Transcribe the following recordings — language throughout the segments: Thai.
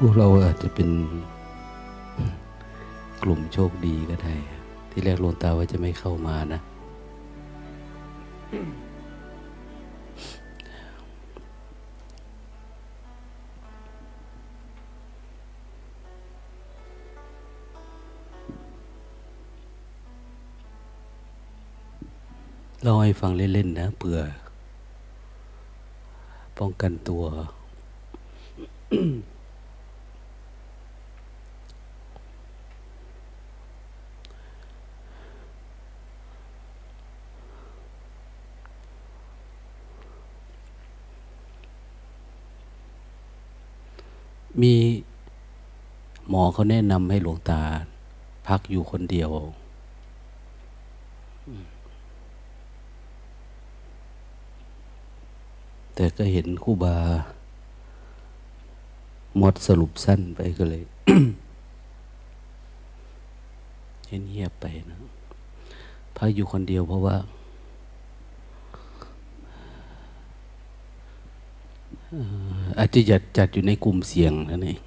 พวกเราอาจจะเป็นกลุ่มโชคดีก็ได้ ที่แรกลงตาว่าจะไม่เข้ามานะเล่าให้ฟังเล่น ๆ นะเผื่อ ป้องกันตัว มีหมอเขาแนะนำให้หลวงตา พักอยู่คนเดียว แต่ก็เห็นคู่บาหมดสรุปสั้นไปก็เลยเห็นเงียบไปนะพักอยู่คนเดียวเพราะว่า อาจจะจัดจัดอยู่ในกลุ่มเสี่ยงนั่นเอง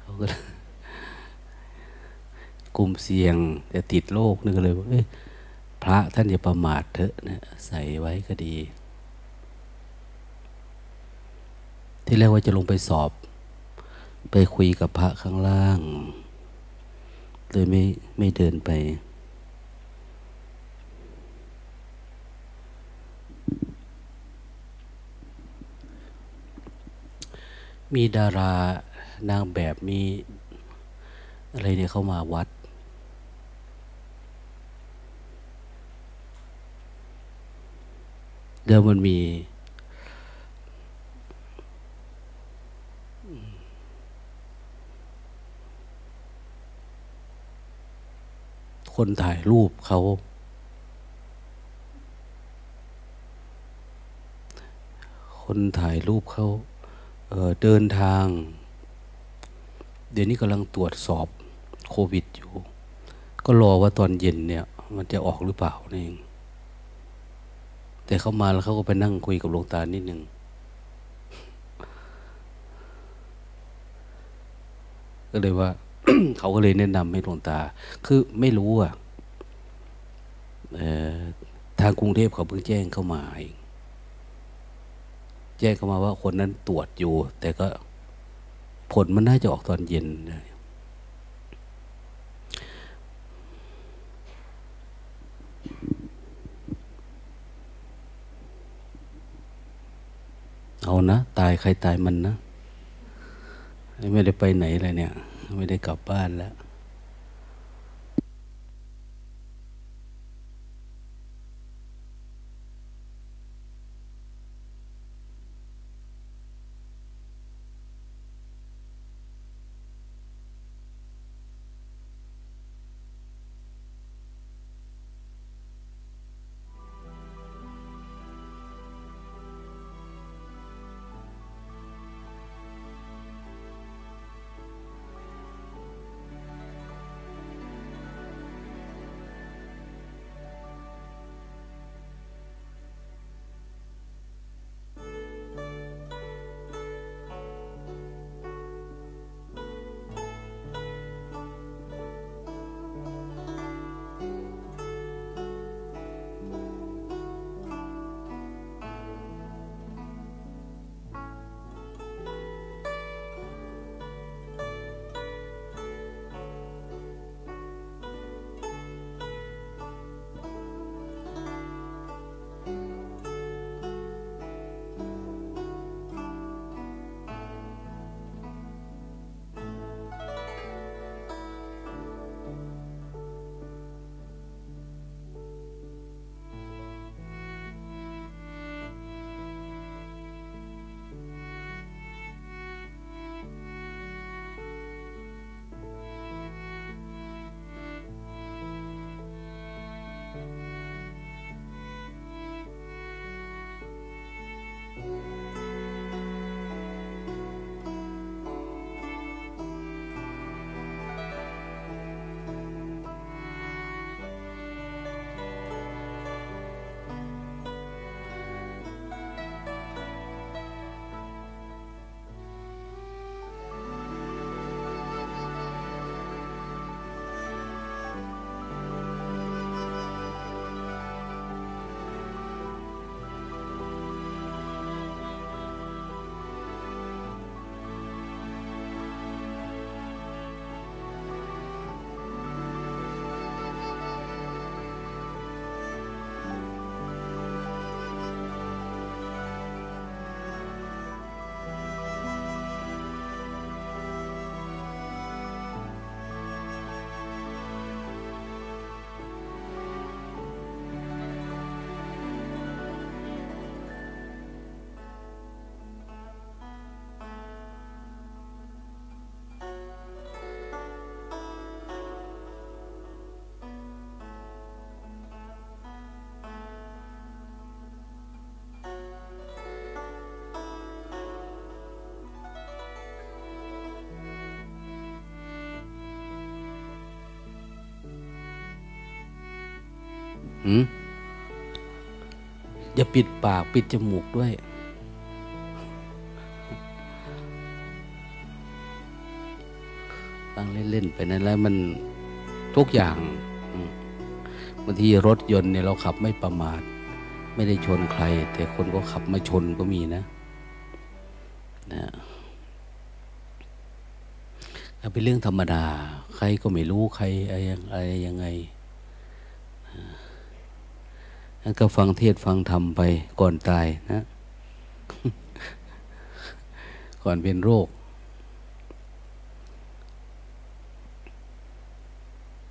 เขาก็กลุ่มเสี่ยงจะติดโรคนึกเลยว่าพระท่านอย่าประมาทเถอะนะใส่ไว้ก็ดี ที่แรกว่าจะลงไปสอบ ไปคุยกับพระข้างล่าง เลยไม่ไม่เดินไป มีดารานางแบบมีอะไรเนี่ยเข้ามาวัด เดี๋ยวมันมีคนถ่ายรูปเขา คนถ่ายรูปเขา เดินทาง เดี๋ยวนี้กำลังตรวจสอบโควิดอยู่ ก็รอว่าตอนเย็นเนี่ย มันจะออกหรือเปล่านี่เองแต่เขามาแล้วเขาก็ไปนั่งคุยกับหลวงตานิดหนึ่งก็เลยว่า เขาก็เลยแนะนำให้หลวงตา คือไม่รู้อะทางกรุงเทพเขาเพิ่งแจ้งเข้ามาเอง แจ้งเข้ามาว่าคนนั้นตรวจอยู่ แต่ก็ผลมันน่าจะออกตอนเย็นเอานะ ตายใครตายมันนะ ไม่ได้ไปไหนเลยเนี่ย ไม่ได้กลับบ้านแล้ว หืมอย่าปิดปากปิดจมูกด้วย ตั้งเล่น ๆ ไปนั่นแล้วมันทุกอย่างบางทีรถยนต์เนี่ยเราขับไม่ประมาท ไม่ได้ชนใคร แต่คนก็ขับมาชนก็มีนะนะเป็นเรื่องธรรมดา ใครก็ไม่รู้ใครอะไรยังไง ก็ฟังเทศฟังธรรมไปก่อนตายนะ ก่อนเป็นโรค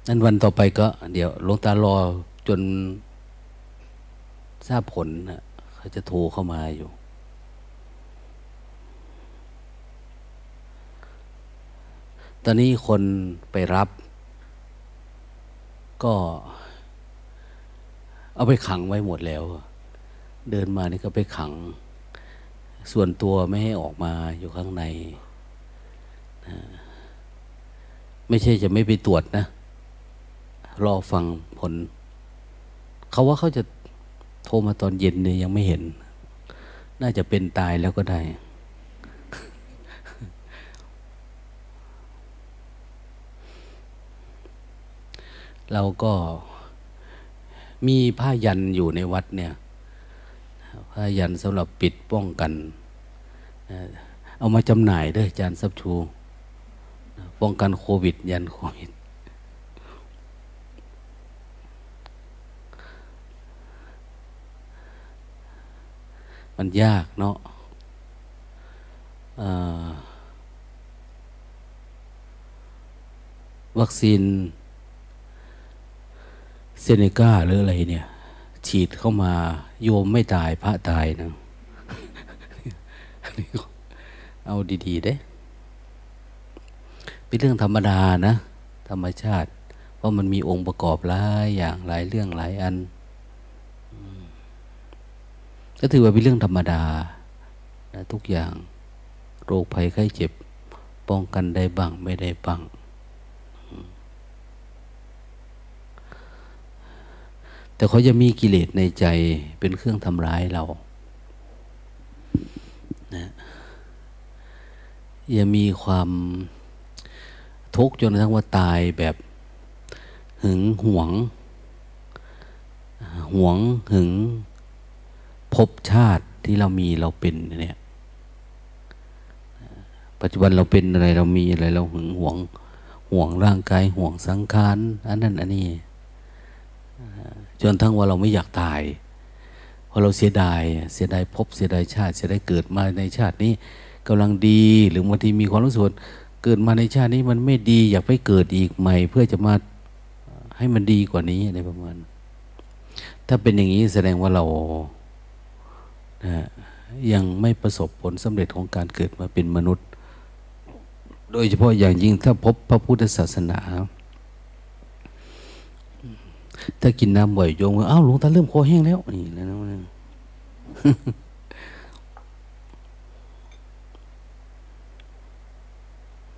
นั้นวันต่อไปก็ เดี๋ยวลงตารอจนทราบผลนะเขาจะโทรเข้ามาอยู่ ตอนนี้คนไปรับ ก็ เอาไปขังไว้หมดแล้ว เดินมานี่ก็ไปขัง ส่วนตัวไม่ให้ออกมาอยู่ข้างในไม่ใช่จะไม่ไปตรวจนะ รอฟังผล เขาว่าเขาจะโทรมาตอนเย็นเนี่ยยังไม่เห็น น่าจะเป็นตายแล้วก็ได้ เราก็ มีผ้ายันอยู่ในวัดเนี่ยผ้ายันสำหรับปิดป้องกัน เอามาจำหน่ายด้วยอาจารย์ซับชู ป้องกันโควิด ยันโควิด มันยากเนาะวัคซีน เซเนกาหรืออะไรเนี่ย ฉีดเข้ามาโยมไม่ตายพระตายนะเอาดีๆเด้เป็นเรื่องธรรมดานะ ธรรมชาติ เพราะมันมีองค์ประกอบหลายอย่างหลายเรื่องหลายอัน ก็ถือว่าเป็นเรื่องธรรมดานะทุกอย่าง โรคภัยไข้เจ็บ ป้องกันได้บ้างไม่ได้บ้าง แต่เขาจะมีกิเลสในใจเป็นเครื่องทำร้ายเรานะอย่ามีความทุกข์จนกระทั่งว่าตายแบบหึงหวง หวงหึงภพชาติที่เรามีเราเป็นเนี่ยปัจจุบันเราเป็นอะไรเรามีอะไรเราหึงหวง ห่วงร่างกายห่วงสังขารอันนั้นอันนี้ จนทั้งว่าเราไม่อยากตายเพราะเราเสียดายเสียดายพบเสียดายชาติ เสียดายเกิดมาในชาตินี้กำลังดีหรือบางทีมีความรู้สึกเกิดมาในชาตินี้มันไม่ดีอยากไปเกิดอีกใหม่ เพื่อจะมาให้มันดีกว่านี้อะไรประมาณ ถ้าเป็นอย่างนี้แสดงว่าเรานะยังไม่ประสบผลสำเร็จของการเกิดมาเป็นมนุษย์ โดยเฉพาะอย่างยิ่งถ้าพบพระพุทธศาสนา ถ้ากินน้ำบ่อยโยมก็อ้าวหลวงตาเริ่มคอแห้งแล้วนี่แล้วนะ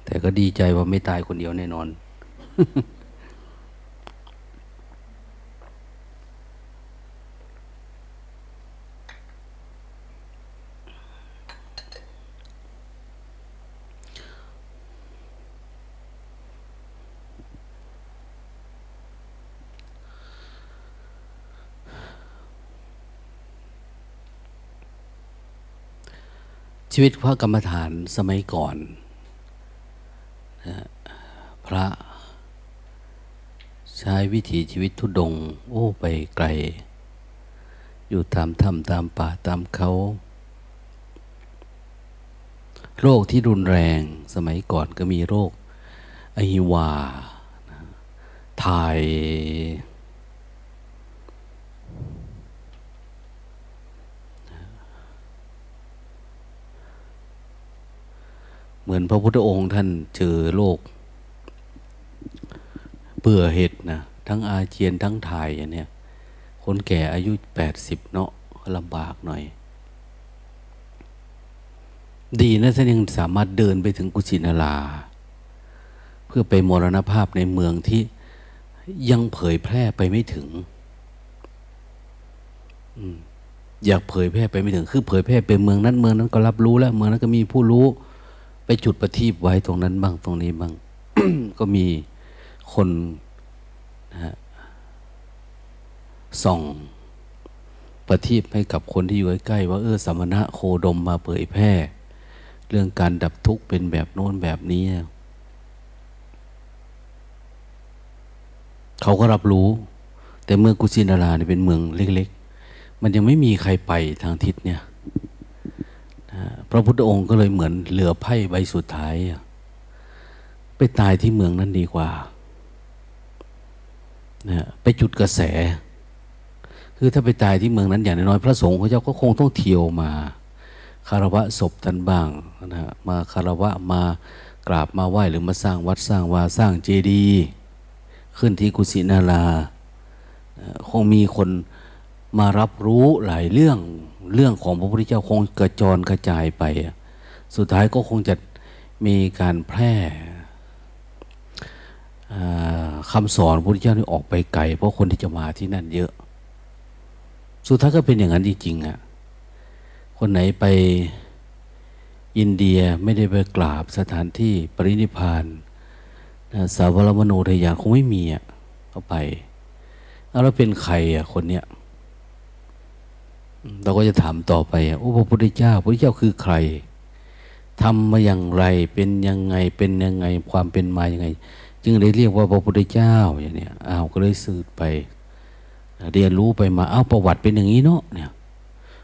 แต่ก็ดีใจว่าไม่ตายคนเดียวแน่นอน ชีวิตพระกรรมฐานสมัยก่อน พระใช้วิถีชีวิตทุดง โอ้ไปไกล อยู่ตามถ้ำตามป่าตามเขาโรคที่รุนแรงสมัยก่อนก็มีโรคอหิวาถ่าย เหมือนพระพุทธองค์ท่านเจอโลกเบื่อเห็ดนะทั้งอาเจียนทั้งถ่ายอย่างเนี้ยคนแก่อายุแปดสิบเนาะลำบากหน่อย ดีนะท่านยังสามารถเดินไปถึงกุชินาราเพื่อไปมรณภาพในเมืองที่ยังเผยแพร่ไปไม่ถึงอยากเผยแพร่ไปไม่ถึง คือเผยแพร่ไปเมืองนั้นเมืองนั้นก็รับรู้แล้ว เมืองนั้นก็มีผู้รู้ ไปจุดประทีปไว้ตรงนั้นบ้างตรงนี้บ้าง ก็มีคนนะฮะส่องประทีปให้กับคนที่อยู่ใกล้ๆว่าเออสมณะโคดมมาเผยแพร่ เรื่องการดับทุกข์เป็นแบบโน้นแบบนี้ เขาก็รับรู้ แต่เมืองกุสินาราเนี่ยเป็นเมืองเล็ก ๆ มันยังไม่มีใครไปทางทิศเนี่ย พระพุทธองค์ก็เลยเหมือนเหลือไพ่ใบสุดท้าย ไปตายที่เมืองนั้นดีกว่านะไปจุดกระแส คือถ้าไปตายที่เมืองนั้นอย่างน้อยพระสงฆ์เขาเจ้าก็คงต้องเที่ยวมาคารวะศพท่านบ้างนะมาคารวะมากราบมาไหว้หรือมาสร้างวัดสร้างวาสร้างเจดีย์ขึ้นที่กุสินาราคงมีคนมารับรู้หลายเรื่อง เรื่องของพระพุทธเจ้าคงกระจรกระจายไป สุดท้ายก็คงจะมีการแพร่คำสอนพระพุทธเจ้านี่ออกไปไกล เพราะคนที่จะมาที่นั่นเยอะ สุดท้ายก็เป็นอย่างนั้นจริงๆอะคนไหนไปอินเดียไม่ได้ไปกราบสถานที่ปรินิพานสาวรมโนทยานคงไม่มีอะเขาไป แล้วเป็นใครอะคนเนี้ย เราก็จะถามต่อไปอะโอ้พระพุทธเจ้าพระพุทธเจ้าคือใครทำมาอย่างไรเป็นยังไงเป็นยังไงความเป็นมาอย่างไง จึงได้เรียกว่าพระพุทธเจ้าอย่างเนี้ยอ้าวก็เลยสืบไป เรียนรู้ไปมาเอาประวัติเป็นอย่างนี้เนาะเนี่ย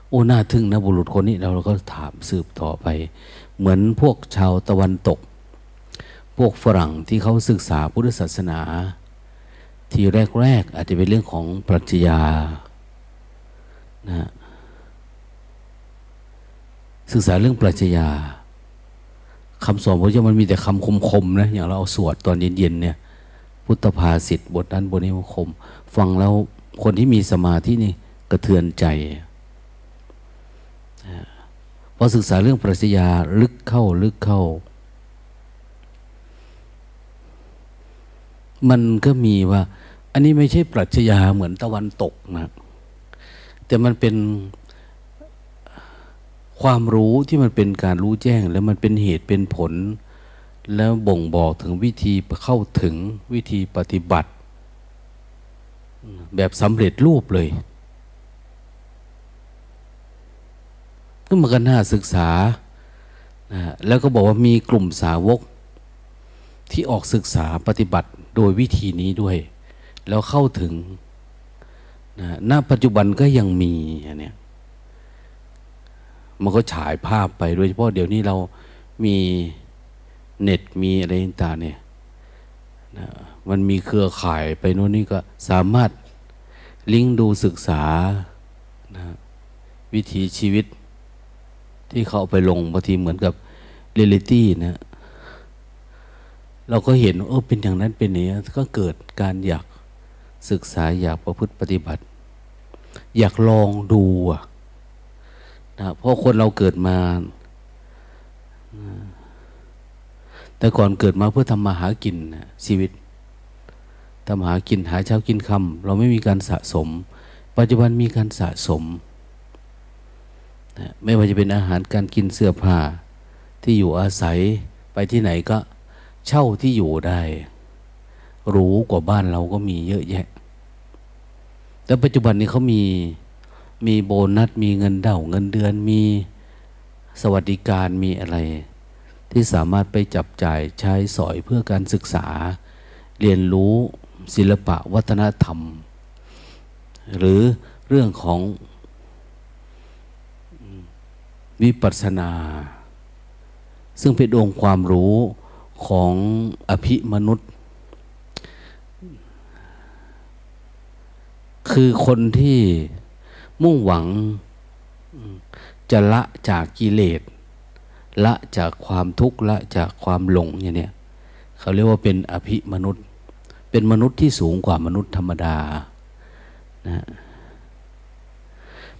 โอ้น่าทึ่งนะบุรุษคนนี้เราก็ถามสืบต่อไป เหมือนพวกชาวตะวันตก พวกฝรั่งที่เขาศึกษาพุทธศาสนา ที่แรกๆอาจจะเป็นเรื่องของปรัชญานะ ศึกษาเรื่องปรัชญาคำสอนพระเจ้ามันมีแต่คำคมๆนะอย่างเราเอาสวดตอนเย็นๆเนี่ย พุทธภาษิตบทนั้นบทนี้มันคม ฟังแล้วคนที่มีสมาธินี่กระเทือนใจพอศึกษาเรื่องปรัชญาลึกเข้าลึกเข้า มันก็มีว่า อันนี้ไม่ใช่ปรัชญาเหมือนตะวันตกนะ แต่มันเป็น ความรู้ที่มันเป็นการรู้แจ้ง แล้วมันเป็นเหตุเป็นผล แล้วบ่งบอกถึงวิธีเข้าถึงวิธีปฏิบัติ แบบสำเร็จรูปเลยก็มันก็น่าศึกษาแล้วก็บอกว่ามีกลุ่มสาวก ที่ออกศึกษาปฏิบัติโดยวิธีนี้ด้วย แล้วเข้าถึงนะณปัจจุบันก็ยังมีอันเนี้ย มันก็ฉายภาพไปโดยเฉพาะเดี๋ยวนี้เรามีเน็ตมีอะไรต่างเนี่ยนะมันมีเครือข่ายไปโน่นนี่ก็สามารถลิงก์ดูศึกษานะวิถีชีวิตที่เขาไปลงบางทีเหมือนกับเรียลิตี้นะเราก็เห็นเออเป็นอย่างนั้นเป็นอย่างนี้ก็เกิดการอยากศึกษาอยากประพฤติปฏิบัติ อยากลองดู นะเพราะคนเราเกิดมาแต่ก่อนเกิดมาเพื่อทำมาหากินชีวิตทำหากินหาเช้ากินคำเราไม่มีการสะสม ปัจจุบันมีการสะสมนะไม่ว่าจะเป็นอาหารการกินเสื้อผ้า ที่อยู่อาศัยไปที่ไหนก็เช่าที่อยู่ได้ รู้กว่าบ้านเราก็มีเยอะแยะ แต่ปัจจุบันนี้เขามี มีโบนัส มีเงินเด่าเงินเดือน มีสวัสดิการ มีอะไร ที่สามารถไปจับจ่ายใช้สอยเพื่อการศึกษา เรียนรู้ศิลปะวัฒนธรรม หรือเรื่องของวิปัสสนา ซึ่งเป็นองค์ความรู้ของอภิมนุษย์ คือคนที่ มุ่งหวังจะละจากกิเลสละจากความทุกข์ละจากความหลงอย่างเนี้ยเขาเรียกว่าเป็นอภิมนุษย์ เป็นมนุษย์ที่สูงกว่ามนุษย์ธรรมดานะ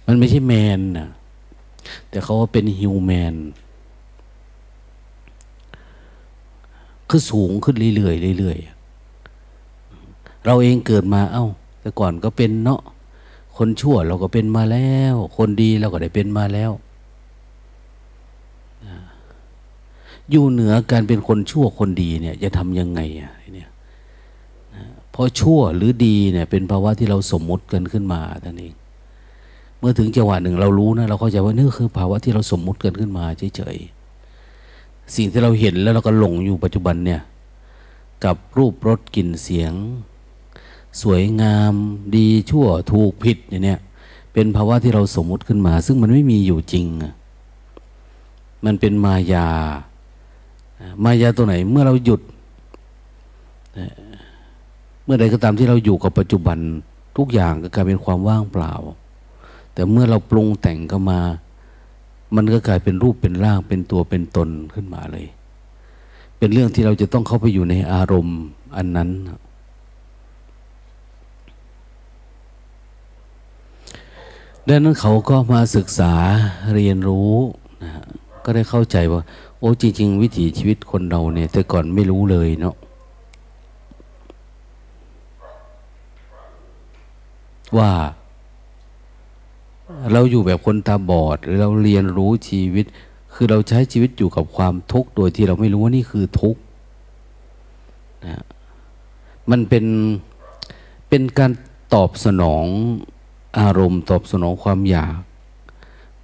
มันไม่ใช่แมนนะแต่เขาว่าเป็นฮิวแมนคือสูงขึ้นเรื่อยๆเรื่อยๆเราเองเกิดมาเอา้า แต่ก่อนก็เป็นเนาะ คนชั่วเราก็เป็นมาแล้ว คนดีเราก็ได้เป็นมาแล้ว อยู่เหนือการเป็นคนชั่วคนดีเนี่ย จะทำยังไงอะเนี่ยเพราะชั่วหรือดีเนี่ย เป็นภาวะที่เราสมมติกันขึ้นมาท่านเองเมื่อถึงจังหวะหนึ่งเรารู้นะเราเข้าใจว่านี่คือภาวะที่เราสมมติกันขึ้นมาเฉยๆสิ่งที่เราเห็นแล้วเราก็หลงอยู่ปัจจุบันเนี่ย กับรูปรสกลิ่นเสียง สวยงามดีชั่วถูกผิดเนี่ยเป็นภาวะที่เราสมมุติขึ้นมา ซึ่งมันไม่มีอยู่จริง มันเป็นมายา มายาตัวไหน เมื่อเราหยุด เมื่อใดก็ตามที่เราอยู่กับปัจจุบันทุกอย่างก็กลายเป็นความว่างเปล่า แต่เมื่อเราปรุงแต่งเข้ามา มันก็กลายเป็นรูปเป็นร่างเป็นตัวเป็นตนขึ้นมาเลย เป็นเรื่องที่เราจะต้องเข้าไปอยู่ในอารมณ์อันนั้น ดังนั้นเขาก็มาศึกษาเรียนรู้นะก็ได้เข้าใจว่า โอ้จริง ๆ วิถีชีวิตคนเราเนี่ย แต่ก่อนไม่รู้เลยเนาะว่าเราอยู่แบบคนตาบอด หรือเราเรียนรู้ชีวิต คือเราใช้ชีวิตอยู่กับความทุกข์โดยที่เราไม่รู้ว่านี่คือทุกข์นะมันเป็นเป็นการตอบสนอง อารมณ์ตอบสนองความอยาก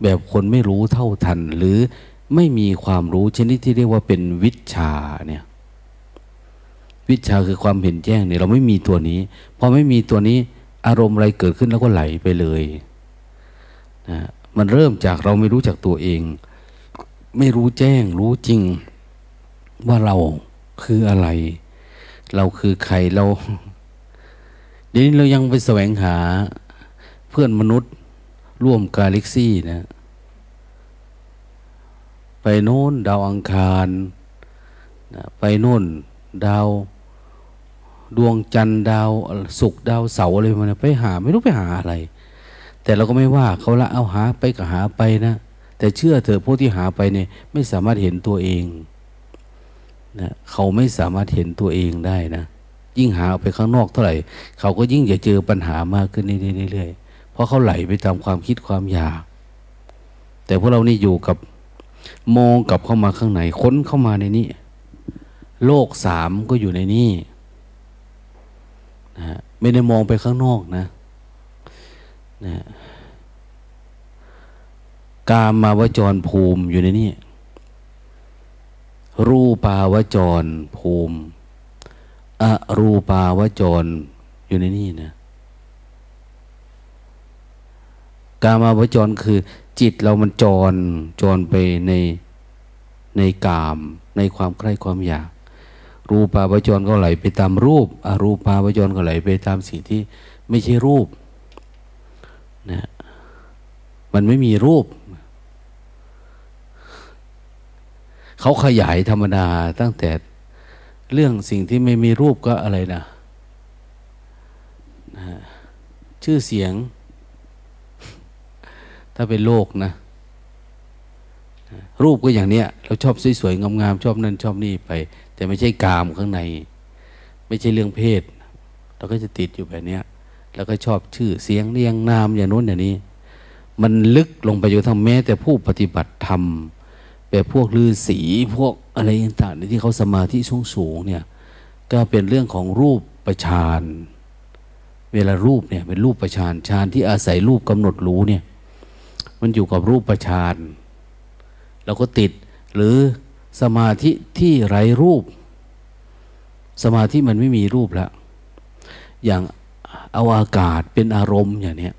แบบคนไม่รู้เท่าทัน หรือไม่มีความรู้ชนิดที่เรียกว่าเป็นวิชาเนี่ยวิชาคือความเห็นแจ้งเนี่ยเราไม่มีตัวนี้พอไม่มีตัวนี้อารมณ์อะไรเกิดขึ้นแล้วก็ไหลไปเลยนะมันเริ่มจากเราไม่รู้จักตัวเอง ไม่รู้แจ้งรู้จริง ว่าเราคืออะไร เราคือใครเรา เดี๋ยวนี้เรายังไปแสวงหา เพื่อนมนุษย์ร่วมกาแล็กซี่นะไปโน่นดาวอังคารนะไปโน่นดาวดวงจันทร์ดาวศุกร์ดาวเสาร์อะไรมาไปหา ไม่รู้ไปหาอะไร แต่เราก็ไม่ว่าเขาละเอาหาไปก็หาไปนะ แต่เชื่อเถอะพวกที่หาไปเนี่ยไม่สามารถเห็นตัวเองนะเขาไม่สามารถเห็นตัวเองได้นะ ยิ่งหาออกไปข้างนอกเท่าไหร่ เขาก็ยิ่งจะเจอปัญหามากขึ้นเรื่อยๆ ราะเขาไหลไปตามความคิดความอยาก แต่พวกเรานี่อยู่กับมองกลับเข้ามาข้างในค้นเข้ามาในนี้ โลกสามก็อยู่ในนี้นะไม่ได้มองไปข้างนอกนะนะกามาวจรภูมิอยู่ในนี้ รูปาวจรภูมิอรูปาวจรอยู่ในนี้นะ กามาวจรคือจิตเรามันจรจรไปในในกาม ในความใคร่ความอยาก รูปาวจรก็ไหลไปตามรูปอรูปาวจรก็ไหลไปตามสิ่งที่ไม่ใช่รูปนะมันไม่มีรูป เขาขยายธรรมดาตั้งแต่เรื่องสิ่งที่ไม่มีรูปก็อะไรนะนะชื่อเสียง ถ้าเป็นโลกนะรูปก็อย่างเนี้ย เราชอบสวยๆงามๆชอบนั่นชอบนี่ไป แต่ไม่ใช่กามข้างใน ไม่ใช่เรื่องเพศ เราก็จะติดอยู่แบบเนี้ย แล้วก็ชอบชื่อเสียงเรียงนามอย่างนู้นอย่างนี้ มันลึกลงไปอยู่ทั้งแม้ แต่ผู้ปฏิบัติธรรมแบบพวกฤาษีพวกอะไรต่างๆที่เขาสมาธิสูงสูงเนี่ย ก็เป็นเรื่องของรูปประชานเวลารูปเนี่ยเป็นรูปประชานฌานที่อาศัยรูปกำหนดรู้เนี่ย มันอยู่กับรูปประชานเราก็ติด หรือสมาธิที่ไร้รูป สมาธิมันไม่มีรูปแล้วอย่างเอาอากาศเป็นอารมณ์อย่างนี้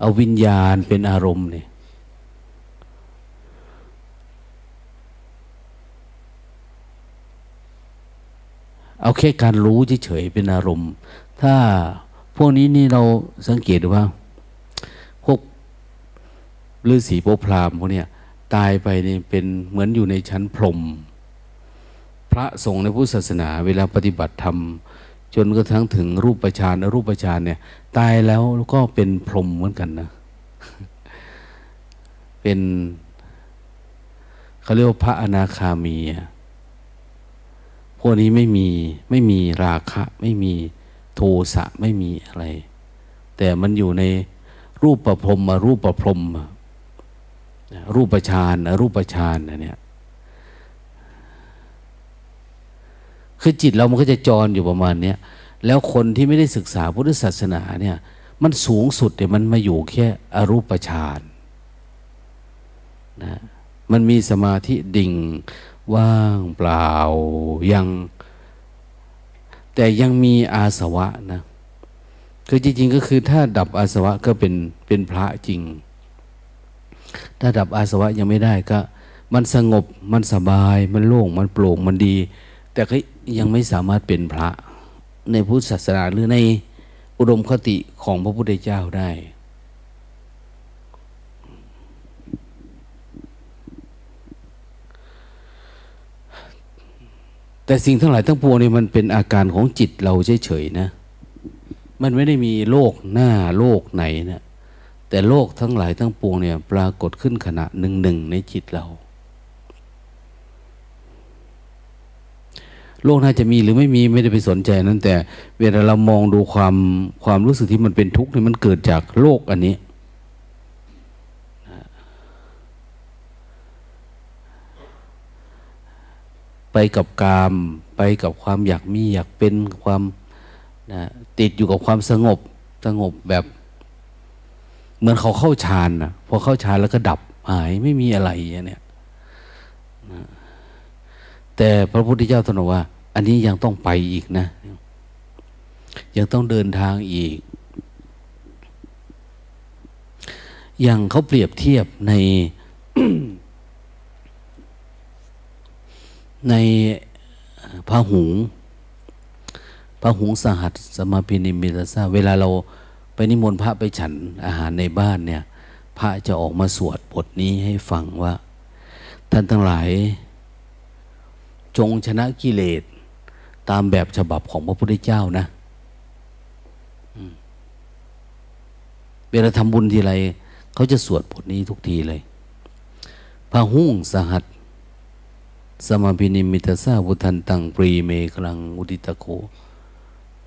เอาวิญญาณเป็นอารมณ์เนี่ยเอาแค่การรู้เฉยๆเป็นอารมณ์ ถ้าพวกนี้นี่เราสังเกตดูว่า ฤาษีโพพรามพวกเนี้ยตายไปนี่เป็นเหมือนอยู่ในชั้นพรหมพระสงฆ์ในพุทธศาสนา เวลาปฏิบัติธรรม จนกระทั่งถึงรูปประชานรูปประชานเนี่ย ตายแล้วก็เป็นพรหมเหมือนกันนะ เป็นเขาเรียกว่าพระอนาคามีพวกนี้ไม่มีไม่มีราคะ ไม่มีโทสะไม่มีอะไร แต่มันอยู่ในรูปประพรมมารูปประพรมมา รูปประชานรูปประชานนะเนี่ยคือจิตเรามันก็จะจรอยู่ประมาณเนี้ยแล้วคนที่ไม่ได้ศึกษาพุทธศาสนาเนี่ย มันสูงสุดเนี่ยมันมาอยู่แค่อรูปฌานนะมันมีสมาธิดิ่งว่างเปล่ายัง แต่ยังมีอาสวะนะคือจริงๆก็คือถ้าดับอาสวะก็เป็นเป็นพระจริง ถ้าดับอาสวะยังไม่ได้ก็ มันสงบมันสบาย มันโล่งมันโปร่งมันดี แต่ก็ยังไม่สามารถเป็นพระในพุทธศาสนาหรือในอุดมคติของพระพุทธเจ้าได้แต่สิ่งทั้งหลายทั้งปวงนี่มันเป็นอาการของจิตเราเฉยๆนะ มันไม่ได้มีโลกหน้าโลกไหนนะ แต่โลกทั้งหลายทั้งปวงเนี่ย ปรากฏขึ้นขณะหนึ่งหนึ่งในจิตเรา โลกน่าจะมีหรือไม่มีไม่ได้ไปสนใจนั้น แต่เวลาเรามองดูความความรู้สึกที่มันเป็นทุกข์เนี่ยมันเกิดจากโลกอันนี้ไปกับกาม ไปกับความอยากมีอยากเป็นความนะติดอยู่กับความสงบสงบแบบ เหมือนเขาเข้าฌานนะพอเข้าฌานแล้วก็ดับหายไม่มีอะไรอย่างเนี้ยแต่พระพุทธเจ้าตรัสว่า อันนี้ยังต้องไปอีกนะ ยังต้องเดินทางอีก อย่างเขาเปรียบเทียบในในพระหุงพระหุงสหัสสมาพินิมิตาซาเวลาเรา ไปนิมนต์พระไปฉันอาหารในบ้านเนี่ย พระจะออกมาสวดบทนี้ให้ฟังว่า ท่านทั้งหลาย จงชนะกิเลสตามแบบฉบับของพระพุทธเจ้านะเวลาทำบุญทีไรเขาจะสวดบทนี้ทุกทีเลยพระหุ่งสหัส สมาพินิมิตาซาบุทันตังปรีเมกลังอุดิตะโก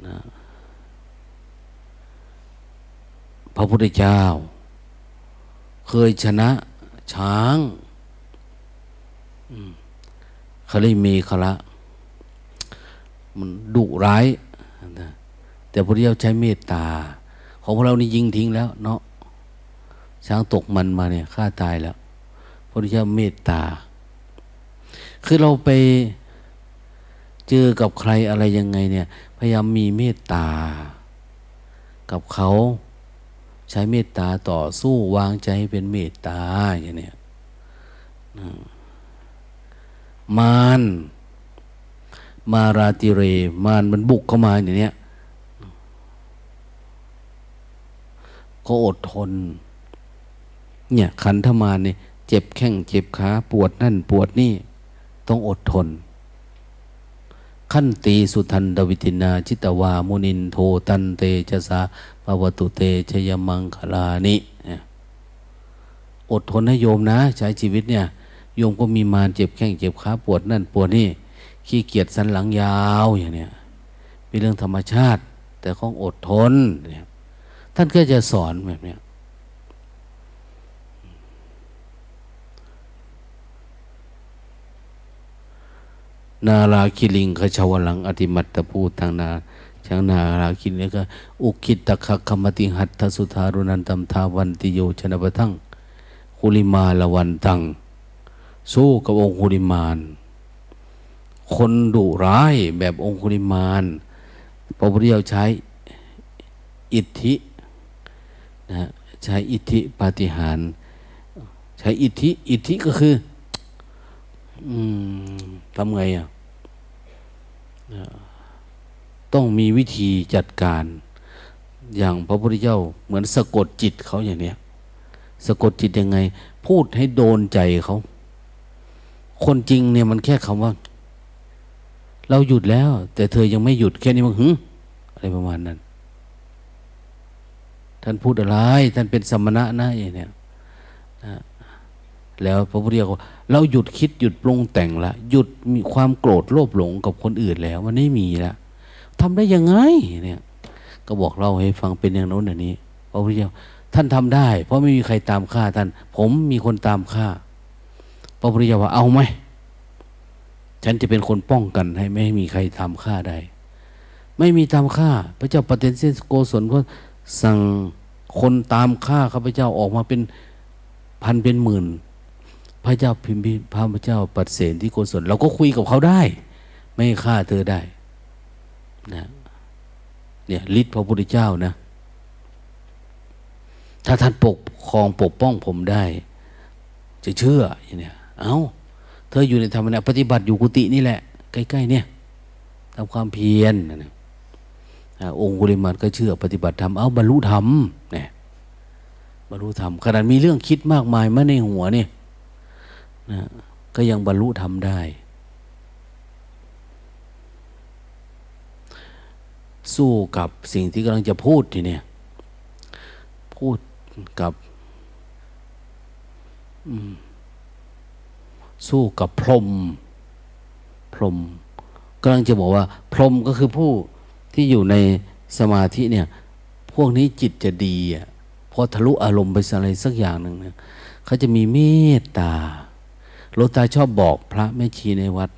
นะ พระพุทธเจ้า เคยชนะช้างอืมคาลิมีคละ มันดุร้าย แต่พระเจ้าใช้เมตตา ของพวกเรานี่ยิงทิ้งแล้ว เนาะช้างตกมันมาเนี่ยฆ่าตายแล้วพระเจ้าเมตตา คือเราไปเจอกับใครอะไรยังไงเนี่ย พยายามมีเมตตา กับเขา ใช้เมตตาต่อสู้วางใจเป็นเมตตาอย่างนี้มารมาราติเร มารมันบุกเข้ามาอย่างเนี้ยก็อดทน เนี่ยขันธมารเนี่ยเจ็บแข้งเจ็บขาปวดนั่นปวดนี่ ต้องอดทน ขั้นตีสุทันดวิตินาจิตวามุนินโทตันเตจสาปวตุเตชยมังคลานิอดทนให้โยมนะ ใช้ชีวิตเนี่ย โยมก็มีมารเจ็บแข้งเจ็บขาปวดนั่นปวดนี่ขี้เกียจสันหลังยาวอย่างเนี้ยเป็นเรื่องธรรมชาติ แต่ของอดทนเนี่ยท่านก็จะสอนแบบเนี้ย นาราคิลิงขชาวลังอธิมัตตพูดทางนาช่างนาราคิลิงก็อุคิตตะคคมติหัตถสุธารุนันตัมทาวันติโยชนะปะทังคุลิมาละวันตัง สู้กับองคุริมาน คนดุร้ายแบบองคุริมานพระพุทธเจ้าใช้อิทธินะใช้อิทธิปาฏิหาร ใช้อิทธิ อิทธิก็คือ อทำไงอะต้องมีวิธีจัดการ อย่างพระพุทธเจ้า เหมือนสะกดจิตเขาอย่างเนี้ย สะกดจิตยังไง พูดให้โดนใจเขา คนจริงเนี่ยมันแค่คำว่า เราหยุดแล้ว แต่เธอยังไม่หยุดแค่นี้มันหึอะไรประมาณนั้น ท่านพูดอะไร ท่านเป็นสมณะนะอย่างเนี้ยนะ แล้วพระพุทธเจ้าเราหยุดคิดหยุดปรุงแต่งละหยุดมีความโกรธโลภหลงกับคนอื่นแล้วมันไม่มีละทำได้ยังไงเนี่ยก็บอกเราให้ฟังเป็นอย่างโน้นอย่างนี้พระพุทธเจ้าท่านทำได้ เพราะไม่มีใครตามฆ่าท่าน ผมมีคนตามฆ่า พระพุทธเจ้าว่าเอาไหมฉันจะเป็นคนป้องกันให้ไม่ให้มีใครทำฆ่าได้ไม่มีตามฆ่า พระเจ้าปเตนเซนโกศลก็สั่งคนตามฆ่าข้าพเจ้าออกมาเป็นพันเป็นหมื่น ระเจ้าพิมพิพระเจ้าปัดเสนที่โกศลเราก็คุยกับเขาได้ ไม่ฆ่าเธอได้นะเนี่ยฤทธิ์พระพุทธเจ้านะ ถ้าท่านปกครองปกป้องผมได้ จะเชื่ออย่างเนี้ยเอา้า เธออยู่ในธรรมะปฏิบัติอยู่กุฏินี่แหละ ใกล้ๆเนี่ยทำความเพียรนะองค์กุลิมานก็เชื่อปฏิบัติธรรมเอาบรรลุธรรมเนี่ยบรรลุธรรมขนาดมีเรื่องคิดมากมายมาในหัวเนี่ย นะก็ยังบรรลุธรรมได้ สู้กับสิ่งที่กำลังจะพูดทีเนี่ย พูดกับสู้กับพรหมพรหมกำลังจะบอกว่า พรหมก็คือผู้ที่อยู่ในสมาธิเนี่ย พวกนี้จิตจะดีอะพอทะลุอารมณ์ไปอะไรสักอย่างหนึ่งเนี่ยเขาจะมีเมตตา ลตาชอบบอกพระแม่ชีในวัด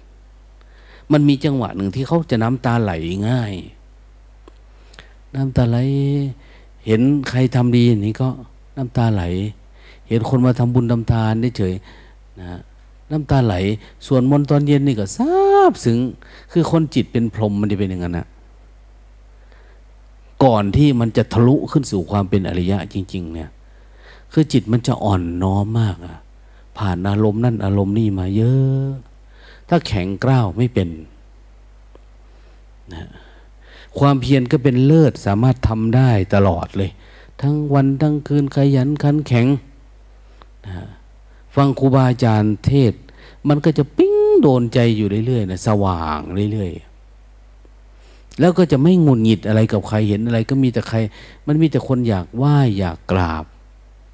มันมีจังหวะหนึ่งที่เขาจะน้ำตาไหลง่าย น้ำตาไหล เห็นใครทำดีอย่างนี่ก็น้ำตาไหล เห็นคนมาทำบุญทำทานได้เฉยนะน้ำตาไหล ส่วนมนตอนเย็นนี่ก็ซาบซึ้งคือคนจิตเป็นพรหมมันจะเป็นอย่างนั้นนะก่อนที่มันจะทะลุขึ้นสู่ความเป็นอริยะจริง ๆ เนี่ย คือจิตมันจะอ่อนน้อมมากอะ ผ่านอารมณ์นั่นอารมณ์นี่มาเยอะ ถ้าแข็งกร้าวไม่เป็นนะความเพียรก็เป็นเลิศสามารถทำได้ตลอดเลย ทั้งวันทั้งคืนขยันขันแข็งนะฟังครูบาอาจารย์เทศ มันก็จะปิ้งโดนใจอยู่เรื่อยๆนะสว่างเรื่อยๆแล้วก็จะไม่งุนหงิดอะไรกับใครเห็นอะไร ก็มีแต่ใคร มันมีแต่คนอยากไหว้อยากกราบ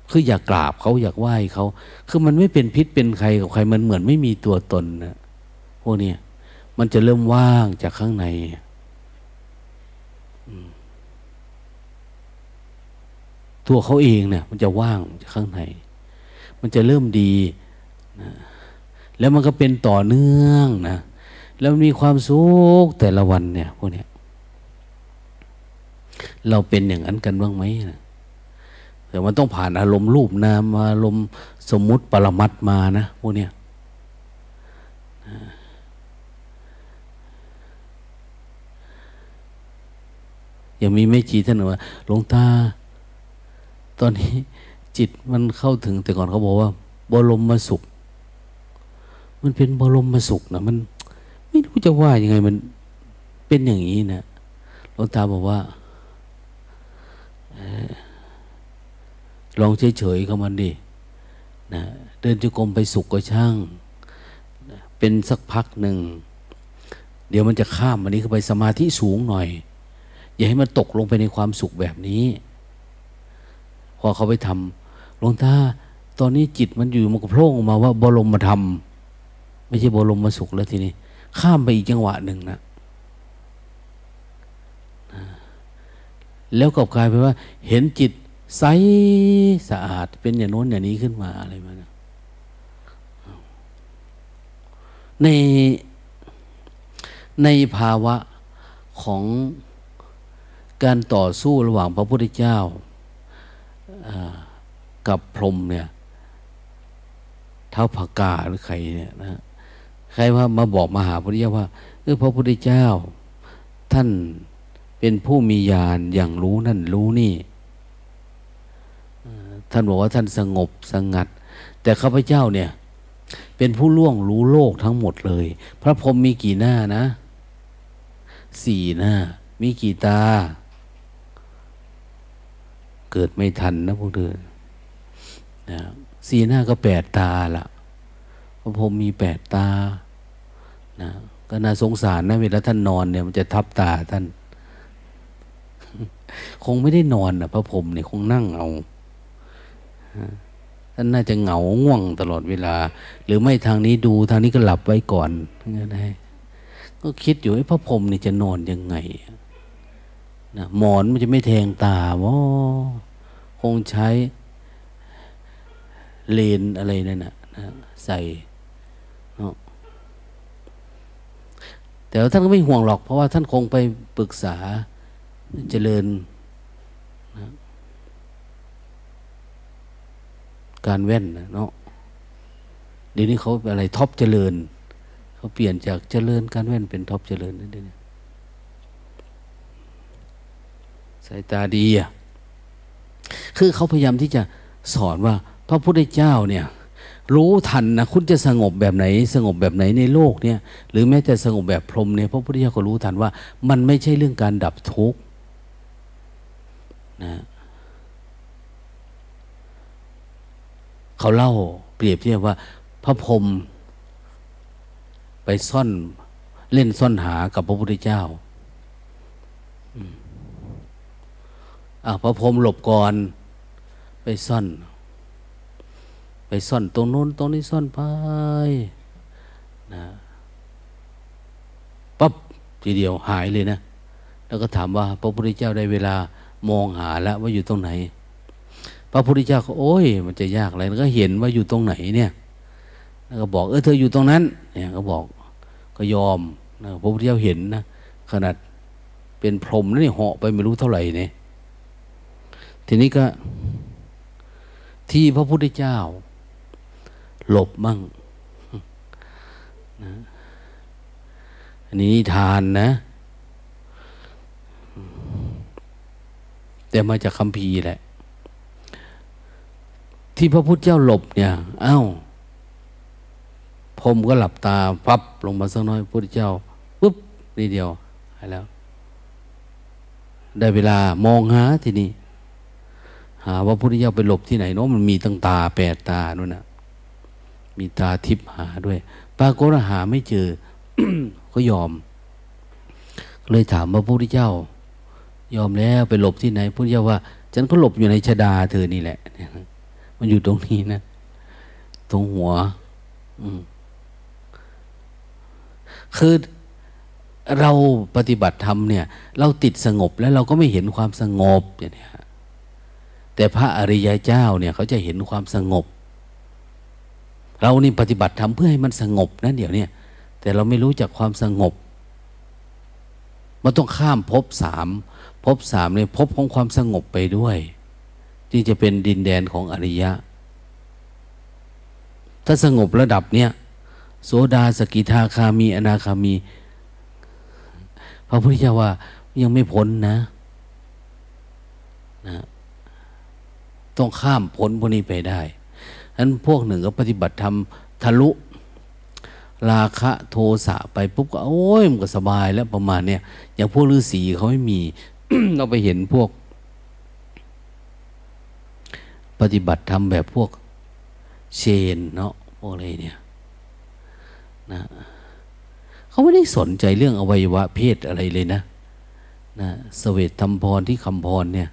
คืออยากกราบเขาอยากไหว้เขาคือมันไม่เป็นพิษเป็นใครกับใครมันเหมือนไม่มีตัวตนนะพวกนี้มันจะเริ่มว่างจากข้างในตัวเขาเองเนี่ย มันจะว่างจากข้างใน มันจะเริ่มดีนะแล้วมันก็เป็นต่อเนื่องนะแล้วมีความสุขแต่ละวันเนี่ยพวกนี้เราเป็นอย่างนั้นกันบ้างไหมนะ แต่มันต้องผ่านอารมณ์รูปนามอารมณ์สมมุติปรมัตมานะพวกเนี้ยยังมีไม่จีท่านว่าหลวงตา ตอนนี้จิตมันเข้าถึงแต่ก่อนเขาบอกว่า บรมมาสุข มันเป็นบรมมาสุขนะมัน ไม่รู้จะว่ายังไงมันเป็นอย่างนี้นะหลวงตาบอกว่า ลองเฉยๆกับมันดินะเดินจุกรมไปสุขก็ช่างเป็นสักพักหนึ่ง เดี๋ยวมันจะข้ามวันนี้เข้าไปสมาธิสูงหน่อย อย่าให้มันตกลงไปในความสุขแบบนี้ พอเขาไปทำหลวงตาตอนนี้จิตมันอยู่มันก็โผล่ออกมาว่าบรมมาทำไม่ใช่บรมมาสุขแล้วทีนี้ ข้ามไปอีกจังหวะหนึ่งนะแล้วกลับกลายไปว่า เห็นจิต ใสสะอาดเป็นอย่างโน้นอย่างนี้ขึ้นมาอะไรมานะในในภาวะของการต่อสู้ระหว่างพระพุทธเจ้ากับพรหมเนี่ยเท้าผากาหรือใครเนี่ยนะใครว่ามาบอกมาหาพระพุทธเจ้าว่าเออพระพุทธเจ้า ท่านเป็นผู้มีญาณอย่างรู้นั่นรู้นี่ ท่านบอกว่าท่านสงบสงัด แต่ข้าพเจ้าเนี่ย เป็นผู้ล่วงรู้โลกทั้งหมดเลย พระพรหมมีกี่หน้านะ สี่หน้า มีกี่ตา เกิดไม่ทันนะพวกเธอนะสี่หน้าก็แปดตาละพระพรหมมีแปดตานะก็น่าสงสารนะเวลาท่านนอนเนี่ยมันจะทับตาท่าน คงไม่ได้นอนนะพระพรหมเนี่ยคงนั่งเอา ท่านน่าจะเหงาง่วงตลอดเวลา หรือไม่ทางนี้ดูทางนี้ก็หลับไว้ก่อนงั้นได้ก็คิดอยู่ไอ้พระพรหมนี่จะนอนยังไงนะหมอนมันจะไม่แทงตาวะคงใช้เลนส์อะไรนั่นนะใส่แต่ท่านก็ไม่ห่วงหรอก เพราะว่าท่านคงไปปรึกษาเจริญนะ การแว่นเนาะเดี๋ยวนี้เขาอะไรท็อปเจริญเขาเปลี่ยนจากเจริญการแว่นเป็นท็อปเจริญนั่นเองสายตาดีอะคือเขาพยายามที่จะสอนว่า พระพุทธเจ้าเนี่ย รู้ทันนะคุณจะสงบแบบไหน สงบแบบไหนในโลกเนี่ย หรือแม้แต่สงบแบบพรหมเนี่ยพระพุทธเจ้าก็รู้ทันว่า มันไม่ใช่เรื่องการดับทุกข์นะ เขาเล่าเปรียบเทียบว่า พระพรหมไปซ่อนเล่นซ่อนหากับพระพุทธเจ้าอาพระพรหมหลบก่อน ไปซ่อน ไปซ่อนตรงโน้นตรงนี้ซ่อนไปนะปั๊บทีเดียวหายเลยนะ แล้วก็ถามว่า พระพุทธเจ้าได้เวลามองหาแล้วว่าอยู่ตรงไหน ระพุทธเจ้าก็โอ้ย มันจะยากอะไรก็เห็นว่าอยู่ตรงไหนเนี่ย แล้วก็บอกเออเธออยู่ตรงนั้น เนี่ยก็บอกก็ยอมนะพระพุทธเจ้าเห็นนะขนาดเป็นพรหมนี่เหาะไปไม่รู้เท่าไหร่เนี่ยทีนี้ก็ ที่พระพุทธเจ้า หลบมั่งนะอันนี้ทานนะ แต่มาจากคำพีแหละ ที่พระพุทธเจ้าหลบเนี่ย เอา้าพรมก็หลับตาพับลงมาสักน้อยพระพุทธเจ้าปุ๊บนี่เดียวหายแล้ว ได้เวลามองหาทีนี้หาว่าพุทธเจ้าไปหลบที่ไหนเนาะมันมีตั้งตาแปดตานู่นนะมีตาทิพหาด้วยปรากฏหาไม่เจอก็ยอม เลยถามว่าพระพุทธเจ้า ยอมแล้วไปหลบที่ไหนพุทธเจ้าว่า ฉันก็หลบอยู่ในชดาเธอนี่แหละ มันอยู่ตรงนี้นะ ตรงหัว อืมคือเราปฏิบัติธรรมเนี่ย เราติดสงบแล้วเราก็ไม่เห็นความสงบอย่างนี้แต่พระอริยเจ้าเนี่ย เขาจะเห็นความสงบ เรานี่ปฏิบัติทำเพื่อให้มันสงบนะเดี๋ยวนี้แต่เราไม่รู้จักความสงบ มันต้องข้ามภพสามภพสามเนี่ยภพของความสงบไปด้วย จึงจะเป็นดินแดนของอริยะ ถ้าสงบระดับเนี้ยโสดาสกิทาคามี อนาคามี พระพุทธเจ้าว่ายังไม่พ้นนะนะ ต้องข้ามพ้นพวกนี้ไปได้ฉะนั้นพวกหนึ่งก็ปฏิบัติธรรมทะลุ ราคะโทสะไปปุ๊บก็โอ้ยมันก็สบายแล้วประมาณเนี้ยอย่างพวกฤาษีเขาไม่มี เราไปเห็นพวก ปฏิบัติธรรมแบบพวกเชนเนาะพวกอะไรเนี่ยนะเขาไม่ได้สนใจเรื่องอวัยวะเพศอะไรเลยนะนะสเวตธรรมพรที่คำพรเนี่ย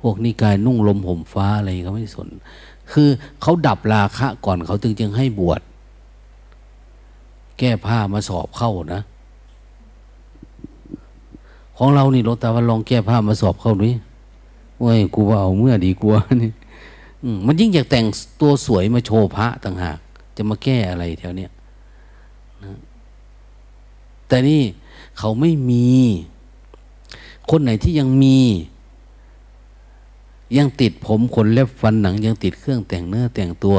พวกนิกายนุ่งลมห่มฟ้าอะไรเขาไม่สน คือเขาดับราคะก่อนเขาจึงจึงให้บวชแก้ผ้ามาสอบเข้านะ ของเรานี่หลวงตาวันลองแก้ผ้ามาสอบเข้านี่โอ้ยกูว่าเอาเมื่อดีกว่านี่ มันยิ่งอยากแต่งตัวสวยมาโชว์พระต่างหาก จะมาแก้อะไรแถวเนี้ยนะแต่นี่เขาไม่มี คนไหนที่ยังมี ยังติดผมขนเล็บฟันหนัง ยังติดเครื่องแต่งเนื้อแต่งตัว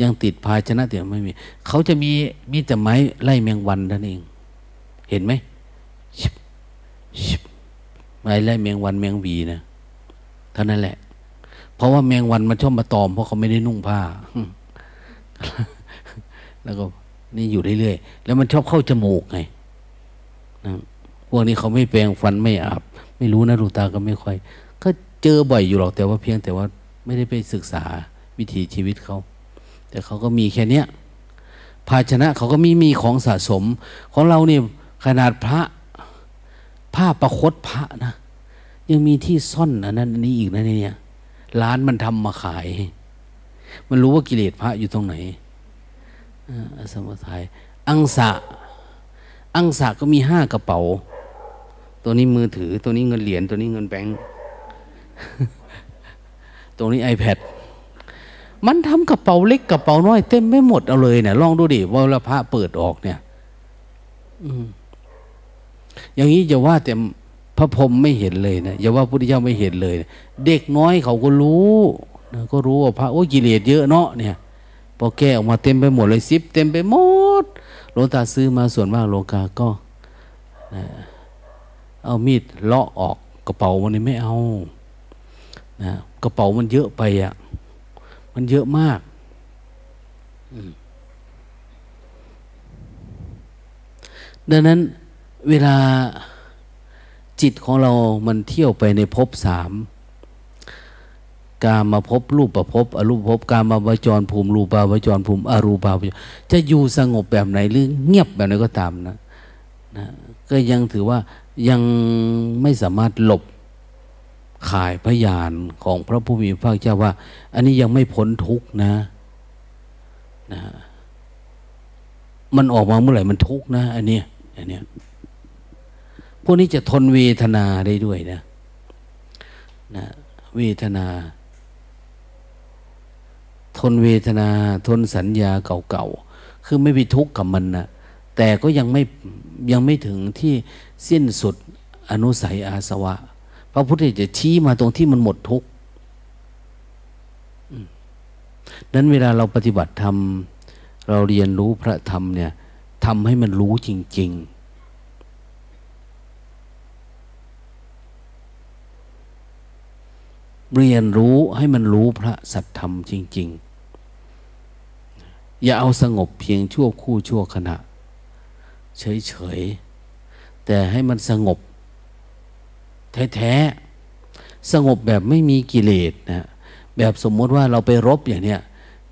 ยังติดภาชนะเดี๋ยวไม่มี เขาจะมีมีแต่ไม้ไล่แมงวันนั่นเอง เห็นไหมไม้ไล่แมงวันแมงวีนะเท่านั้นแหละ เพราะว่าแมงวันมันชอบมาตอม เพราะเขาไม่ได้นุ่งผ้า แล้วก็นี่อยู่เรื่อยๆแล้วมันชอบเข้าจมูกไงนะพวกนี้เขาไม่แปรงฟันไม่อาบ ไม่รู้นะลูกตาก็ไม่ค่อยเจอบ่อยอยู่หรอกแต่ว่าเพียงแต่ว่าไม่ได้ไปศึกษาวิถีชีวิตเขา แต่เขาก็มีแค่เนี้ยภาชนะเขาก็มีมีของสะสม ของเราเนี่ยขนาดพระผ้าประคตพระนะ ยังมีที่ซ่อนอันนั้นอันนี้อีกนะเนี่ย ร้านมันทำมาขาย มันรู้ว่ากิเลสพระอยู่ตรงไหนสมุทัยอังสะ อังสะก็มีห้ากระเป๋า ตัวนี้มือถือ ตัวนี้เงินเหรียญ ตัวนี้เงินแบงค์ตรงนี้ iPad มันทำกระเป๋าเล็กกระเป๋าน้อยเต็มไม่หมดเอาเลยเนี่ยลองดูดิว่าละพระเปิดออกเนี่ยอย่างนี้จะว่าแต่ พระพรหมไม่เห็นเลยนะอย่าว่าพุทธเจ้าไม่เห็นเลย เด็กน้อยเขาก็รู้นะก็รู้ว่าพระโอ้กิเลสเยอะเนาะเนี่ยพอแก้ออกมาเต็มไปหมดเลยซิปเต็มไปหมดหลวงตาซื้อมาส่วนมากโลกาก็เอามีดเลาะออกกระเป๋ามันนี่ไม่เอานะกระเป๋ามันเยอะไปอะ่ะมันเยอะมากดังนั้นเวลา จิตของเรามันเที่ยวไปในภพสามกามาพบรูปประพบอรูปภพกามาวจรภูมิรูปาวจรภูมิอรูปาวจรจะอยู่สงบแบบไหนหรือเงียบแบบไหนก็ตามนะนะก็ยังถือว่ายังไม่สามารถหลบขายพยานของพระผู้มีพระเจ้าว่า อันนี้ยังไม่พ้นทุกนะนะ มันออกมาเมื่อไหร่มันทุกนะ อันเนี้ยอันเนี้ย พวกนี้จะทนเวทนาได้ด้วยนะนะเวทนา ทนเวทนา ทนสัญญาเก่าๆ คือไม่ไปทุกข์กับมันนะแต่ก็ยังไม่ยังไม่ถึงที่สิ้นสุดอนุสัยอาสวะ พระพุทธเจ้าจะชี้มาตรงที่มันหมดทุกข์นั้นเวลาเราปฏิบัติธรรม เราเรียนรู้พระธรรมเนี่ยทำให้มันรู้จริง ๆ เรียนรู้ให้มันรู้พระสัทธรรมจริง ๆ อย่าเอาสงบเพียงชั่วคู่ชั่วขณะ เฉย ๆ แต่ให้มันสงบ แท้ ๆ สงบแบบไม่มีกิเลสนะแบบสมมติว่าเราไปรบอย่างเนี้ย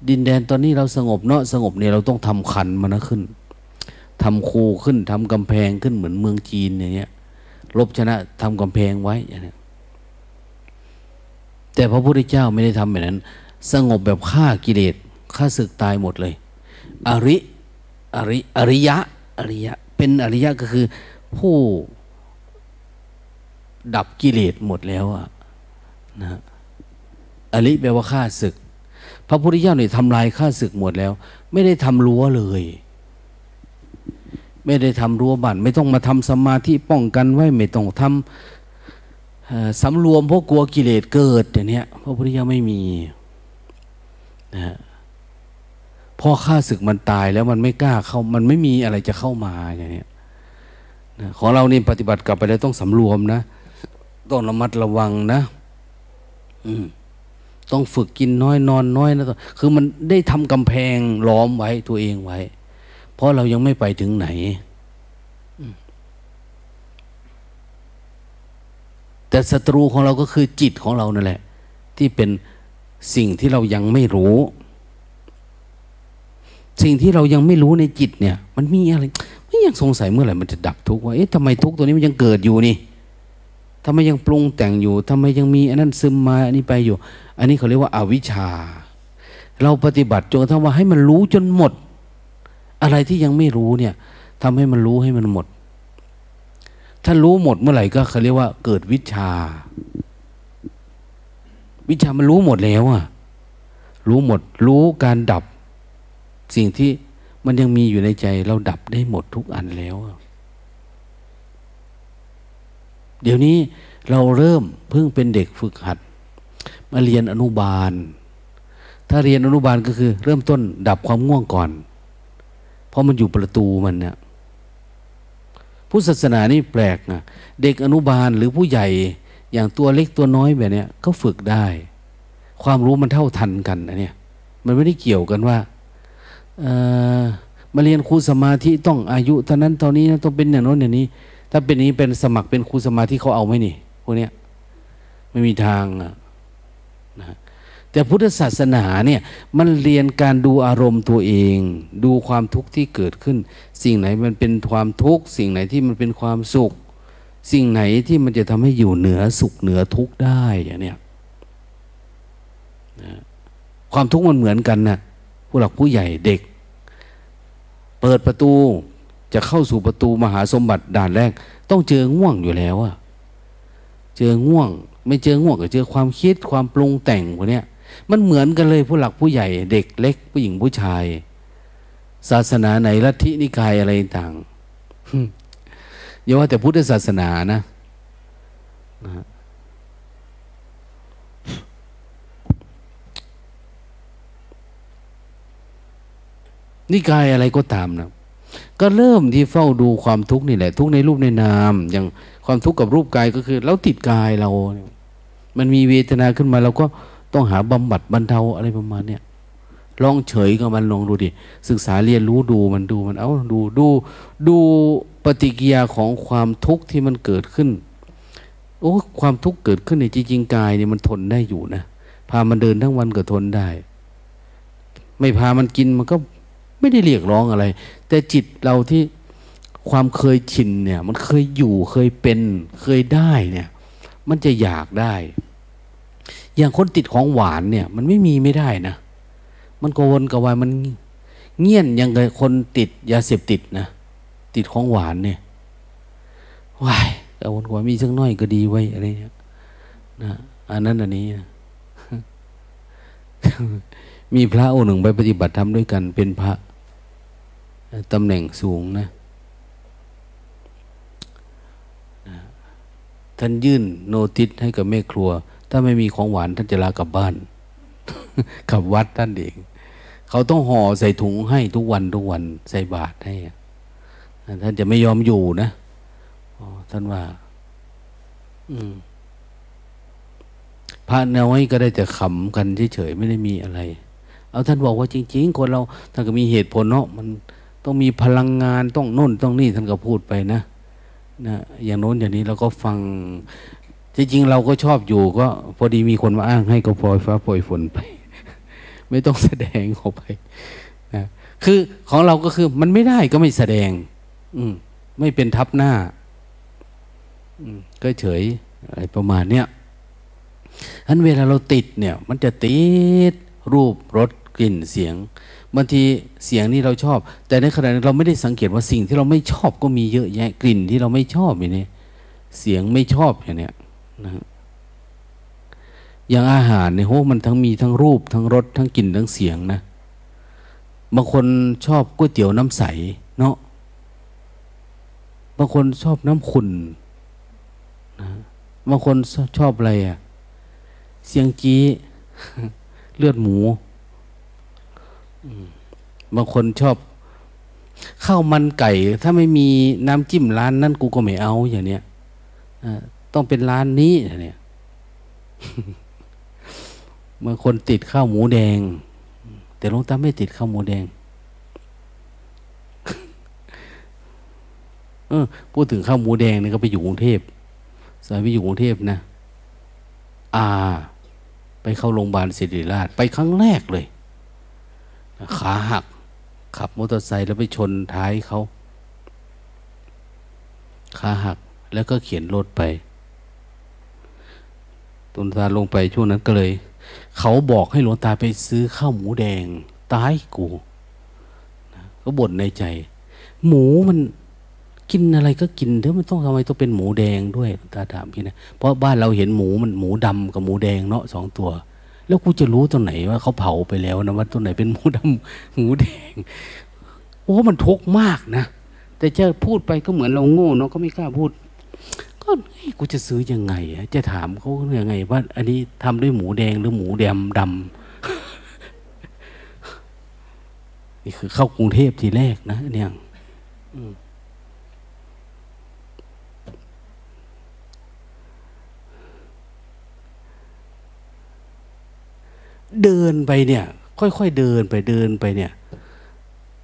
ดินแดนตอนนี้เราสงบเนาะสงบเนี่ยเราต้องทำคันมันนะขึ้นทำคูขึ้นทำกำแพงขึ้นเหมือนเมืองจีนอย่างเงี้ยรบชนะทำกำแพงไว้อย่างนี้ แต่พระพุทธเจ้าไม่ได้ทำแบบนั้น สงบแบบฆ่ากิเลสฆ่าศึกตายหมดเลย อริอริอริยะอริยะ เป็นอริยะก็คือผู้ดับกิเลสหมดแล้วอะนะอริแปลว่าฆ่าศึก พระพุทธเจ้าเนี่ยทำลายฆ่าศึกหมดแล้ว ไม่ได้ทำรั้วเลย ไม่ได้ทำรั้วบ้านไม่ต้องมาทำสมาธิป้องกันไว้ไม่ต้องทำ สำรวมเพราะกลัวกิเลสเกิดอย่างนี้พระพุทธเจ้าไม่มีนะพอข้าศึกมันตายแล้วมันไม่กล้าเข้ามันไม่มีอะไรจะเข้ามาอย่างนี้นะของเรานี่ปฏิบัติกลับไปแล้วต้องสำรวมนะ ต้องระมัดระวังนะ อืมต้องฝึกกินน้อยนอนน้อยนะคือมันได้ทำกำแพงล้อมไว้ตัวเองไว้ เพราะเรายังไม่ไปถึงไหน แต่ศัตรูของเราก็คือจิตของเรานั่นแหละ ที่เป็นสิ่งที่เรายังไม่รู้ สิ่งที่เรายังไม่รู้ในจิตเนี่ย มันมีอะไรไม่ยังสงสัยเมื่อไหร่มันจะดับทุกข์ว่าเอ๊ะทำไมทุกข์ตัวนี้มันยังเกิดอยู่นี่ทำไมยังปรุงแต่งอยู่ทำไมยังมีอันนั้นซึมมาอันนี้ไปอยู่ อันนี้เขาเรียกว่าอาวิชชา เราปฏิบัติจนกระทั่งว่าให้มันรู้จนหมด อะไรที่ยังไม่รู้เนี่ยทำให้มันรู้ให้มันหมด ถ้ารู้หมดเมื่อไหร่ก็เขาเรียกว่าเกิดวิชา วิชามันรู้หมดแล้วอะรู้หมด รู้การดับ สิ่งที่มันยังมีอยู่ในใจ เราดับได้หมดทุกอันแล้ว เดี๋ยวนี้เราเริ่มเพิ่งเป็นเด็กฝึกหัด มาเรียนอนุบาล ถ้าเรียนอนุบาลก็คือ เริ่มต้นดับความง่วงก่อน เพราะมันอยู่ประตูมันเนี่ย พุทธศาสนานี่แปลกนะเด็กอนุบาลหรือผู้ใหญ่อย่างตัวเล็กตัวน้อยแบบนี้ก็ฝึกได้ ความรู้มันเท่าทันกันนะเนี่ยมันไม่ได้เกี่ยวกันว่ามาเรียนครูสมาธิต้องอายุเท่านั้นตอนนี้ต้องเป็นอย่างโน้นอย่างนี้ ถ้าเป็นนี้เป็นสมัครเป็นครูสมาธิเขาเอาไหมนี่พวกเนี้ยไม่มีทางนะ แต่พุทธศาสนาเนี่ยมันเรียนการดูอารมณ์ตัวเอง ดูความทุกข์ที่เกิดขึ้น สิ่งไหนมันเป็นความทุกข์สิ่งไหนที่มันเป็นความสุข สิ่งไหนที่มันจะทำให้อยู่เหนือสุขเหนือทุกข์ได้อย่างเนี้ยความทุกข์มันเหมือนกันนะผู้หลักผู้ใหญ่เด็ก เปิดประตูจะเข้าสู่ประตูมหาสมบัติด่านแรก ต้องเจอง่วงอยู่แล้วอะเจอง่วง ไม่เจอง่วงก็เจอความคิดความปรุงแต่งพวกนี้ มันเหมือนกันเลยผู้หลักผู้ใหญ่ เด็กเล็ก ผู้หญิงผู้ชาย ศาสนาไหนลัทธินิกายอะไรต่างอย่าว่าแต่พุทธศาสนานะนะนิกายอะไรก็ตามนะก็เริ่มที่เฝ้าดูความทุกข์นี่แหละ ทุกข์ในรูปในนาม อย่างความทุกข์กับรูปกายก็คือเราติดกายเรา มันมีเวทนาขึ้นมาเราก็ ต้องหาบำบัดบรรเทาอะไรประมาณเนี้ยลองเฉยกับมันลองดูดิ ศึกษาเรียนรู้ดูมันดูมัน เอาดูดู ดูปฏิกิยาของความทุกข์ที่มันเกิดขึ้น โอ้ความทุกข์เกิดขึ้นในจริงๆกายเนี่ยมันทนได้อยู่นะ พามันเดินทั้งวันก็ทนได้ ไม่พามันกินมันก็ไม่ได้เรียกร้องอะไร แต่จิตเราที่ความเคยชินเนี่ย มันเคยอยู่เคยเป็นเคยได้เนี่ย มันจะอยากได้ อย่างคนติดของหวานเนี่ย มันไม่มีไม่ได้นะ มันกวนกวายมันเงียนยังไงคนติดยาเสพติดนะติดของหวานเนี่ยวายกวนกวายมีสักน้อยก็ดีไว้อะไรเงี้ยนะอันนั้นอันนี้นะมีพระองค์หนึ่งไปปฏิบัติธรรมด้วยกัน เป็นพระตำแหน่งสูงนะท่านยื่นโนติสให้กับแม่ครัว ถ้าไม่มีของหวานท่านจะลากลับบ้านกลับวัดท่านเองเขาต้องห่อใส่ถุงให้ทุกวันทุกวันใส่บาตรให้ท่านจะไม่ยอมอยู่นะท่านว่า อืมพระน้อยก็ได้แต่ขำกันเฉยๆไม่ได้มีอะไร เอาท่านบอกว่าจริง ๆ คนเราท่านก็มีเหตุผลเนาะมันต้องมีพลังงานต้องโน่นต้องนี่ท่านก็พูดไปนะนะอย่างโน้นอย่างนี้เราก็ฟัง จริงๆเราก็ชอบอยู่ก็ พอดีมีคนมาอ้างให้ก็ปล่อยฟ้าปล่อยฝนไป ไม่ต้องแสดงออกไปนะคือของเราก็คือมันไม่ได้ก็ไม่แสดง อืมไม่เป็นทับหน้า อืมก็เฉยอะไรประมาณเนี้ยอันเวลาเราติดเนี่ย มันจะติดรูปรสกลิ่นเสียงบางทีเสียงนี่เราชอบ แต่ในขณะนั้นเราไม่ได้สังเกตว่าสิ่งที่เราไม่ชอบก็มีเยอะแยะกลิ่นที่เราไม่ชอบอย่างนี้เสียงไม่ชอบอย่างเนี้ย นะอย่างอาหารเนี่ยโหมันทั้งมีทั้งรูปทั้งรสทั้งกลิ่นทั้งเสียงนะบางคนชอบก๋วยเตี๋ยวน้ำใสเนาะบางคนชอบน้ำขุ่นนะบางคนชอบอะไรอะเสียงจี้เลือดหมูบางคนชอบข้าวมันไก่ ถ้าไม่มีน้ำจิ้มร้านนั้นกูก็ไม่เอาอย่างเนี้ย ต้องเป็นร้านนี้เนี้ยบางคนติดข้าวหมูแดง แต่ลงตาไม่ติดข้าวหมูแดงเออพูดถึงข้าวหมูแดงนี่ก็ไปอยู่กรุงเทพสายไปอยู่กรุงเทพนะ อ่า ไปเข้าโรงพยาบาลศิริราช ไปครั้งแรกเลย ขาหัก ขับมอเตอร์ไซค์แล้วไปชนท้ายเขาขาหักแล้วก็เขียนรถไป ตุนตาลงไปช่วงนั้นก็เลย เขาบอกให้หลวงตาไปซื้อข้าวหมูแดง ตายกูก็บ่นในใจ หมูมันกินอะไรก็กินเถอะมันต้องทำไมต้องเป็นหมูแดงด้วยตาถามพี่นะเพราะบ้านเราเห็นหมูมันหมูดำกับหมูแดงเนาะสองตัว แล้วกูจะรู้ตรงไหนว่าเขาเผาไปแล้วนะว่าตัวไหนเป็นหมูดำหมูแดงโอ้มันทุกข์มากนะแต่จะพูดไปก็เหมือนเราโง่เนาะก็ไม่กล้าพูด ก็กูจะซื้อยังไงจะถามเขายังไง ว่า อันนี้ทำด้วยหมูแดงหรือหมูแดงดำนี่คือเข้ากรุงเทพทีแรกนะ เนี่ยเดินไปเนี่ย ค่อยๆเดินไปเดินไปเนี่ย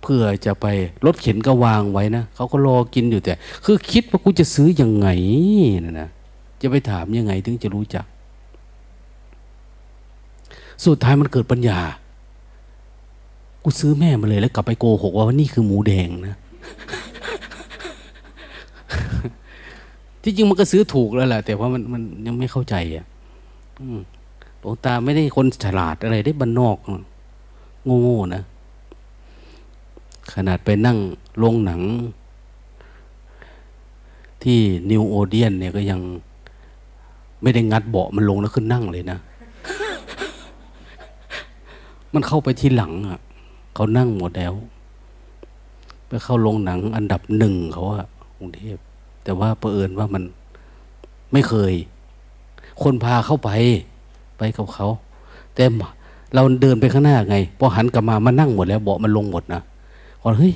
เพื่อจะไปรถเข็นก็วางไว้นะเขาก็รอกินอยู่แต่ คือคิดว่ากูจะซื้อยังไงนะนะจะไปถามยังไงถึงจะรู้จัก สุดท้ายมันเกิดปัญญา กูซื้อแม่มาเลยแล้วกลับไปโกหกว่านี่คือหมูแดงนะ ที่จริงมันก็ซื้อถูกแล้วแหละแต่ว่ามันมันยังไม่เข้าใจอะหลวงตาไม่ได้คนฉลาดอะไรได้บรรนอกโง่ๆนะ ขนาดไปนั่งโรงหนัง ที่นิวโอเดียนเนี่ยก็ยังไม่ได้งัดเบาะมันลงแล้วขึ้นนั่งเลยนะ มันเข้าไปที่หลังอะ เขานั่งหมดแล้ว ไปเข้าลงหนังอันดับหนึ่งเขาอะกรุงเทพ แต่ว่าเอิญว่ามันไม่เคย คนพาเข้าไป ไปกับเขา แต่เราเดินไปข้างหน้าไง พอหันกลับมามานั่งหมดแล้วเบาะมันลงหมดนะ ก่อนเฮ้ย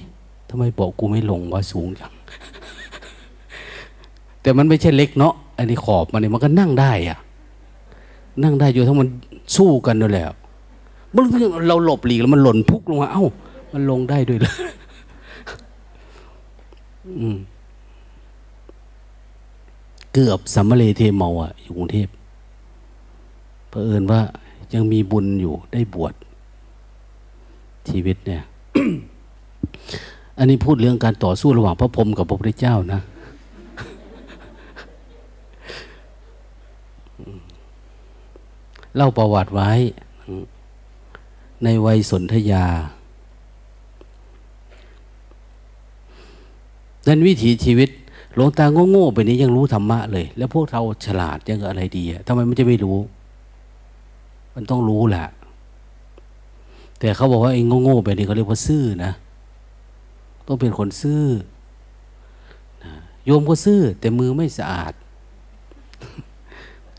ทำไมบาะกูไม่ลงวะสูงจัง แต่มันไม่ใช่เล็กเนาะอันนี้ขอบมันนี่มันก็นั่งได้อะนั่งได้อยู่ทั้งมันสู้กันด้วยแล้วเราหลบหลีกแล้วมันหล่นพุกลงมา เอ้า มันลงได้ด้วยเลยเกือบสัมเลเทเมาอะอยู่กรุงเทพเผอิญว่ายังมีบุญอยู่ได้บวชชีวิตเนี่ย อันนี้พูดเรื่องการต่อสู้ระหว่างพระพรหมกับพระพุทธเจ้านะ เล่าประวัติไว้ ในวัยสนธยานั้นวิถีชีวิตหลวงตาโง่ๆไปนี้ยังรู้ธรรมะเลย แล้วพวกเราฉลาดยังอะไรดีอะทำไมมันจะไม่รู้ มันต้องรู้แหละ แต่เขาบอกว่าไอ้โง่ๆไปนี้เขาเรียกว่าซื่อนะ ต้องเป็นคนซื่อโยมก็ซื่อ แต่มือไม่สะอาด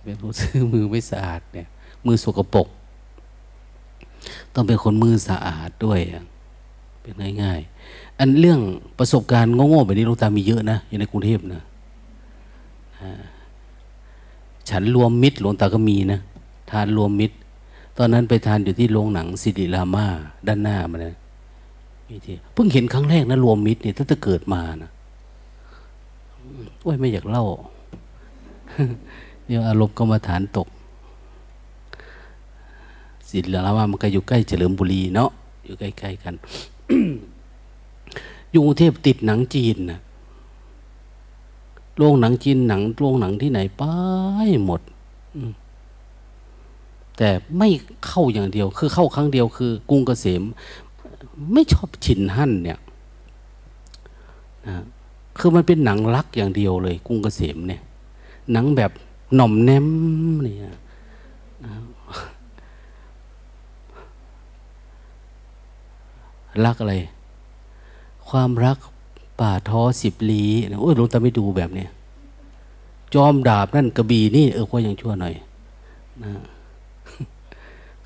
เป็นคนซื่อมือไม่สะอาดเนี่ย มือสกปรกต้องเป็นคนมือสะอาดด้วย เป็นง่ายๆ อันเรื่องประสบการณ์โง่ๆแบบนี้ลุงตามีเยอะนะอยู่ในกรุงเทพนะฉันรวมมิตรหลวงตาก็มีนะ ทานรวมมิตร ตอนนั้นไปทานอยู่ที่โรงหนังสิริรามา ด้านหน้ามานะีทีเพิ่งเห็นครั้งแรกนะรวมมิตรเนี่ยตั้งแต่เกิดมานะโอ้ยไม่อยากเล่าเดี๋ยวอารมณ์ก็มาฐานตกสิริรามามันก็อยู่ใกล้เฉลิมบุรีเนาะอยู่ใกล้ๆกันอยู่กรุงเทพติดหนังจีนนะโรงหนังจีนหนังโรงหนังที่ไหนไปหมดแต่ไม่เข้าอย่างเดียว คือเข้าครั้งเดียวคือกรุงเกษม ไม่ชอบฉินหั่นเนี่ยนะคือมันเป็นหนังรักอย่างเดียวเลยกรุงเกษมเนี่ย หนังแบบหน่อมแนมเนี่นะรักอะไร ความรักป่าท้อสิบลีโอ้ยหลวงตาไม่ดูแบบเนี้ยจอมดาบนั่นกระบี่นี่เออก็ยังชั่วหน่อยนะ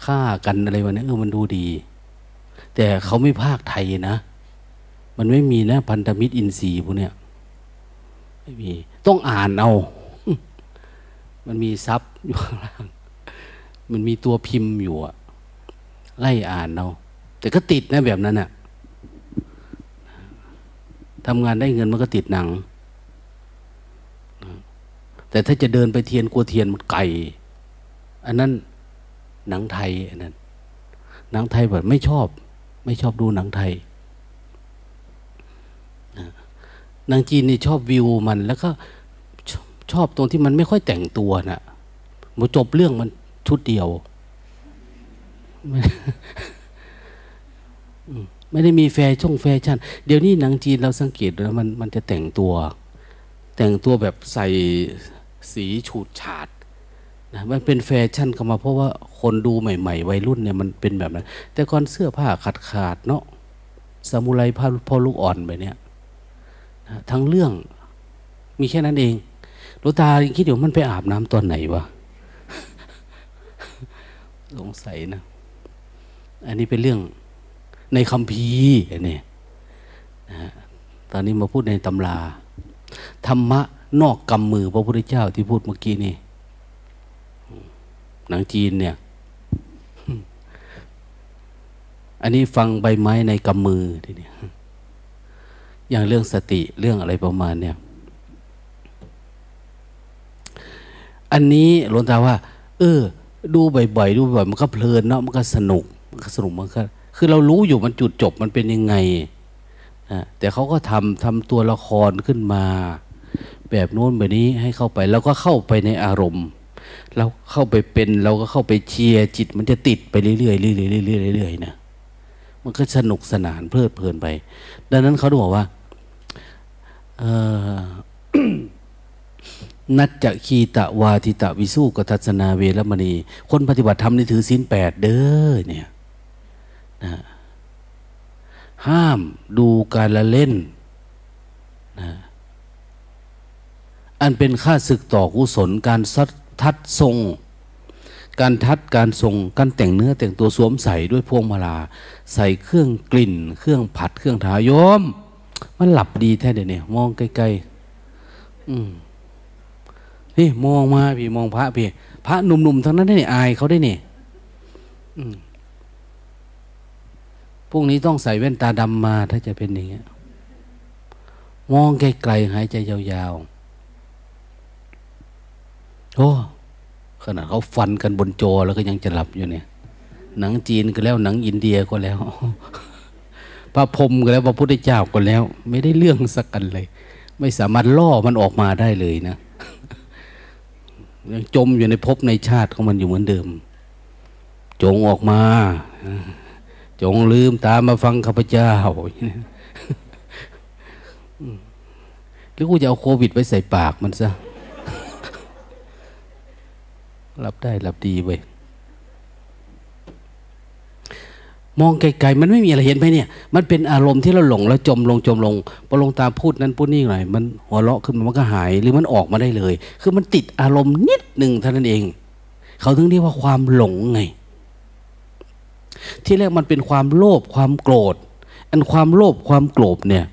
ฆ่ากันอะไรวะเนี่ยเออมันดูดี แต่เขาไม่ภาคไทยนะ มันไม่มีนะพันธมิตรอินทรีย์พวกเนี้ยไม่มี ต้องอ่านเอา มันมีซับอยู่ข้างล่าง มันมีตัวพิมพ์อยู่อะไล่อ่านเอาแต่ก็ติดนะแบบนั้นอะทำงานได้เงินมันก็ติดหนัง แต่ถ้าจะเดินไปเทียนกลัวเทียนมันไกล อันนั้นหนังไทยอันนั้นหนังไทยแบบไม่ชอบ ไม่ชอบดูหนังไทยหนังจีนนี่ชอบวิวมัน แล้วก็ชอบตรงที่มันไม่ค่อยแต่งตัวนะ่ะมาจบเรื่องมันชุดเดียว ไม่ได้มีแฟชั่นแฟชั่น เดี๋ยวนี้หนังจีนเราสังเกตแล้วมันมันจะแต่งตัว แต่งตัวแบบใส่สีฉูดฉาด นะมันเป็นแฟชั่นเข้ามาเพราะว่าคนดูใหม่ ๆ วัยรุ่นเนี่ยมันเป็นแบบนั้น แต่ก่อนเสื้อผ้าขาดขาดเนาะซามูไรผ้าพ่อลูกอ่อนไปเนี่ยนะทั้งเรื่องมีแค่นั้นเองหลวงตาคิดอยู่มันไปอาบน้ำตอนไหนวะสงสัยนะ อันนี้เป็นเรื่องในคำพีเนี่ยนะตอนนี้มาพูดในตำรา ธรรมะนอกกำมือพระพุทธเจ้าที่พูดเมื่อกี้นี่ หนังจีนเนี่ย อันนี้ฟังใบไม้ในกำมือทีนี้อย่างเรื่องสติเรื่องอะไรประมาณเนี่ย อันนี้หลวงตาว่า เออ ดูบ่อยๆดูบ่อยมันก็เพลินเนาะมันก็สนุก มันก็สนุกมันก็คือเรารู้อยู่มันจุดจบมันเป็นยังไงนะแต่เขาก็ทำทำตัวละครขึ้นมา แบบโน้นแบบนี้ให้เข้าไป แล้วก็เข้าไปในอารมณ์ เราเข้าไปเป็น เราก็เข้าไปเชียร์จิต มันจะติดไปเรื่อยๆเรื่อยๆเรื่อยๆเรื่อยๆนะมันก็สนุกสนานเพลิดเพลินไป ดังนั้นเขาบอกว่านัจจะคีตะวาทิตะวิสุกทัศนาเวรมณี คนปฏิบัติธรรมนี่ถือศีลแปดเด้อเนี่ยนะห้ามดูการละเล่นนะอันเป็นค่าศึกต่อกุศลการซัด ทัดทรง การทัดการทรงการแต่งเนื้อแต่งตัวสวมใส่ด้วยพวงมาลา ใส่เครื่องกลิ่น เครื่องผัดเครื่องทายม มันหลับดีแท้เดี๋ยวนี้มองใกล้ๆอืมนี่มองมาพี่มองพระพี่พระหนุ่มๆทั้งนั้นได้เนี่ยอายเขาได้เนี่ยพวกนี้ต้องใส่แว่นตาดำมาถ้าจะเป็นอย่างเงี้ย มองไกลๆหายใจยาวๆ โอ้ขนาดเขาฟันกันบนจอแล้วก็ยังจะหลับอยู่เนี่ย หนังจีนก็แล้วหนังอินเดียก็แล้ว พระพรมก็แล้วพระพุทธเจ้าก็แล้ว ไม่ได้เรื่องสักกันเลย ไม่สามารถล่อมันออกมาได้เลยนะยังจมอยู่ในภพในชาติของมันอยู่เหมือนเดิม จงออกมา จงลืมตามมาฟังข้าพเจ้าหรือกูจะเอาโควิดไปใส่ปากมันซะ รับได้รับดีเว้ยมองไกลๆมันไม่มีอะไรเห็นไหมเนี่ย มันเป็นอารมณ์ที่เราหลงแล้วจมลงจมลงพอลงตาพูดนั้นพูดนี่หน่อยมันหัวเราะขึ้นมันก็หายหรือมันออกมาได้เลย คือมันติดอารมณ์นิดหนึ่งเท่านั้นเอง เขาถึงเรียกว่าความหลงไง ที่แรกมันเป็นความโลภความโกรธ อันความโลภความโกรธเนี่ย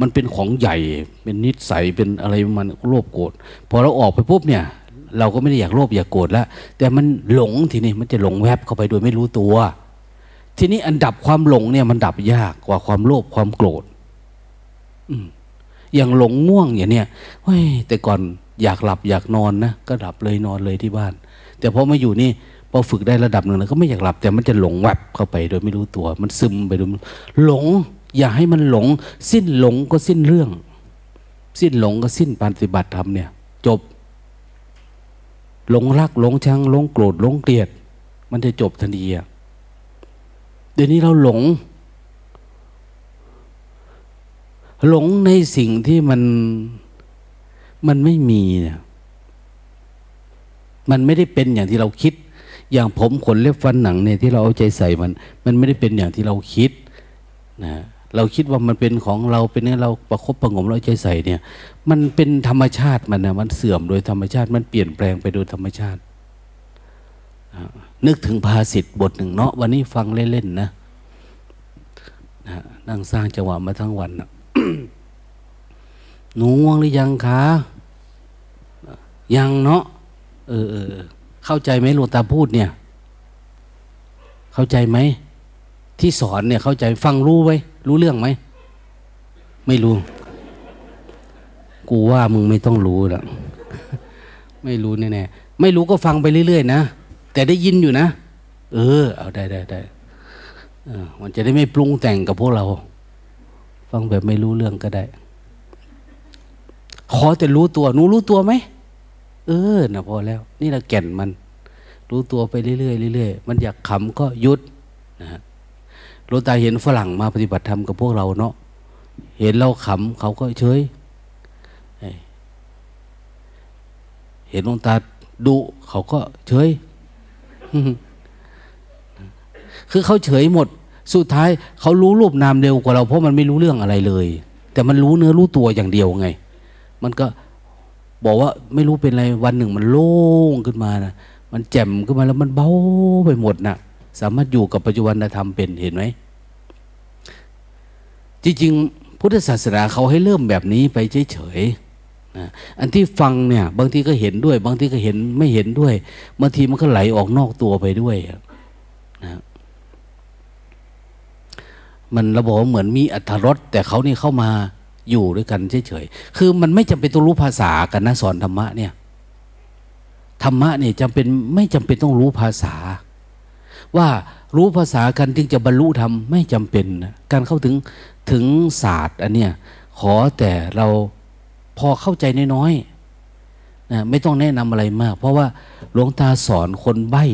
มันเป็นของใหญ่เป็นนิสัยเป็นอะไรมันโลภโกรธพอเราออกไปปุ๊บเนี่ย เราก็ไม่ได้อยากโลภอยากโกรธแล้วแต่มันหลงทีนี้มันจะหลงแวบเข้าไปโดยไม่รู้ตัว ทีนี้อันดับความหลงเนี่ยมันดับยากกว่าความโลภความโกรธอย่างหลงง่วงอย่างเนี้ยเฮ้ยแต่ก่อนอยากหลับอยากนอนนะก็หลับเลยนอนเลยที่บ้าน แต่พอมาอยู่นี่พอฝึกได้ระดับหนึ่งแล้วก็ไม่อยากหลับ แต่มันจะหลงแวบเข้าไป โดยไม่รู้ตัว มันซึมไปโดยหลง อย่าให้มันหลง สิ้นหลงก็สิ้นเรื่อง สิ้นหลงก็สิ้นปฏิบัติธรรมเนี่ย จบ หลงรักหลงชังหลงโกรธหลงเกลียด มันจะจบทันทีอะเดี๋ยวนี้เราหลง หลงในสิ่งที่มันมันไม่มีเนี่ยมันไม่ได้เป็นอย่างที่เราคิด อย่างผมขนเล็บฟันหนังเนี่ยที่เราเอาใจใส่มัน มันไม่ได้เป็นอย่างที่เราคิดนะ เราคิดว่ามันเป็นของเราเป็นเนี่ยเราประคบประงมเราใจใส่เนี่ย มันเป็นธรรมชาติมันนะมันเสื่อมโดยธรรมชาติมันเปลี่ยนแปลงไปโดยธรรมชาติ นึกถึงภาษิตบทหนึ่งเนาะวันนี้ฟังเล่นๆนะนะนั่งสร้างจังหวะมาทั้งวันนะหนูง่วงหรือยังคะ ยังเนาะเออเข้าใจไหมหลวงตาพูดเนี่ย เข้าใจไหม ที่สอนเนี่ยเข้าใจฟังรู้ไว้รู้เรื่องไหม ไม่รู้ กูว่ามึงไม่ต้องรู้ละไม่รู้แน่ๆไม่รู้ก็ฟังไปเรื่อยๆนะแต่ได้ยินอยู่นะ เออ เอาได้ได้ได้มันจะได้ไม่ปรุงแต่งกับพวกเรา ฟังแบบไม่รู้เรื่องก็ได้ ขอแต่รู้ตัวหนูรู้ตัวไหมเออนะพอแล้ว นี่เราแก่นมัน รู้ตัวไปเรื่อยๆเรื่อยๆมันอยากขำก็ยุดนะฮะ ลวงตาเห็นฝรั่งมาปฏิบัติธรรมกับพวกเราเนาะเห็นเราขำเขาก็เฉยเห็นหลวงตาดุเขาก็เฉยคือเขาเฉยหมด สุดท้ายเขารู้รูปนามเร็วกว่าเราเพราะมันไม่รู้เรื่องอะไรเลย แต่มันรู้เนื้อรู้ตัวอย่างเดียวไง มันก็บอกว่าไม่รู้เป็นอะไรวันหนึ่งมันโล่งขึ้นมานะมันแจ่มขึ้นมาแล้วมันเบาไปหมดนะ สามารถอยู่กับปัจจุบันธรรมเป็นเห็นไหม จริงๆ พุทธศาสนาเขาให้เริ่มแบบนี้ไปเฉยๆนะอันที่ฟังเนี่ย บางทีก็เห็นด้วย บางทีก็เห็นไม่เห็นด้วยบางทีมันก็ไหลออกนอกตัวไปด้วยนะมันเราบอกว่าเหมือนมีอัตรสแต่เขานี่เข้ามาอยู่ด้วยกันเฉยๆ คือมันไม่จำเป็นต้องรู้ภาษากันนะสอนธรรมะเนี่ย ธรรมะเนี่ยจำเป็นไม่จำเป็นต้องรู้ภาษา ว่ารู้ภาษากันจึงจะบรรลุธรรมไม่จำเป็นนะการเข้าถึงถึงศาสตร์อันเนี้ยขอแต่เราพอเข้าใจน้อยๆนะไม่ต้องแนะนำอะไรมาก เพราะว่าหลวงตาสอนคนใบ้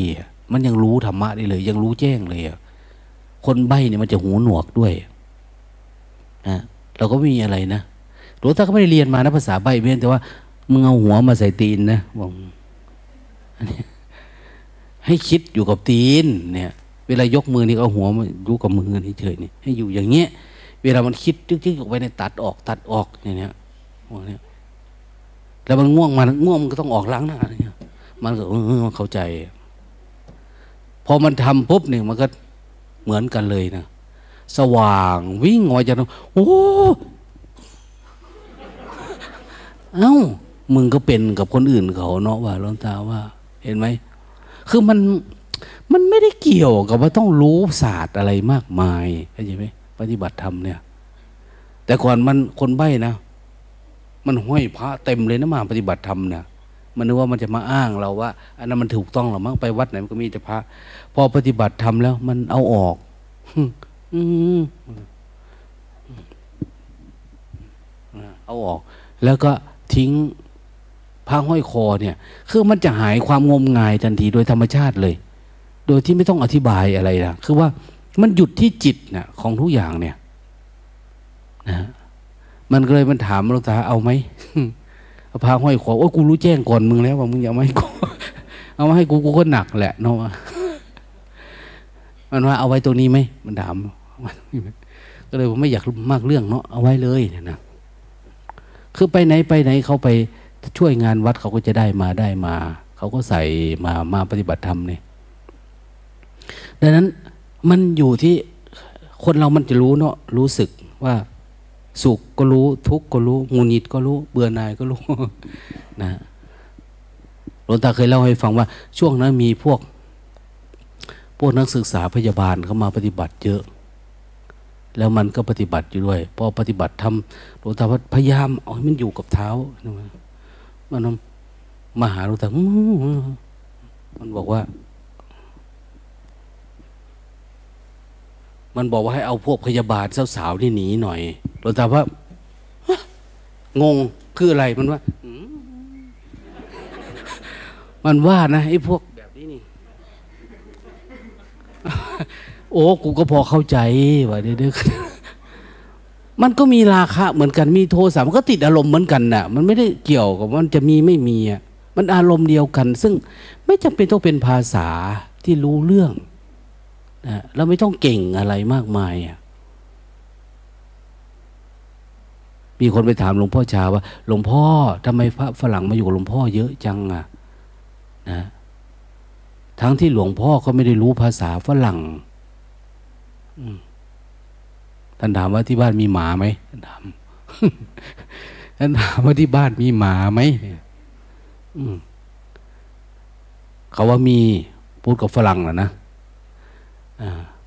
มันยังรู้ธรรมะได้เลย ยังรู้แจ้งเลยอะคนใบ้เนี่ยมันจะหูหนวกด้วยนะเราก็ไม่มีอะไรนะหลวงตาก็ไม่ได้เรียนมานะภาษาใบ้เพียงแต่ว่ามึงเอาหัวมาใส่ตีนนะบอก ให้คิดอยู่กับตีนเนี่ย เวลายกมือนี่เอาหัวมาอยู่กับมือนี่เฉยนี่ให้อยู่อย่างเงี้ย เวลามันคิดจึ๊กๆออกไปในตัดออก ตัดออกอย่างเนี้ยเนี่ยแล้วมันง่วงมันง่วงมันก็ต้องออกล้างหน้าเนี่ยมันก็เออเข้าใจพอมันทำปุ๊บเนี่ยมันก็เหมือนกันเลยนะสว่างวิ่งออกจากโอ้เอ้ามึงก็เป็นกับคนอื่นเขาเนาะว่าลวงตาว่า เห็นไหม คือมันมันไม่ได้เกี่ยวกับว่าต้องรู้ศาสตร์อะไรมากมายเข้าใจไหมปฏิบัติธรรมเนี่ย แต่ก่อนมันคนใบ้นะ มันห้อยพระเต็มเลยนะมาปฏิบัติธรรมเนี่ยมันนึกว่ามันจะมาอ้างเราว่าอันนั้นมันถูกต้องหรอมั้งไปวัดไหนมันก็มีแต่พระ พอปฏิบัติธรรมแล้ว มันเอาออกอืเอาออก แล้วก็ทิ้ง ผ้าห้อยคอเนี่ย คือมันจะหายความงมงายทันทีโดยธรรมชาติเลย โดยที่ไม่ต้องอธิบายอะไรนะคือว่ามันหยุดที่จิตนะของทุกอย่างเนี่ยนะมันก็เลยมันถามหลวงตาเอาไหมเอาผ้าห้อยคอโอ้กูรู้แจ้งก่อนมึงแล้วว่ามึงอย่ามาให้กูเอามาให้กูกูก็หนักแหละเนาะมันว่าเอาไว้ตรงนี้ไหมมันถามก็เลยผมไม่อยากมากเรื่องเนาะเอาไว้เลยเนี่ยนะคือไปไหนไปไหนเขาไป ช่วยงานวัดเขาก็จะได้มาได้มา เขาก็ใส่มามาปฏิบัติธรรมเนี่ยดังนั้นมันอยู่ที่คนเรามันจะรู้เนาะรู้สึกว่าสุขก็รู้ ทุกข์ก็รู้งูนิดก็รู้ เบื่อหน่ายก็รู้นะหลวงตาเคยเล่าให้ฟังว่า ช่วงนั้นมีพวก พวกนักศึกษาพยาบาลเขามาปฏิบัติเยอะ แล้วมันก็ปฏิบัติอยู่ด้วย พอปฏิบัติทำหลวงตาพยายามเอาให้มันอยู่กับเท้านะ มันมาหาหลวงตามันบอกว่า มันบอกว่าให้เอาพวกพยาบาลสาวๆที่หนีหน่อยหลวงตาว่างงคืออะไรมันว่ามันว่านะไอ้พวกแบบนี้นี่ โอ้กูก็พอเข้าใจว่าเด็กๆ มันก็มีราคาเหมือนกันมีโทสะมันก็ติดอารมณ์เหมือนกันน่ะ มันไม่ได้เกี่ยวกับมันจะมีไม่มีอะมันอารมณ์เดียวกัน ซึ่งไม่จำเป็นต้องเป็นภาษาที่รู้เรื่องนะเราไม่ต้องเก่งอะไรมากมายอะมีคนไปถามหลวงพ่อชาว่า หลวงพ่อทำไมพระฝรั่งมาอยู่กับหลวงพ่อเยอะจังอะนะทั้งที่หลวงพ่อก็ไม่ได้รู้ภาษาฝรั่ง ท่านถามว่าที่บ้านมีหมาไหมท่านถามท่านถามว่าที่บ้านมีหมาไหมเขาว่ามีพูดกับฝรั่งนะนะ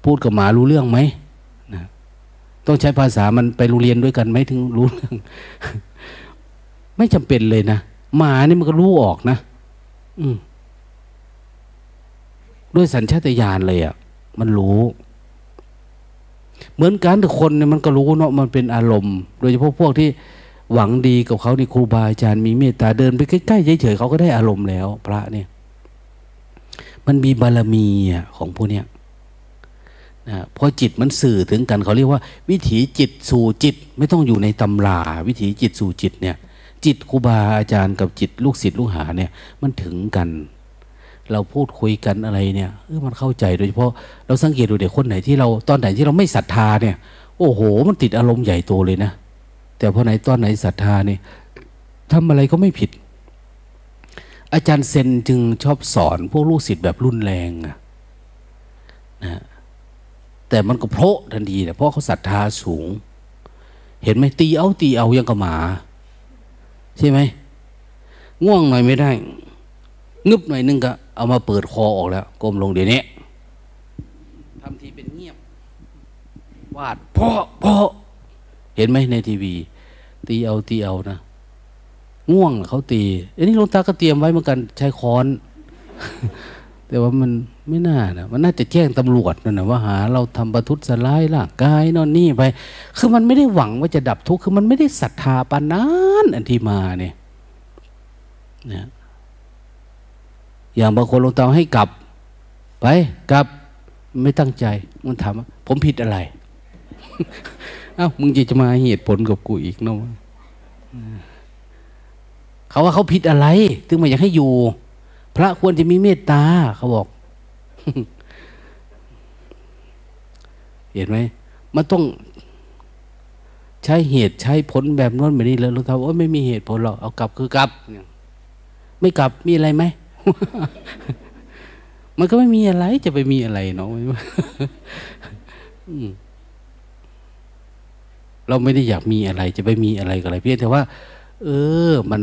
พูดกับหมารู้เรื่องไหมต้องใช้ภาษามันไปโรงเรียนด้วยกันไหมถึงรู้เรื่อง ไม่จำเป็นเลยนะหมานี่มันก็รู้ออกนะอืด้วยสัญชาตญาณเลยอะ่ะ มันรู้ เหมือนกันแต่คนเนี่ยมันก็รู้เนาะมันเป็นอารมณ์ โดยเฉพาะพวกที่หวังดีกับเขาในครูบาอาจารย์มีเมตตาเดินไปใกล้ๆเฉยๆเขาก็ได้อารมณ์แล้ว พระเนี่ย มันมีบารมีอะของพวกเนี้ยนะพอจิตมันสื่อถึงกันเขาเรียกว่า วิถีจิตสู่จิต ไม่ต้องอยู่ในตำราวิถีจิตสู่จิตเนี่ย จิตครูบาอาจารย์กับจิตลูกศิษย์ลูกหาเนี่ย มันถึงกัน เราพูดคุยกันอะไรเนี่ยเออมันเข้าใจโดยเฉพาะเราสังเกตดูเด็กคนไหนที่เราตอนไหนที่เราไม่ศรัทธาเนี่ย โอ้โห มันติดอารมณ์ใหญ่โตเลยนะแต่พอไหนตอนไหนศรัทธาเนี่ยทำอะไรก็ไม่ผิด อาจารย์เซนจึงชอบสอนพวกลูกศิษย์แบบรุนแรงนะแต่มันก็โพราะทันทีนะเพราะเขาศรัทธาสูง เห็นไหมตีเอาตีเอายังกระหมา ใช่ไหมง่วงหน่อยไม่ได้ งึบหน่อยนึงก็ เอามาเปิดคอออกแล้วก้มลงเดี๋ยวนี้ทำทีเป็นเงียบ วาดพ่อพ่อเห็นไหมในทีวี ตีเอาตีเอานะง่วงเขาตีอันนี้ลงตาก็เตรียมไว้เหมือนกันใช้ค้อน แต่ว่ามันไม่น่านะมันน่าจะแจ้งตำรวจนะนะว่าหา เราทำประทุษร้ายร่างกายนอนนี่ไป คือมันไม่ได้หวังว่าจะดับทุกข์คือมันไม่ได้ศรัทธาปานนั้นอันที่มาเนี่ยนะ อย่างบางคนลงตาให้กลับ ไปกลับไม่ตั้งใจ มันถามว่าผมผิดอะไรเอ้ามึงจะจะมาเหตุผลกับกูอีกเนาะเขาว่าเขาผิดอะไร ถึงมาอยากให้อยู่ พระควรจะมีเมตตาเขาบอก เห็นไหมมันต้องใช้เหตุใช้ผลแบบนั้นแบบนี้แล้วเราทำว่าไม่มีเหตุผลหรอกเอากลับคือกลับ ไม่กลับมีอะไรไหม มันก็ไม่มีอะไรจะไปมีอะไรเนาะเราไม่ได้อยากมีอะไรจะไปมีอะไรกับอะไร เพียงแต่ว่า เออ มัน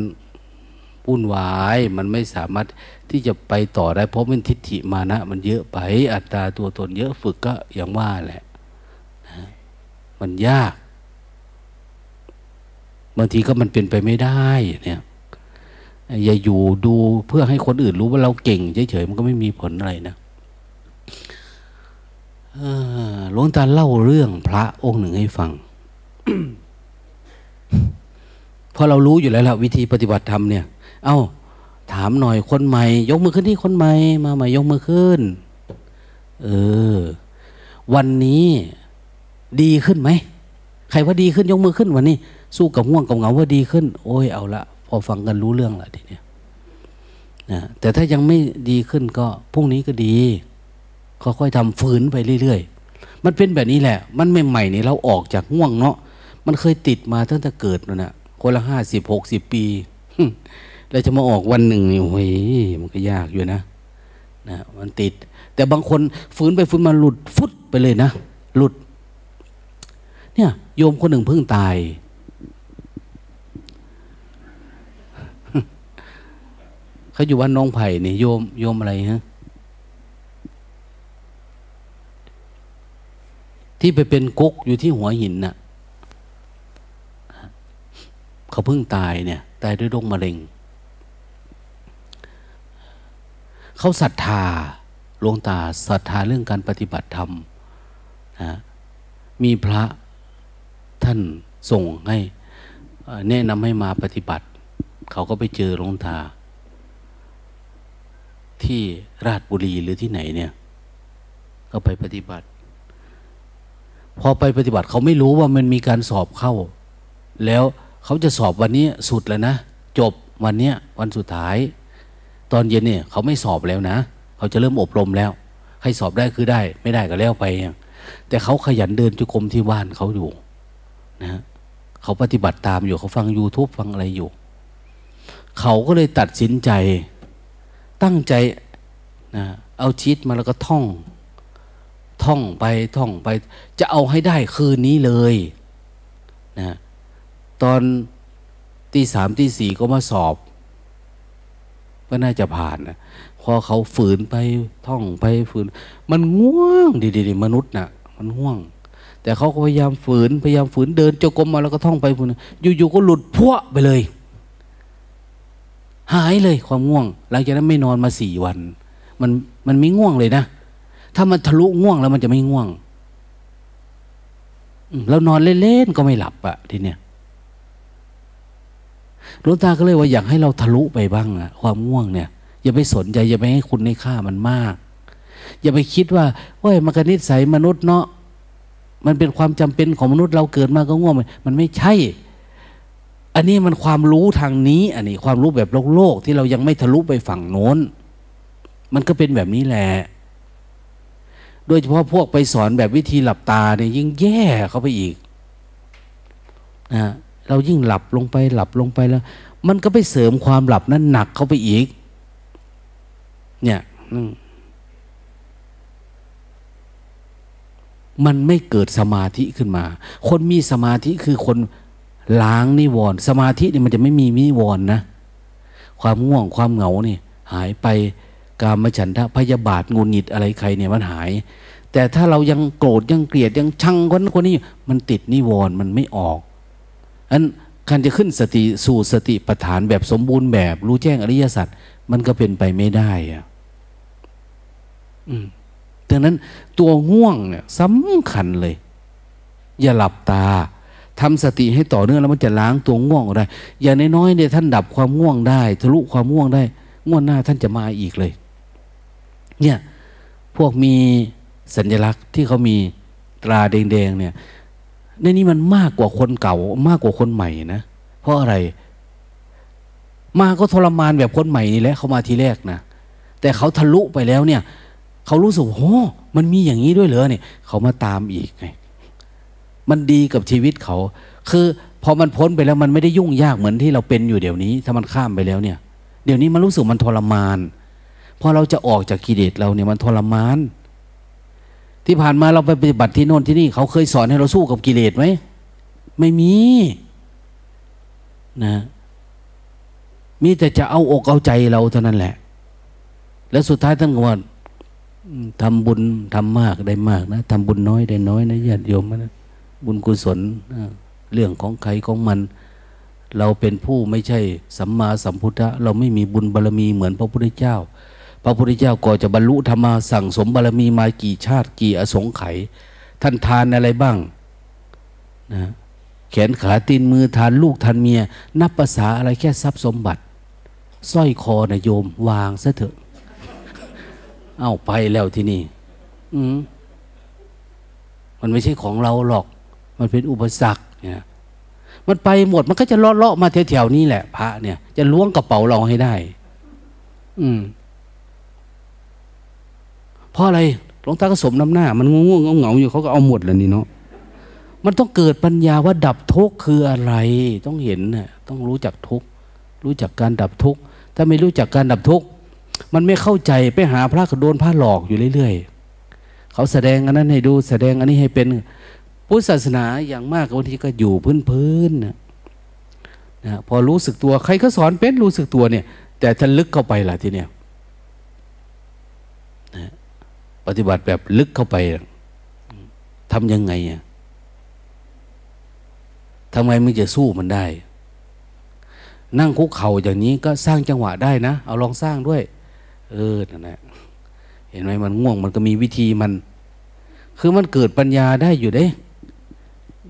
วุ่นวาย มันไม่สามารถที่จะไปต่อได้ เพราะมันทิฏฐิมานะ มันเยอะไป อัตราตัวตนเยอะฝึกก็อย่างว่าแหละมันยาก บางทีก็มันเป็นไปไม่ได้เนี่ย อย่าอยู่ดูเพื่อให้คนอื่นรู้ว่าเราเก่งเฉยๆมันก็ไม่มีผลอะไรนะหลวงตาเล่าเรื่องพระองค์หนึ่งให้ฟังพราะเรารู้อยู่แล้วละวิธีปฏิบัติธรรมเนี่ย เอา้า ถามหน่อยคนใหม่ ยกมือขึ้นที่คนใหม่ มาใหม่ยกมือขึ้น เออ วันนี้ดีขึ้นไหมใครว่าดีขึ้นยกมือขึ้นวันนี้ สู้กับง่วงกับเหงาว่าดีขึ้น โอ้ยเอาละ พอฟังกันรู้เรื่องละทีเนี้ยนะแต่ถ้ายังไม่ดีขึ้นก็พรุ่งนี้ก็ดีค่อยๆทำฝืนไปเรื่อยๆ มันเป็นแบบนี้แหละ มันใหม่ๆนี่เราออกจากง่วงเนาะมันเคยติดมาตั้งแต่เกิดนั่นแหะคนละห้าสิบหกสิบปีแล้วจะมาออกวันหนึ่งนี่โอ้ยมันก็ยากอยู่นะนะ มันติด แต่บางคนฝืนไปฝืนมาหลุดฟุดไปเลยนะหลุด เนี่ย โยมคนหนึ่งเพิ่งตาย เขาอยู่วันน้องไผ่นี่โยมโยมอะไรฮะที่ไปเป็นกุ๊กอยู่ที่หัวหินน่ะเขาเพิ่งตายเนี่ย ตายด้วยโรคมะเร็ง เขาศรัทธาหลวงตาศรัทธาเรื่องการปฏิบัติธรรมนะมีพระท่านส่งให้แนะนำให้มาปฏิบัติ เขาก็ไปเจอหลวงตา ที่ราชบุรีหรือที่ไหนเนี่ย ก็ไปปฏิบัติ พอไปปฏิบัติเขาไม่รู้ว่ามันมีการสอบเข้า แล้วเขาจะสอบวันนี้สุดแล้วนะ จบวันเนี้ยวันสุดท้าย ตอนเย็นเนี่ยเขาไม่สอบแล้วนะ เขาจะเริ่มอบรมแล้ว ใครสอบได้คือได้ ไม่ได้ก็แล้วไป แต่เขาขยันเดินจุกรมที่บ้านเขาอยู่นะเขาปฏิบัติตามอยู่เขาฟัง YouTube ฟังอะไรอยู่ เขาก็เลยตัดสินใจ ตั้งใจนะเอาชีตมาแล้วก็ท่อง ท่องไปท่องไป จะเอาให้ได้คืนนี้เลยนะตอนตีสามตีสี่ก็มาสอบ ก็น่าจะผ่านนะพอเขาฝืนไปท่องไปฝืน มันง่วงดีๆมนุษย์นะ่ะ มันง่วง แต่เขาก็พยายามฝืนพยายามฝืนเดินจกรมมาแล้วก็ท่องไปฝืนอยู่ๆก็หลุดพวไปเลย หายเลยความง่วง หลังจากนั้นไม่นอนมาสี่วัน มันมันไม่ง่วงเลยนะ ถ้ามันทะลุง่วงแล้วมันจะไม่ง่วงเรานอนเล่นๆก็ไม่หลับอะทีเนี้ยหลวงตาก็เลยว่าอยากให้เราทะลุไปบ้างอะความง่วงเนี่ยอย่าไปสนใจอย่าไปให้คุณในค่ามันมาก อย่าไปคิดว่าเฮ้ยมันกนิสัยมนุษย์เนาะมันเป็นความจำเป็นของมนุษย์เราเกิดมาก็ง่วงมันไม่ใช่ อันนี้มันความรู้ทางนี้ อันนี้ความรู้แบบโลกโลกที่เรายังไม่ทะลุไปฝั่งโน้น มันก็เป็นแบบนี้แหละ โดยเฉพาะพวกไปสอนแบบวิธีหลับตาเนี่ยยิ่งแย่เข้าไปอีกนะเรายิ่งหลับลงไปหลับลงไปแล้ว มันก็ไปเสริมความหลับนั้นหนักเข้าไปอีก เนี่ยมันไม่เกิดสมาธิขึ้นมา คนมีสมาธิคือคน ล้างนิวรณ์สมาธินี่มันจะไม่มีนิวรณ์นะ ความง่วงความเหงานี่ หายไปการมฉันทะพยาบาทงุนหิดอะไรใครเนี่ยมันหาย แต่ถ้าเรายังโกรธยังเกลียดยังชังคนคนนี้มันติดนิวรณ์มันไม่ออกอันการจะขึ้นสติสู่สติปัฏฐานแบบสมบูรณ์แบบรู้แจ้งอริยสัจมันก็เป็นไปไม่ได้อะอืมดังนั้นตัวง่วงเนี่ยสำคัญเลย อย่าหลับตา ทำสติให้ต่อเนื่องแล้วมันจะล้างตัวง่วงได้ อย่างน้อยๆเนี่ยท่านดับความง่วงได้ ทะลุความง่วงได้ ง่วงหน้าท่านจะมาอีกเลย เนี่ยพวกมีสัญลักษณ์ที่เขามีตราแดงๆเนี่ยในนี้มันมากกว่าคนเก่ามากกว่าคนใหม่นะเพราะอะไร มาก็ทรมานแบบคนใหม่นี่แหละเขามาทีแรกนะแต่เขาทะลุไปแล้วเนี่ย เขารู้สึกโอ้มันมีอย่างนี้ด้วยเหรอเนี่ย เขามาตามอีกไง มันดีกับชีวิตเขา คือพอมันพ้นไปแล้วมันไม่ได้ยุ่งยากเหมือนที่เราเป็นอยู่เดี๋ยวนี้ ถ้ามันข้ามไปแล้วเนี่ย เดี๋ยวนี้มันรู้สึกมันทรมานพอเราจะออกจากกิเลสเราเนี่ยมันทรมาน ที่ผ่านมาเราไปปฏิบัติที่โน่นที่นี่ เขาเคยสอนให้เราสู้กับกิเลสไหมไม่มีนะมีแต่จะเอาอกเอาใจเราเท่านั้นแหละ แล้วสุดท้ายท่านก็ว่าทำบุญทำมากได้มากนะทำบุญน้อยได้น้อยนะญาติโยมนะ บุญกุศลเรื่องของใครของมัน เราเป็นผู้ไม่ใช่สัมมาสัมพุทธะเราไม่มีบุญบารรมีเหมือนพระพุทธเจ้า พระพุทธเจ้าก็จะบรรลุธรรมาสั่งสมบารรมีมากี่ชาติกี่อสงไขยท่านทานอะไรบ้างนะแขนขาตีนมือทานลูกทานเมีย นับภาษาอะไรแค่ทรัพย์สมบัติสร้อยคอนะโยม วางซะเถอะ เอาไปแล้วที่นี่ อืมมันไม่ใช่ของเราหรอก มันเป็นอุปสรรคเนี่ยมันไปหมดมันก็จะเลาะเลาะมาแถวๆนี้แหละ พระเนี่ย จะล้วงกระเป๋าเราให้ได้ อืมเพราะอะไรหลวงตาก็สมน้ำหน้า มันง่วงเหงาอยู่เขาก็เอาหมดแล้วนี่เนาะมันต้องเกิดปัญญาว่าดับทุกข์คืออะไร ต้องเห็นน่ะต้องรู้จักทุกข์รู้จักการดับทุกข์ถ้าไม่รู้จักการดับทุกข์มันไม่เข้าใจไปหาพระก็โดนพระหลอกอยู่เรื่อยๆเขาแสดงอันนั้นให้ดูแสดงอันนี้ให้เป็น พุทธศาสนาอย่างมากบางทีก็อยู่พื้นๆนะนะพอรู้สึกตัว ใครก็สอนเป็นรู้สึกตัวเนี่ย แต่ถ้าลึกเข้าไปล่ะทีเนี้ยนะปฏิบัติแบบลึกเข้าไปทำยังไงอะทำไมมึงจะสู้มันได้ นั่งคุกเข่าอย่างนี้ก็สร้างจังหวะได้นะ เอาลองสร้างด้วย เออนั่นแหละเห็นไหมมันง่วงมันก็มีวิธีมัน คือมันเกิดปัญญาได้อยู่เด้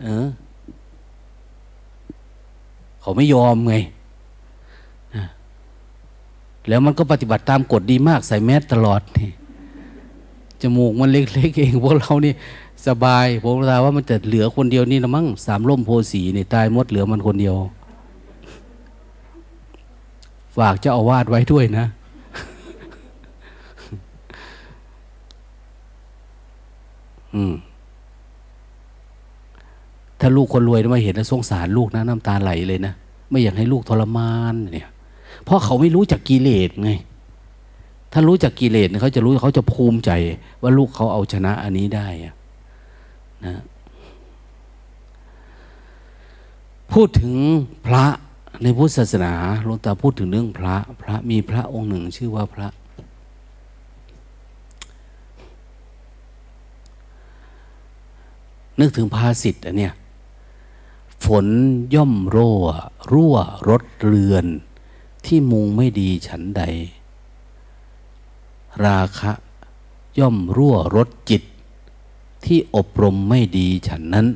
เออ เขาไม่ยอมไงแล้วมันก็ปฏิบัติตามกฎดีมาก ใส่แมสตลอดนี่จมูกมันเล็กๆเองพวกเรานี่สบายผมตาว่ามันจะเหลือคนเดียวนี่นะมั้งสามล่มโพสีนี่ตายมดเหลือมันคนเดียว ฝากเจ้าอาวาสไว้ด้วยนะ อืม ถ้าลูกคนรวยมาเห็นแล้วสงสารลูกนะน้ำตาไหลเลยนะไม่อยากให้ลูกทรมานเนี่ยเพราะเขาไม่รู้จักกิเลสไงถ้ารู้จักกิเลสเขาจะรู้เขาจะภูมิใจ ว่าลูกเขาเอาชนะอันนี้ได้นะพูดถึงพระในพุทธศาสนาหลวงตาพูดถึงเรื่องพระ พระมีพระองค์หนึ่งชื่อว่าพระนึกถึงภาสิทธ์อันเนี้ย ฝนย่อมรั่ว รั่วรถเรือน ที่มุงไม่ดีฉันใด ราคะ ย่อมรั่วรถจิต ที่อบรมไม่ดีฉันนั้น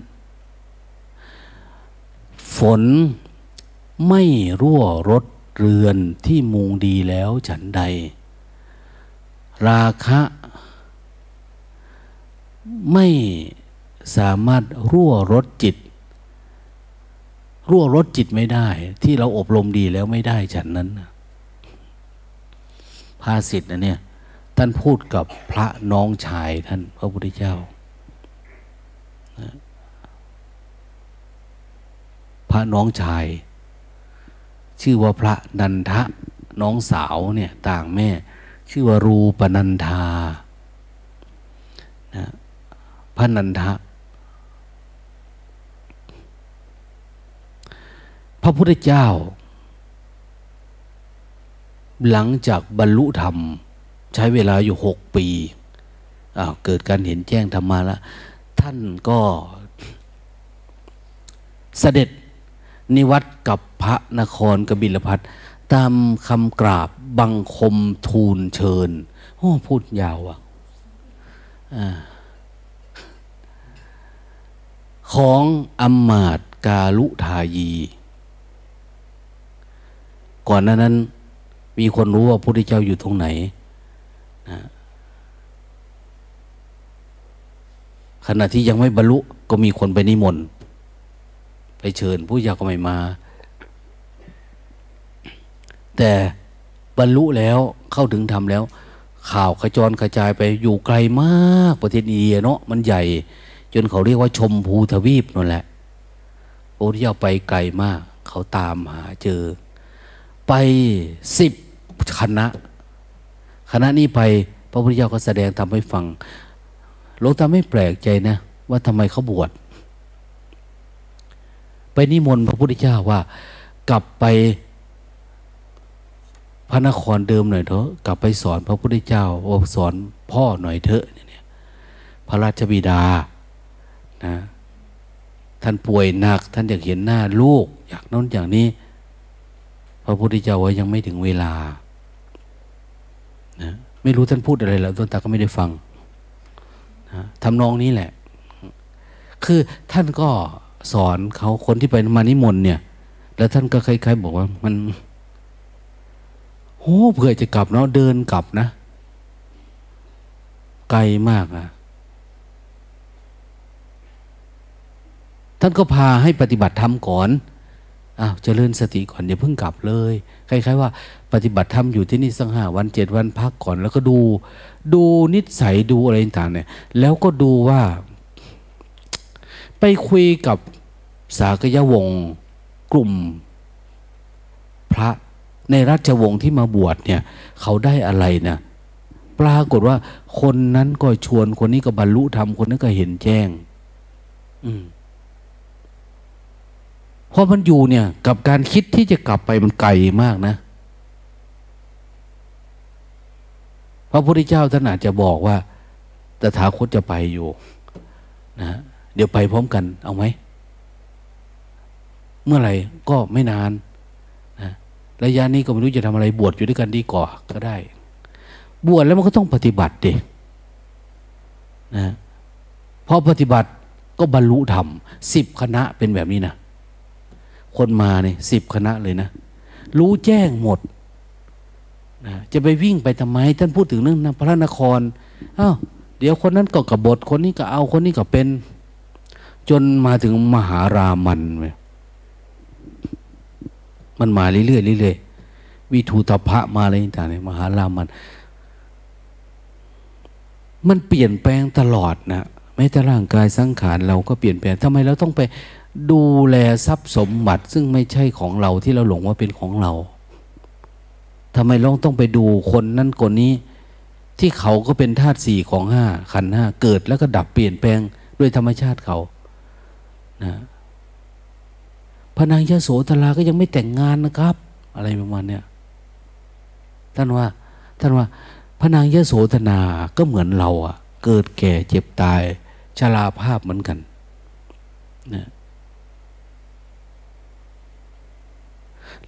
ฝนไม่รั่วรถเรือนที่มุงดีแล้วฉันใด ราคะ ไม่สามารถรั่วรถจิต รั่วรถจิตไม่ได้ ที่เราอบรมดีแล้วไม่ได้ฉันนั้นภาสิทธ์นะเนี่ย ท่านพูดกับพระน้องชายท่านพระพุทธเจ้าพระน้องชาย ชื่อว่าพระนันทะน้องสาวเนี่ย ต่างแม่ ชื่อว่ารูปนันทานะพระนันทะ พระพุทธเจ้า หลังจากบรรลุธรรม ใช้เวลาอยู่หกปีเกิดการเห็นแจ้งธรรมาแล้ว ท่านก็เสด็จนิวัตกับพระนครกบิลพัทตามคำกราบบังคมทูลเชิญโอ้พูดยาวอะของอมมาตกาลุทายี ก่อนนั้น มีคนรู้ว่าพระพุทธเจ้าอยู่ตรงไหนนะขณะที่ยังไม่บรรลุก็มีคนไปนิมนต์ไปเชิญผู้ยาก็ไม่มา แต่บรรลุแล้วเข้าถึงธรรมแล้ว ข่าวขจรกระจายไปอยู่ไกลมากประเทศอินเดียเนาะมันใหญ่ จนเขาเรียกว่าชมพูทวีปนั่นแหละพระพุทธเจ้าไปไกลมาก เขาตามหาเจอ ไปสิบคณะ คณะนี้ไปพระพุทธเจ้าก็แสดงทำให้ฟังหลวงตาไม่แปลกใจนะว่าทำไมเขาบวชไปนิมนต์พระพุทธเจ้าว่า กลับไปพระนครเดิมหน่อยเถอะกลับไปสอนพระพุทธเจ้าว่าสอนพ่อหน่อยเถอะเนี่ยพระราชบิดานะท่านป่วยหนัก ท่านอยากเห็นหน้าลูก อยากน้นอย่างนี้ พระพุทธเจ้าว่ายังไม่ถึงเวลานะไม่รู้ท่านพูดอะไรแล้วต้นตาก็ไม่ได้ฟังนะทำนองนี้แหละ คือท่านก็สอนเขาคนที่ไปมานิมนต์เนี่ย แล้วท่านก็คล้ายๆบอกว่ามันโอ้เผื่อจะกลับเนาะเดินกลับนะ ไกลมากอะท่านก็พาให้ปฏิบัติธรรมก่อน อ้าวเจริญสติก่อนอย่าเพิ่งกลับเลยคล้ายๆว่า ปฏิบัติธรรมอยู่ที่นี่สักห้าวันเจ็ดวันพักก่อน แล้วก็ดู ดูนิสัยดูอะไรต่างเนี่ย แล้วก็ดูว่า ไปคุยกับสากยวงศ์กลุ่มพระในราชวงศ์ที่มาบวชเนี่ย เขาได้อะไรนะปรากฏว่าคนนั้นก็ชวนคนนี้ก็บรรลุธรรมคนนั้นก็เห็นแจ้ง อืม พราะมันอยู่เนี่ยกับการคิดที่จะกลับไปมันไกลมากนะพระพุทธเจ้าท่านอาจจะบอกว่าตถาคตจะไปอยู่นะเดี๋ยวไปพร้อมกันเอาไหม เมื่อไหร่ก็ไม่นานนะระยะนี้ก็ไม่รู้จะทำอะไรบวชอยู่ด้วยกันดีกว่าก็ได้ บวชแล้วมันก็ต้องปฏิบัติดินะพอปฏิบัติก็บรรลุธรรมสิบคณะเป็นแบบนี้นะ คนมาเนี่ยสิบคณะเลยนะ รู้แจ้งหมดนะจะไปวิ่งไปทำไม ท่านพูดถึงเรื่องพระนครอ้าวเดี๋ยวคนนั้นก็กบฏคนนี้ก็เอาคนนี้ก็เป็น จนมาถึงมหารามันมันมาเรื่อยๆเรื่อยๆวิทูตพระมาอะไรต่างๆมหารามัน มันเปลี่ยนแปลงตลอดนะแม้แต่ร่างกายสังขารเราก็เปลี่ยนแปลงทำไมเราต้องไป ดูแลทรัพย์สมบัติ ซึ่งไม่ใช่ของเราที่เราหลงว่าเป็นของเราทำไมเราต้องไปดูคนนั้นคนนี้ ที่เขาก็เป็นธาตุสี่ของห้าขันห้าเกิดแล้วก็ดับเปลี่ยนแปลงด้วยธรรมชาติเขานะพระนางยโสธราก็ยังไม่แต่งงานนะครับ อะไรประมาณเนี้ยท่านว่า ท่านว่าพระนางยโสธนาก็เหมือนเราอะเกิดแก่เจ็บตายชราภาพเหมือนกันนะ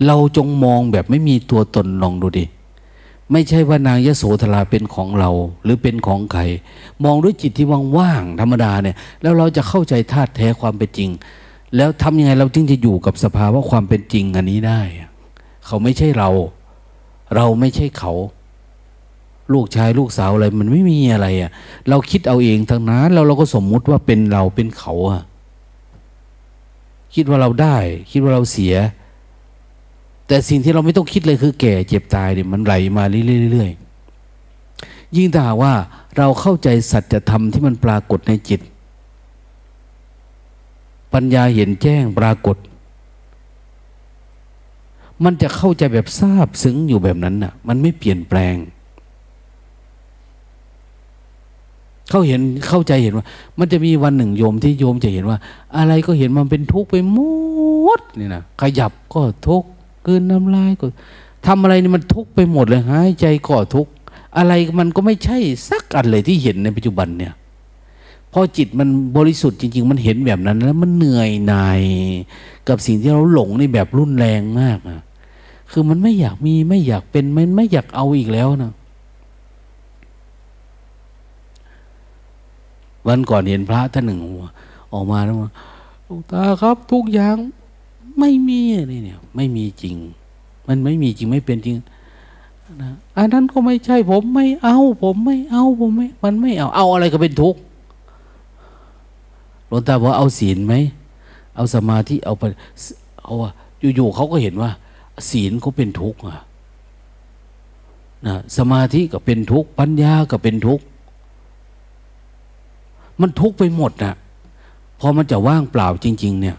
เราจงมองแบบไม่มีตัวตนลองดูดิ ไม่ใช่ว่านางยโสธราเป็นของเรา หรือเป็นของใคร มองด้วยจิตที่ว่างๆธรรมดาเนี่ยแล้วเราจะเข้าใจธาตุแท้ความเป็นจริง แล้วทำยังไงเราจึงจะอยู่กับสภาวะความเป็นจริงอันนี้ได้ เขาไม่ใช่เรา เราไม่ใช่เขา ลูกชายลูกสาวอะไร มันไม่มีอะไรอะ่ะ เราคิดเอาเองทั้งนั้นแล้วเราก็สมมุติว่าเป็นเราเป็นเขาอะคิดว่าเราได้ คิดว่าเราเสีย แต่สิ่งที่เราไม่ต้องคิดเลยคือ แก่เจ็บตายเนี่ยมันไหลมาเรื่อยๆยิ่งถ้าว่าเราเข้าใจสัจธรรมที่มันปรากฏในจิต ปัญญาเห็นแจ้งปรากฏ มันจะเข้าใจแบบทราบซึ้งอยู่แบบนั้นน่ะ มันไม่เปลี่ยนแปลง เขาเห็นเข้าใจเห็นว่า มันจะมีวันหนึ่งโยมที่โยมจะเห็นว่า อะไรก็เห็นมันเป็นทุกข์ไปหมดนี่นะขยับก็ทุกข์ กืนน้ำลายก็ทำอะไรนี่มันทุกไปหมดเลยหายใจก็ทุก อะไรมันก็ไม่ใช่สักอันเลยที่เห็นในปัจจุบันเนี่ยพอจิตมันบริสุทธิ์จริง ๆ มันเห็นแบบนั้น แล้วมันเหนื่อยหน่ายกับสิ่งที่เราหลงในแบบรุนแรงมากอะคือมันไม่อยากมีไม่อยากเป็นมันไม่อยากเอาอีกแล้วนะวันก่อนเห็นพระท่านหนึ่งออกมาแล้วลูกตาครับทุกอย่าง ไม่มีนี่เนี่ย ไม่มีจริง มันไม่มีจริงไม่เป็นจริงนะอันนั้นก็ไม่ใช่ ผมไม่เอา ผมไม่เอา ผมไม่ มันไม่เอา เอาอะไรก็เป็นทุกข์หลวงตาบอกเอาศีลไหม เอาสมาธิเอาไปเอาอยู่ๆเขาก็เห็นว่า ศีลเขาเป็นทุกข์อะนะสมาธิก็เป็นทุกข์ปัญญาก็เป็นทุกข์มันทุกข์ไปหมดนะ่ะพอมันจะว่างเปล่าจริง ๆ เนี่ย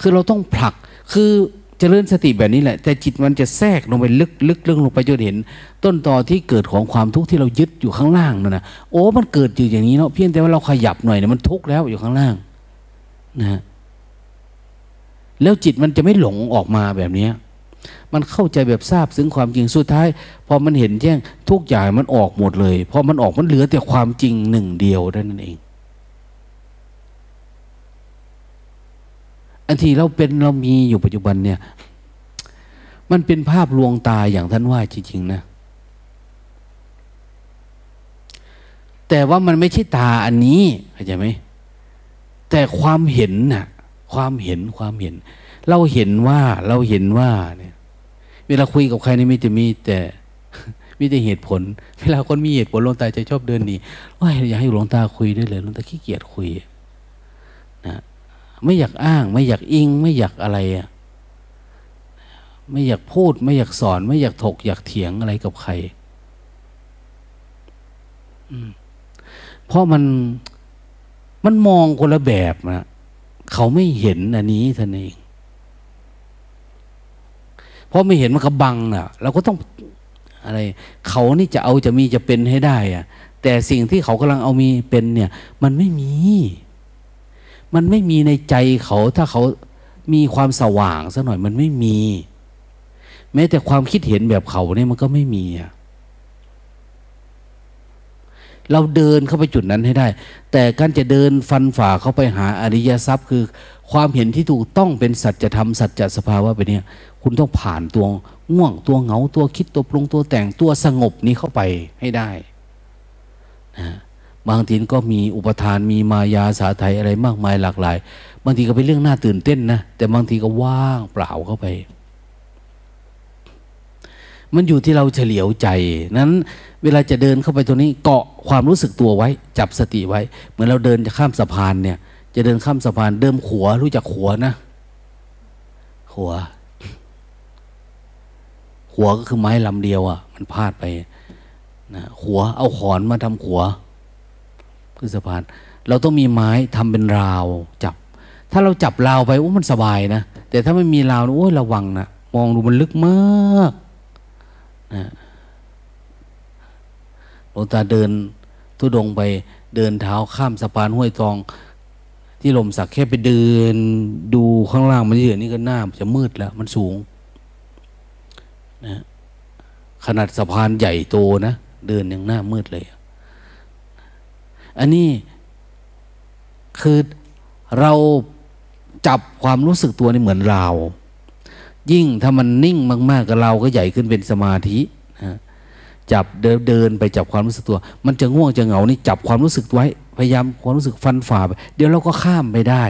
คือเราต้องผลักคือจเจริญสติแบบนี้แหละ แต่จิตมันจะแทรกลงไปลึกลึกลึกลงไปจนเห็น ต้นตอที่เกิดของความทุกข์ที่เรายึดอยู่ข้างล่างนั่นนะโอ้มันเกิดอยู่อย่างนี้เนาะเพียงแต่ว่าเราขยับหน่อยเนี่ยมันทุกข์แล้วอยู่ข้างล่างนะแล้วจิตมันจะไม่หลงออกมาแบบนี้มันเข้าใจแบบทราบซึ้งความจริงสุดท้าย พอมันเห็นแจ้งทุกอย่างมันออกหมดเลยพอมันออกมันเหลือแต่ความจริงหนึ่งเดียวนั่นเอง อันที่เราเป็นเรามีอยู่ปัจจุบันเนี่ย มันเป็นภาพลวงตาอย่างท่านว่าจริงๆนะแต่ว่ามันไม่ใช่ตาอันนี้เข้าใจไหมแต่ความเห็นน่ะ ความเห็นความเห็น เราเห็นว่าเราเห็นว่าเนี่ย เวลาคุยกับใครนี่ไม่จะมีแต่มีแต่เหตุผล เวลาคนมีเหตุผลหลวงตาจะชอบเดินหนีว่าอยากให้หลวงตาคุยด้วยเลยหลวงตาขี้เกียจคุย ไม่อยากอ้าง ไม่อยากอิง ไม่อยากอะไรอะไม่อยากพูด ไม่อยากสอน ไม่อยากถก อยากเถียงอะไรกับใครเพราะมันมันมองคนละแบบนะเขาไม่เห็นอันนี้ท่านเองเพราะไม่เห็นมันก็บังอะเราก็ต้องอะไร เขานี่จะเอาจะมีจะเป็นให้ได้อะแต่สิ่งที่เขากำลังเอามีเป็นเนี่ย มันไม่มี มันไม่มีในใจเขาถ้าเขามีความสว่างสักหน่อยมันไม่มี แม้แต่ความคิดเห็นแบบเขาเนี่ยมันก็ไม่มีอะเราเดินเข้าไปจุดนั้นให้ได้ แต่การจะเดินฟันฝ่าเข้าไปหาอริยทรัพย์ คือ ความเห็นที่ถูกต้องเป็นสัจธรรมสัจสภาวะไปเนี่ย คุณต้องผ่านตัวง่วงตัวเหงาตัวคิดตัวปรุงตัวแต่งตัวสงบนี้เข้าไปให้ได้นะ บางทีก็มีอุปทานมีมายาสาไทยอะไรมากมายหลากหลาย บางทีก็เป็นเรื่องน่าตื่นเต้นนะแต่บางทีก็ว่างเปล่าเข้าไป มันอยู่ที่เราเฉลียวใจนั้น เวลาจะเดินเข้าไปตรงนี้เกาะความรู้สึกตัวไว้ จับสติไว้ เหมือนเราเดินจะข้ามสะพานเนี่ย จะเดินข้ามสะพานเดิมขัวรู้จักขัวนะขัวหัวก็คือไม้ลำเดียวอะ่ะ มันพาดไปนะหัวเอาขอนมาทำหัว คือสะพาน เราต้องมีไม้ทำเป็นราวจับ ถ้าเราจับราวไปโอ้มันสบายนะ แต่ถ้าไม่มีราวโอ้ยระวังนะมองดูมันลึกมากนะหลวงตาเดินทุดงไปเดินเท้าข้ามสะพานห้วยทอง ที่ลมสักแค่ไปเดิน ดูข้างล่างมันเยอะนี่ก็หน้าจะมืดแล้ว มันสูงนะขนาดสะพานใหญ่โตนะ เดินยังหน้ามืดเลย อันนี้คือเราจับความรู้สึกตัวนี่เหมือนเรา ยิ่งถ้ามันนิ่งมาก ๆกับเราก็ใหญ่ขึ้นเป็นสมาธินะจับเดินเดินไปจับความรู้สึกตัว มันจะง่วงจะเหงานี่จับความรู้สึกไว้ พยายามความรู้สึกฟันฝ่าไปเดี๋ยวเราก็ข้ามไปได้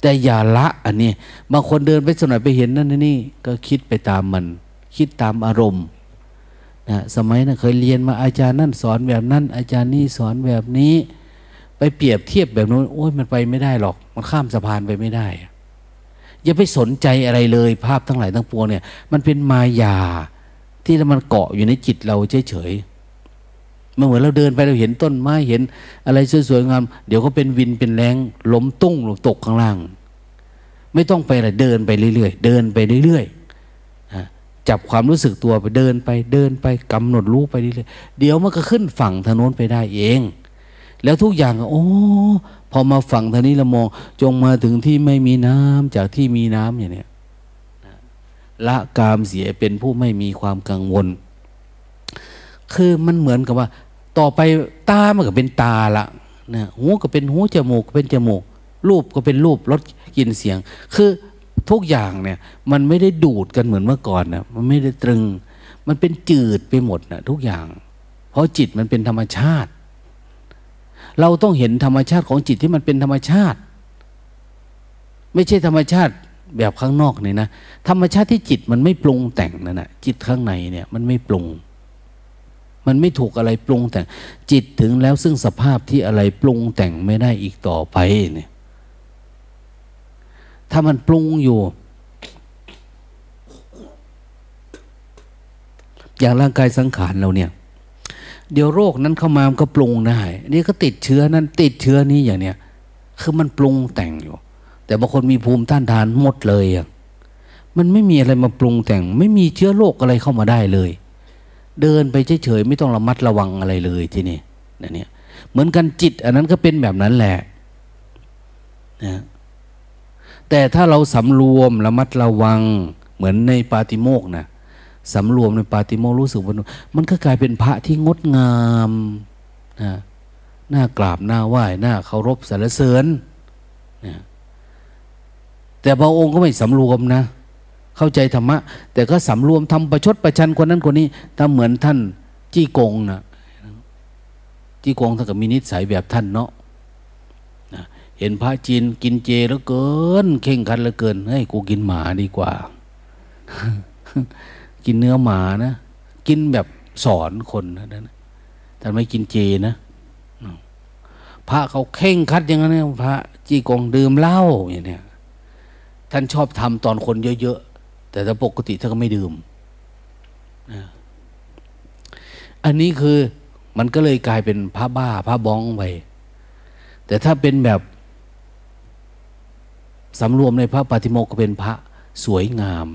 แต่อย่าละอันนี้ บางคนเดินไปสนอยไปเห็นนั่นนี่ก็คิดไปตามมัน คิดตามอารมณ์ นะสมัยนะั้นเคยเรียนมาอาจารย์นั่นสอนแบบนั้น อาจารย์นี่สอนแบบนี้ ไปเปรียบเทียบแบบนู้นโอ้ยมันไปไม่ได้หรอก มันข้ามสะพานไปไม่ได้อย่าไปสนใจอะไรเลยภาพทั้งหลายทั้งปวงเนี่ย มันเป็นมายา ที่มันเกาะอยู่ในจิตเราเฉยๆมันเหมือนเราเดินไปเราเห็นต้นไม้เห็น อะไรสวยๆงามเดี๋ยวก็เป็นวินเป็นแรงล้มตุ้งลงตกข้างล่าง ไม่ต้องไปอะไรเดินไปเรื่อยๆเดินไปเรื่อยๆ จับความรู้สึกตัวไปเดินไปเดินไปกำหนดรู้ไปเรื่อยๆเดี๋ยวมันก็ขึ้นฝั่งทางโน้นไปได้เอง แล้วทุกอย่างโอ้พอมาฝั่งทางนี้เรามองจงมาถึงที่ไม่มีน้ำจากที่มีน้ำอย่างเนี้ยละกามเสียเป็นผู้ไม่มีความกังวล คือมันเหมือนกับว่า ต่อไปตามันก็เป็นตาละนะหูก็เป็นหูจมูกก็เป็นจมูกรูปก็เป็นรูปรสกลิ่นเสียง คือ ทุกอย่างเนี่ย มันไม่ได้ดูดกันเหมือนเมื่อก่อนนะมันไม่ได้ตรึง มันเป็นจืดไปหมดนะทุกอย่าง เพราะจิตมันเป็นธรรมชาติ เราต้องเห็นธรรมชาติของจิตที่มันเป็นธรรมชาติ ไม่ใช่ธรรมชาติแบบข้างนอกนี่นะธรรมชาติที่จิตมันไม่ปรุงแต่งนั่นนะจิตข้างในเนี่ยมันไม่ปรุง มันไม่ถูกอะไรปรุงแต่ง จิตถึงแล้วซึ่งสภาพที่อะไรปรุงแต่งไม่ได้อีกต่อไปเนี่ย ถ้ามันปรุงอยู่ อย่างร่างกายสังขารเราเนี่ย เดี๋ยวโรคนั้นเข้ามามันก็ปรุงได้ นี่ก็ติดเชื้อนั้น ติดเชื้อนี้อย่างเนี้ย คือมันปรุงแต่งอยู่ แต่บางคนมีภูมิต้านทานหมดเลยอะมันไม่มีอะไรมาปรุงแต่ง ไม่มีเชื้อโรคอะไรเข้ามาได้เลย เดินไปเฉยๆไม่ต้องระมัดระวังอะไรเลยทีนี้นะเนี่ยเหมือนกันจิต อันนั้นก็เป็นแบบนั้นแหละนะ แต่ถ้าเราสำรวมระมัดระวัง เหมือนในปาติโมกนะสำรวมในปาติโมกรู้สึกว่ามันก็กลายเป็นพระที่งดงามนะหน้ากราบหน้าไหว้หน้าเคารพสรรเสริญนะแต่พระองค์ก็ไม่สำรวมนะ เข้าใจธรรมะ แต่ก็สำรวมทำประชดประชันคนนั้นคนนี้ถ้าเหมือนท่านจี้กงนะจี้กงท่านก็มีนิสัยแบบท่านเนาะ เห็นพระจีนกินเจแล้วเกินเข่งคัดแล้วเกินเฮ้ยกูกินหมาดีกว่า กินเนื้อหมานะกินแบบสอนคนนะนะแต่ไม่กินเจนะพระเขาเข่งคัดอย่างนั้นพระจีกองดื่มเหล้าอย่างเนี้ยท่านชอบทำตอนคนเยอะๆแต่ถ้าปกติท่านก็ไม่ดื่มอันนี้คือมันก็เลยกลายเป็นพระบ้าพระบ้องไปแต่ถ้าเป็นแบบ สำรวมในพระปฏิโมกข์เป็นพระสวยงาม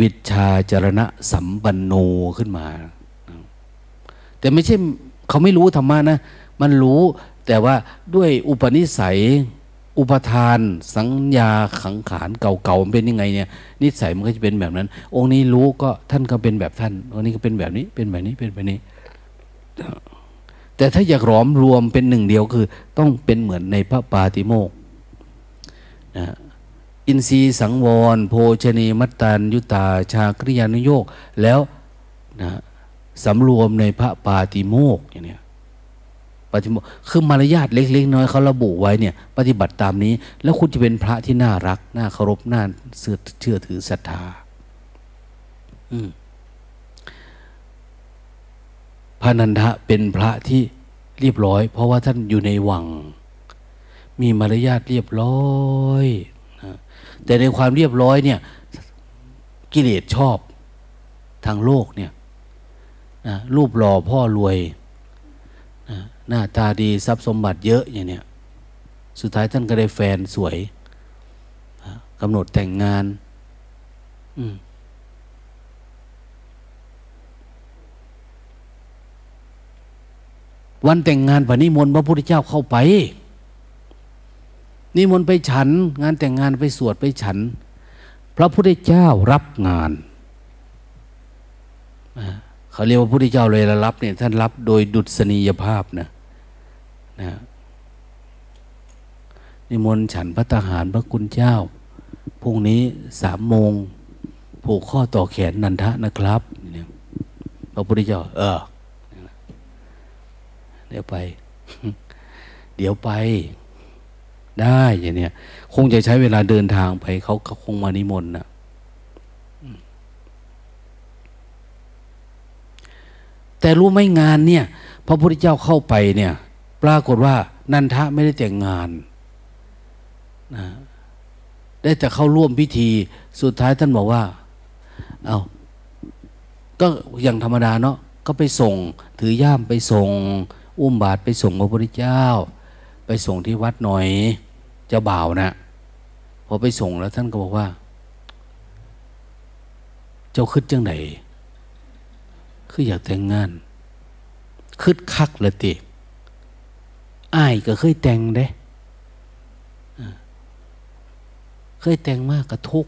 วิชาจรณะสัมปันโนขึ้นมา แต่ไม่ใช่เขาไม่รู้ธรรมะนะ มันรู้แต่ว่าด้วยอุปนิสัย อุปทาน สัญญาขังขานเก่าๆเป็นยังไงเนี่ย นิสัยมันก็จะเป็นแบบนั้น องค์นี้รู้ก็ท่านก็เป็นแบบท่านองค์นี้ก็เป็นแบบนี้เป็นแบบนี้เป็นแบบนี้ แต่ถ้าอยากหลอมรวมเป็นหนึ่งเดียวคือ ต้องเป็นเหมือนในพระปาติโมกนะ อินทรีย์สังวร โภชนีมัตตัญยุตา ชาคริยานุโยกแล้วนะสำรวมในพระปาติโมกอย่างเนี้ยปาติโมกคือมารยาทเล็ก ๆ น้อยเขาระบุไว้เนี่ย ปฏิบัติตามนี้ แล้วคุณจะเป็นพระที่น่ารัก น่าเคารพน่าเสื่อเชื่อถือศรัทธาพระนันทะเป็นพระที่เรียบร้อย เพราะว่าท่านอยู่ในวัง มีมารยาทเรียบร้อย แต่ในความเรียบร้อยเนี่ยกิเลสชอบทางโลกเนี่ยนะรูปหล่อพ่อรวยนะหน้าตาดีทรัพย์สมบัติเยอะอย่างเนี้ยสุดท้ายท่านก็ได้แฟนสวยกำหนดแต่งงานวันแต่งงานพระนิมนต์พระพุทธเจ้าเข้าไป นิมนต์ไปฉัน งานแต่งงานไปสวดไปฉัน พระพุทธเจ้ารับงานเขาเรียกว่าพระพุทธเจ้าเลยละรับเนี่ยท่านรับโดยดุษณียภาพนะนะนิมนต์ฉันพระทหารพระคุณเจ้าพรุ่งนี้สามโมงผูกข้อต่อแขนนันทะนะครับพระพุทธเจ้า เออ เดี๋ยวไป เดี๋ยวไป ได้อย่างเนี้ยคงจะใช้เวลาเดินทางไปเขาคงมานิมนต์นะแต่รู้ไหมงานเนี่ย พระพุทธเจ้าเข้าไปเนี่ย ปรากฏว่านันทะไม่ได้แต่งงานนะได้แต่เข้าร่วมพิธีสุดท้ายท่านบอกว่า เอา้าก็อย่างธรรมดาเนาะก็ไปส่ง ถือย่ามไปส่ง อุ้มบาตรไปส่งพระพุทธเจ้า ไปส่งที่วัดหน่อยเจ้าบ่าวนะพอไปส่งแล้วท่านก็บอกว่า เจ้าคืดจังไหนคืออยากแต่งงานคืดคักเลยติอ้ายก็เคยแต่งเด้เคยแต่งมากกระทุก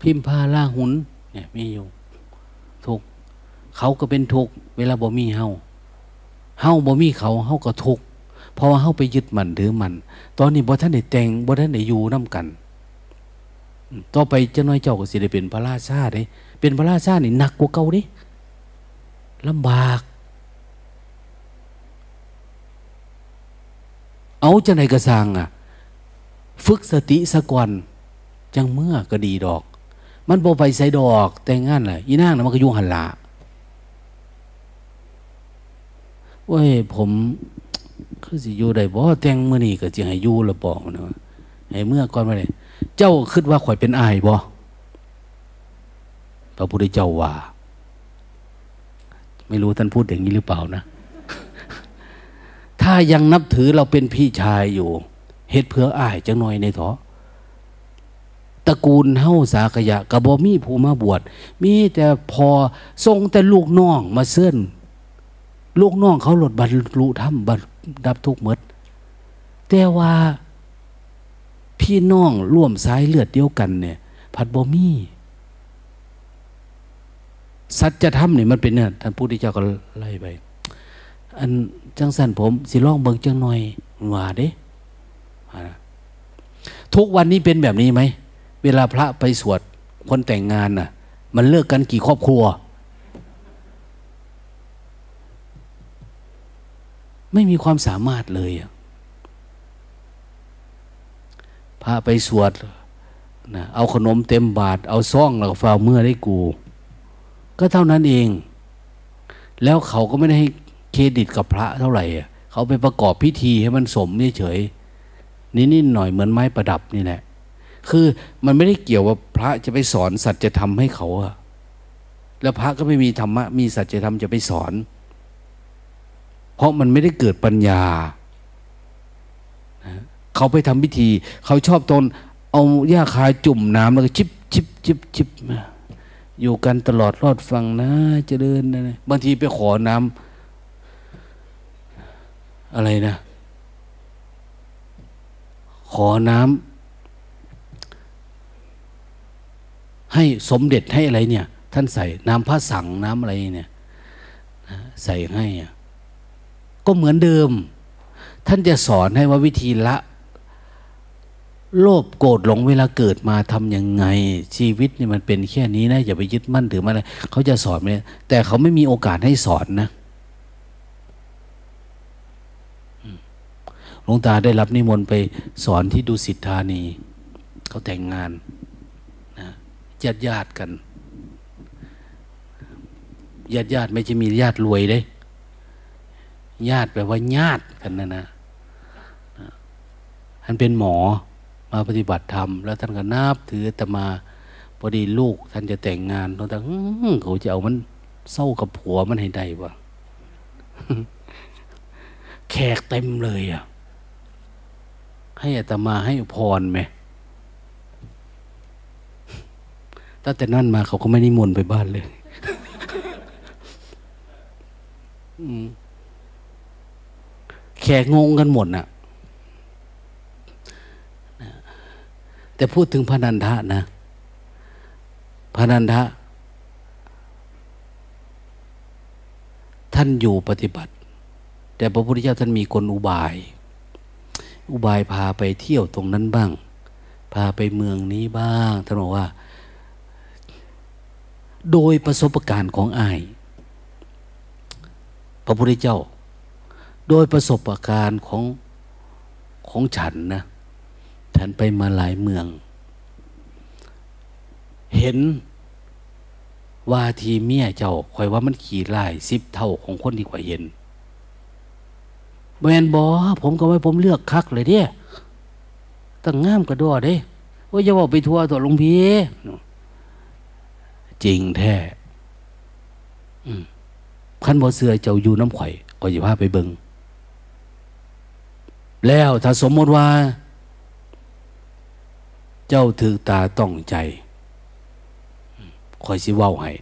พิมพาล่าหุนเนี่ยมีอยู่ ทุก เขาก็เป็นทุก เวลาบ่มีเฮาเฮาบ่มีเขาเฮาก็ทุก เพราะว่าเฮาไปยึดมันถือมัน ตอนนี้บ่ท่านได้แต่งบ่ท่านได้อยู่น้ากัน ต่อไปเจ้าน้อยเจ้าก็สิได้เป็นพระราชาเด้เป็นพระราชานี่หนักกว่าเก่าดิลำบาก เอาจะไหนกระซังอะ ฝึกสติสะก่อนจังเมื่อก็ดีดอก มันโบไปใส่ดอก แต่งงานแหละอีนางนะมันก็ยุ่งหันละเว้ยผม คือสิอยู่ได้บ่แต่งมื่อนี้ก็จะให้อยู่ละบ่เนาะให้เมื่อก่อนมาเลยเจ้าคิดว่าข่อยเป็นอายบ่พระพุทธเจ้าว่า ไม่รู้ท่านพูดอย่างนี้หรือเปล่านะ ถ้ายังนับถือเราเป็นพี่ชายอยู่เฮ็ดเพื่ออายจังหน่อยในเถาะตระกูลเฮ้าสากยะกระบอมีผู้มาบวชมีแต่พอทรงแต่ลูกน้องมาเสื่อนลูกน้องเขาหลดบรรลุธรรมบรร ดับทุกข์มด แต่ว่าพี่น้องร่วมสายเลือดเดียวกันเนี่ย ผัดบอมีสัจธรรมนี่มันเป็นเนี่ยท่านพุทธเจ้าก็ไล่ไปอันจังสันผมสิลองเบิงจังหน่อยว่าเด้ทุกวันนี้เป็นแบบนี้ไหม เวลาพระไปสวดคนแต่งงานน่ะ มันเลิกกันกี่ครอบครัว ไม่มีความสามารถเลยพระไปสวดนะเอาขนมเต็มบาท เอาซ่องแล้วฝ่าเมื่อได้กู ก็เท่านั้นเอง แล้วเขาก็ไม่ได้ให้เครดิตกับพระเท่าไหร่เขาไปประกอบพิธีให้มันสมเฉยนิดๆหน่อยเหมือนไม้ประดับนี่แหละ คือมันไม่ได้เกี่ยวว่าพระจะไปสอนสัจธรรมให้เขาอะแล้วพระก็ไม่มีธรรมะ มีสัจธรรมจะไปสอน เพราะมันไม่ได้เกิดปัญญา เขาไปทำพิธี เขาชอบตนเอาหญ้าคาจุ่มน้ำแล้วก็ชิบชิบชิบชิบอยู่กันตลอดรอดฟังนะจะเดินนะบางทีไปขอน้ำอะไรนะ ขอน้ำให้สมเด็จให้อะไรเนี่ย ท่านใส่น้ำพระสังน้ำอะไรเนี่ยใส่ให้ ก็เหมือนเดิม ท่านจะสอนให้ว่าวิธีละ โลภโกรธหลงเวลาเกิดมาทำยังไง ชีวิตนี่มันเป็นแค่นี้นะอย่าไปยึดมั่นถือมันอะไรเขาจะสอนไหมแต่เขาไม่มีโอกาสให้สอนนะหลวงตาได้รับนิมนต์ไปสอนที่ดุสิตธานี เขาแต่งงานนะญาติญาติกันญาติญาติไม่ใช่มีญาติรวยเด้ ญาติแปลว่าญาติกันนะนะท่านเป็นหมอมาปฏิบัติธรรม แล้วท่านก็นับถือแต่มาพอดีลูก ท่านจะแต่งงานตอนแต่เขาจะเอามันเศร้ากับผัวมันให้ได้วะแขกเต็มเลยอะ ให้อัตมาให้พรไหมตั้งแต่นั่นมาเขาก็ไม่นิมนต์ไปบ้านเลย แขกงงกันหมดน่ะแต่พูดถึงพระนันทะนะพระนันทะ ท่านอยู่ปฏิบัติ แต่พระพุทธเจ้าท่านมีกลอุบาย อุบายพาไปเที่ยวตรงนั้นบ้าง พาไปเมืองนี้บ้างท่านบอกว่า โดยประสบการณ์ของอาย พระพุทธเจ้า โดยประสบการณ์ของของฉันนะ ฉันไปมาหลายเมือง เห็นว่าทีเมียเจ้าคอยว่ามันขี่ไล่สิบเท่าของคนที่ข่อยเห็นแมนบอผมก็ไว้ผมเลือกคักเลยเด้ตั้งงามกระดอเด้ว่าจะบอกไปทัวร์ตัวลงพีจริงแท้ขันบอเสือเจ้าอยู่น้ำข่อยก็จะพาไปเบิง แล้วถ้าสมมติว่า เจ้าถือตาต้องใจคอยสิว่าให้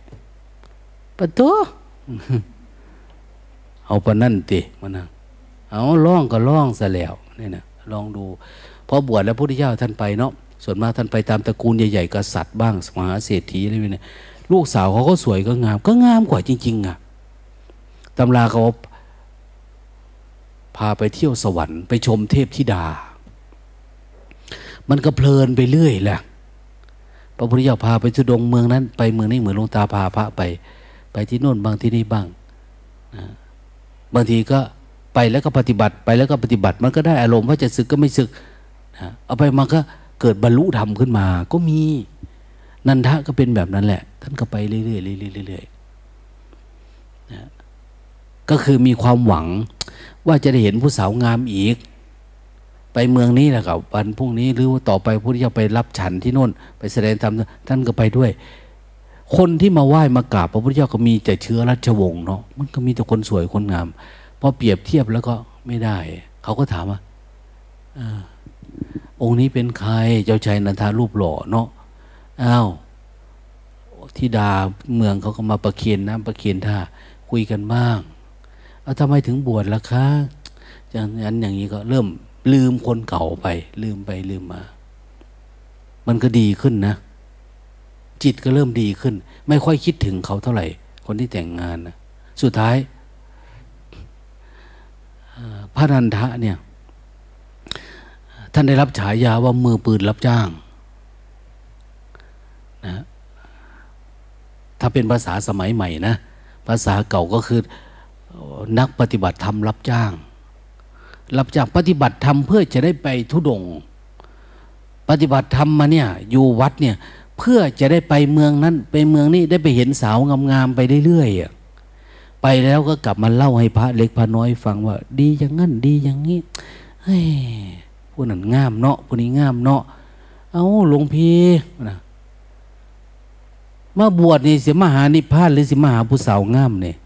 ปะตัวเอาปะนั่นติมานั่งเอาล่องก็ล่องซะแล้วนี่นะลองดูพอบวชแล้วพระพุทธเจ้าท่านไปเนาะส่วนมากท่านไปตามตระกูลใหญ่ๆกษัตริย์บ้างมหาเศรษฐีอะไรเนี่ยลูกสาวเขาก็สวยก็งาม ก็งามกว่าจริง ๆ อะตำราเขา พาไปเที่ยวสวรรค์ไปชมเทพธิดา มันก็เพลินไปเรื่อยแหละพระพุทธเจ้าพาไปทุดงเมืองนั้น ไปเมืองนี้เหมือนลงตาพาพระไป ไปที่โน่นบางที่นี่บ้างบางทีก็ไปแล้วก็ปฏิบัติไปแล้วก็ปฏิบัติ มันก็ได้อารมณ์ว่าจะศึกก็ไม่ศึกนะเอาไปมันก็เกิดบรรลุธรรมขึ้นมา ก็มีนันทะก็เป็นแบบนั้นแหละ ท่านก็ไปเรื่อยๆเรื่อยๆเรื่อยๆ ก็คือมีความหวังว่าจะได้เห็นผู้สาวงามอีก ไปเมืองนี้แหละครับวันพรุ่งนี้หรือว่าต่อไปผู้ที่จะไปรับฉันที่โน่น ไปแสดงธรรมท่านก็ไปด้วย คนที่มาไหว้มากราบพระพุทธเจ้าก็มีแต่เชื้อราชวงศ์เนาะมันก็มีแต่คนสวยคนงามพอเปรียบเทียบแล้วก็ไม่ได้ เขาก็ถามว่าอองค์นี้เป็นใครเจ้าชายนันทารูปหล่อเนาะอ้าวที่ดาเมืองเขาก็มาประเคียนน้ำประเคียนท่าคุยกันบ้าง เอาทำไมถึงบวชล่ะคะอย่างนั้นอย่างนี้ก็เริ่มลืมคนเก่าไป ลืมไปลืมมา มันก็ดีขึ้นนะ จิตก็เริ่มดีขึ้น ไม่ค่อยคิดถึงเขาเท่าไหร่ คนที่แต่งงานนะสุดท้ายพระนันทะเนี่ย ท่านได้รับฉายาว่ามือปืนรับจ้างนะถ้าเป็นภาษาสมัยใหม่นะ ภาษาเก่าก็คือ นักปฏิบัติธรรมรับจ้าง รับจ้างปฏิบัติธรรมเพื่อจะได้ไปทุดง ปฏิบัติธรรมมาเนี่ยอยู่วัดเนี่ยเพื่อจะได้ไปเมืองนั้นไปเมืองนี้ได้ไปเห็นสาวงามๆไปเรื่อยๆไปแล้วก็กลับมาเล่าให้พระเล็กพระน้อยฟังว่า ดีอย่างนั้นดีอย่างนี้เฮ้ยผู้นั้นงามเนาะผู้นี้งามเนาะเอาหลวงพี่นะมาบวชนี่เสียมหานิพพานหรือสิมหาผู้สาวงามเนี่ย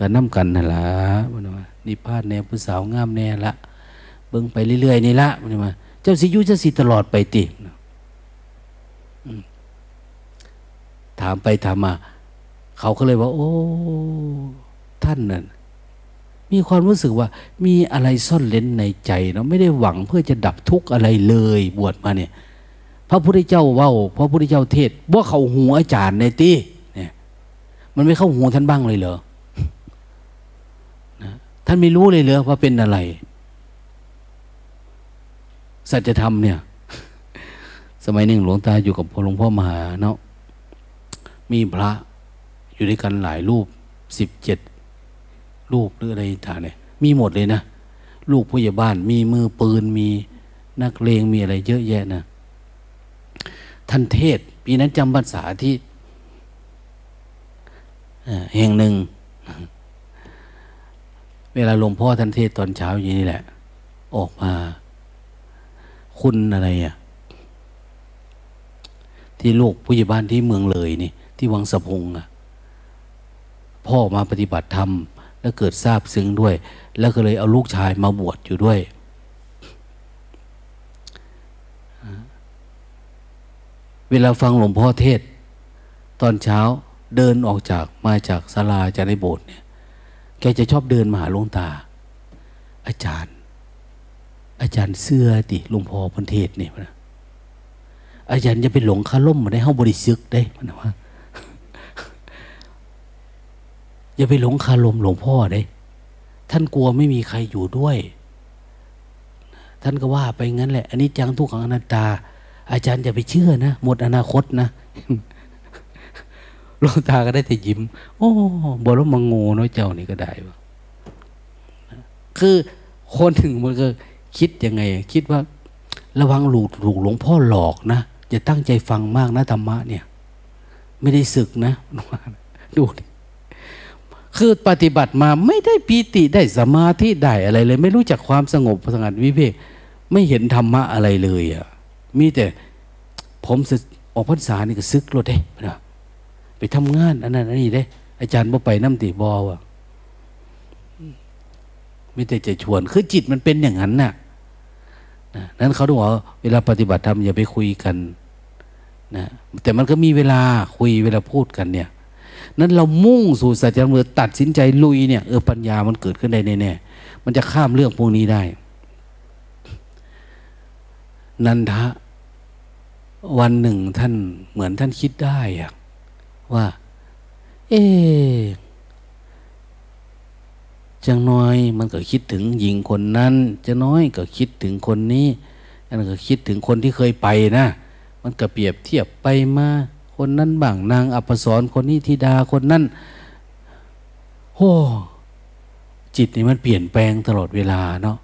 ก็น้ากันนั่นละมันว่านิพพานแน่ผู้สาวงามแน่ละเบิ่งไปเรื่อยๆนี่ละมันว่าเจ้าสิยุจะสิตลอดไปติถามไปถามมา เขาก็เลยว่า โอ้ ท่านนั่นมีความรู้สึกว่า มีอะไรซ่อนเล้นในใจเนาะไม่ได้หวังเพื่อจะดับทุกข์อะไรเลย บวชมาเนี่ย พระพุทธเจ้าว่าพระพุทธเจ้าเทศว่าเขาหูอาจารย์ในตีเนี่ย มันไม่เข้าหูท่านบ้างเลยเหรอ ท่านไม่รู้เลยเหรอว่าเป็นอะไร สัจธรรมเนี่ย สมัยหนึ่งหลวงตาอยู่กับหลวงพ่อมหาเนาะมีพระอยู่ด้วยกันหลายรูปสิบเจ็ดรูปหรืออะไรต่างเนี่ยมีหมดเลยนะ ลูกผู้ใหญ่บ้าน มีมือปืนมีนักเลงมีอะไรเยอะแยะนะท่านเทศปีนั้นจำภาษาที่แห่งหนึ่ง วลาหลวงพ่อท่านเทศตอนเช้าอย่างนี้แหละ ออกมา คุณอะไรอะที่ลูกผู้ใหญ่บ้านที่เมืองเลยนี่ ที่วังสะพุงอะพ่อมาปฏิบัติธรรม แล้วเกิดทราบซึ้งด้วย แล้วก็เลยเอาลูกชายมาบวชอยู่ด้วยเวลาฟังหลวงพ่อเทศ ตอนเช้าเดินออกจากมาจากศาลาจากในโบสถ์เนี่ย แกจะชอบเดินมาหาหลวงตา อาจารย์ อาจารย์เสื้อติหลวงพ่อพันเทศนี่นะอาจารย์จะไปหลงคาล่มมาได้ห้าบริสุทธิ์ได้มันว่าอย่าไปหลงคาลมหลวงพ่อได้ ท่านกลัวไม่มีใครอยู่ด้วย ท่านก็ว่าไปงั้นแหละ อันนี้จังทุกขังอนัตตา อาจารย์อย่าไปเชื่อนะ หมดอนาคตนะ ลงตาก็ได้แต่ยิ้ม โอ้บอลมังง่น้อยเจ้านี่ก็ได้วะคือคนถึงมันก็คิดยังไง คิดว่า ระวังหลูกหลวงพ่อหลอกนะอย่าตั้งใจฟังมากนะธรรมะเนี่ย ไม่ได้ศึกนะดูคือปฏิบัติมาไม่ได้ปีติได้สมาธิได้อะไรเลย ไม่รู้จักความสงบสงัดวิเวกไม่เห็นธรรมะอะไรเลยอะ่ะมีแต่ผมออกพรรษานี่ก็ซึกรถเด้นะ ไปทำงาน อันนั้นอันนี้เด้ อาจารย์บ่ไปน้ำตีบอว่ะไม่แต่จะชวน คือจิตมันเป็นอย่างนั้นน่ะนะนั้นเขาต้องบอกเวลาปฏิบัติธรรมอย่าไปคุยกันนะแต่มันก็มีเวลาคุยเวลาพูดกันเนี่ย นั้นเรามุ่งสู่สัจธรรมตัดสินใจลุยเนี่ยเออปัญญามันเกิดขึ้นได้แน่ๆมันจะข้ามเรื่องพวกนี้ได้ นันทะวันหนึ่งท่านเหมือนท่านคิดได้อะ ว่า เอ๊จังน้อยมันก็คิดถึงหญิงคนนั้นจะน้อยก็คิดถึงคนนี้อันก็คิดถึงคนที่เคยไปนะ มันก็เปรียบเทียบไปมาคนนั้นบ้างนางอัปสรคนนี้ธิดาคนนั้นโอ้จิตนี่มันเปลี่ยนแปลงตลอดเวลาเนาะ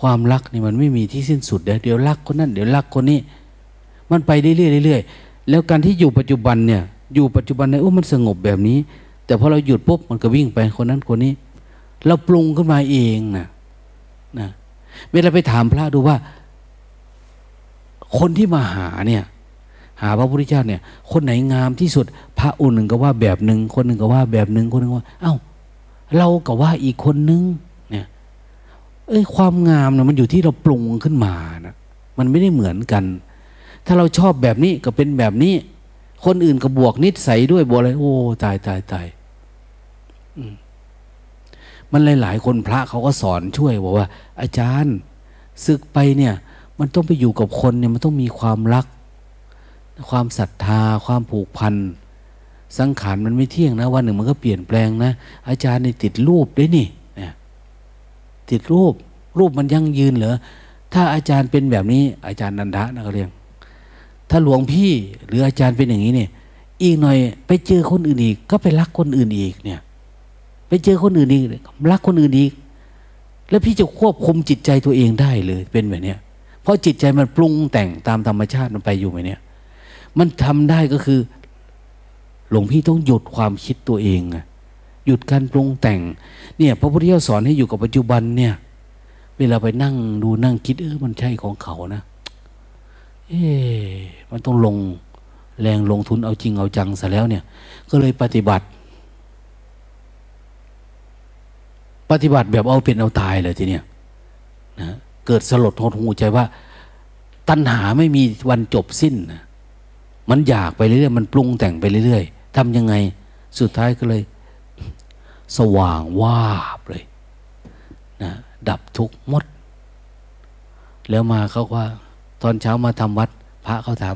ความรักนี่มันไม่มีที่สิ้นสุดเดี๋ยวเดี๋ยวรักคนนั้นเดี๋ยวรักคนนี้ มันไปเรื่อยๆเรื่อยๆแล้วการที่อยู่ปัจจุบันเนี่ย อยู่ปัจจุบันในโอ้มันสงบแบบนี้ แต่พอเราหยุดปุ๊บมันก็วิ่งไปคนนั้นคนนี้ เราปรุงขึ้นมาเองนะนะเวลาไปถามพระดูว่า คนที่มาหาเนี่ย หาพระพุทธเจ้าเนี่ย คนไหนงามที่สุด พระองค์หนึ่งก็ว่าแบบหนึ่งคนหนึ่งก็ว่าแบบหนึ่งคนหนึ่งว่า เอ้า เราก็ว่าอีกคนนึงเนี่ยเอ้ยความงามเนี่ยมันอยู่ที่เราปรุงขึ้นมานะมันไม่ได้เหมือนกัน ถ้าเราชอบแบบนี้ก็เป็นแบบนี้ คนอื่นก็บวกนิสัยด้วยบวกอะไรโอ้ตายตายตายมันหลาย ๆ คนพระเขาก็สอนช่วยบอกว่า อาจารย์ศึกไปเนี่ย มันต้องไปอยู่กับคนเนี่ยมันต้องมีความรัก ความศรัทธา ความผูกพันสังขารมันไม่เที่ยงนะ วันหนึ่งมันก็เปลี่ยนแปลงนะ อาจารย์นี่ติดรูปด้วยนี่นติดรูป รูปมันยั่งยืนเหรอถ้าอาจารย์เป็นแบบนี้ อาจารย์นันทะนะก็เรียง ถ้าหลวงพี่หรืออาจารย์เป็นอย่างนี้เนี่ย อีกหน่อย ไปเจอคนอื่นอีก ก็ไปรักคนอื่นอีกเนี่ย ไปเจอคนอื่นอีกรักคนอื่นอีก แล้วพี่จะควบคุมจิตใจตัวเองได้เลยเป็นแบบเนี้ยเพราะจิตใจมันปรุงแต่งตามธรรมชาติมันไปอยู่ไหมเนี่ยมันทำได้ก็คือ หลวงพี่ต้องหยุดความคิดตัวเองหยุดการปรุงแต่ง เนี่ย พระพุทธเจ้าสอนให้อยู่กับปัจจุบันเนี่ย เวลาไปนั่งดูนั่งคิดเออมันใช่ของเขานะ เอ๊มันต้องลงแรงลงทุนเอาจริงเอาจังซะแล้วเนี่ย ก็เลยปฏิบัติ ปฏิบัติแบบเอาเป็นเอาตายเลยทีเนี้ยนะเกิดสลดหดหูใจว่า ตัณหาไม่มีวันจบสิ้นนะมันอยากไปเรื่อยๆมันปรุงแต่งไปเรื่อยๆทำยังไงสุดท้ายก็เลย สว่างวาบเลยนะดับทุกข์หมด แล้วมาเขาว่า ตอนเช้ามาทำวัด พระเขาท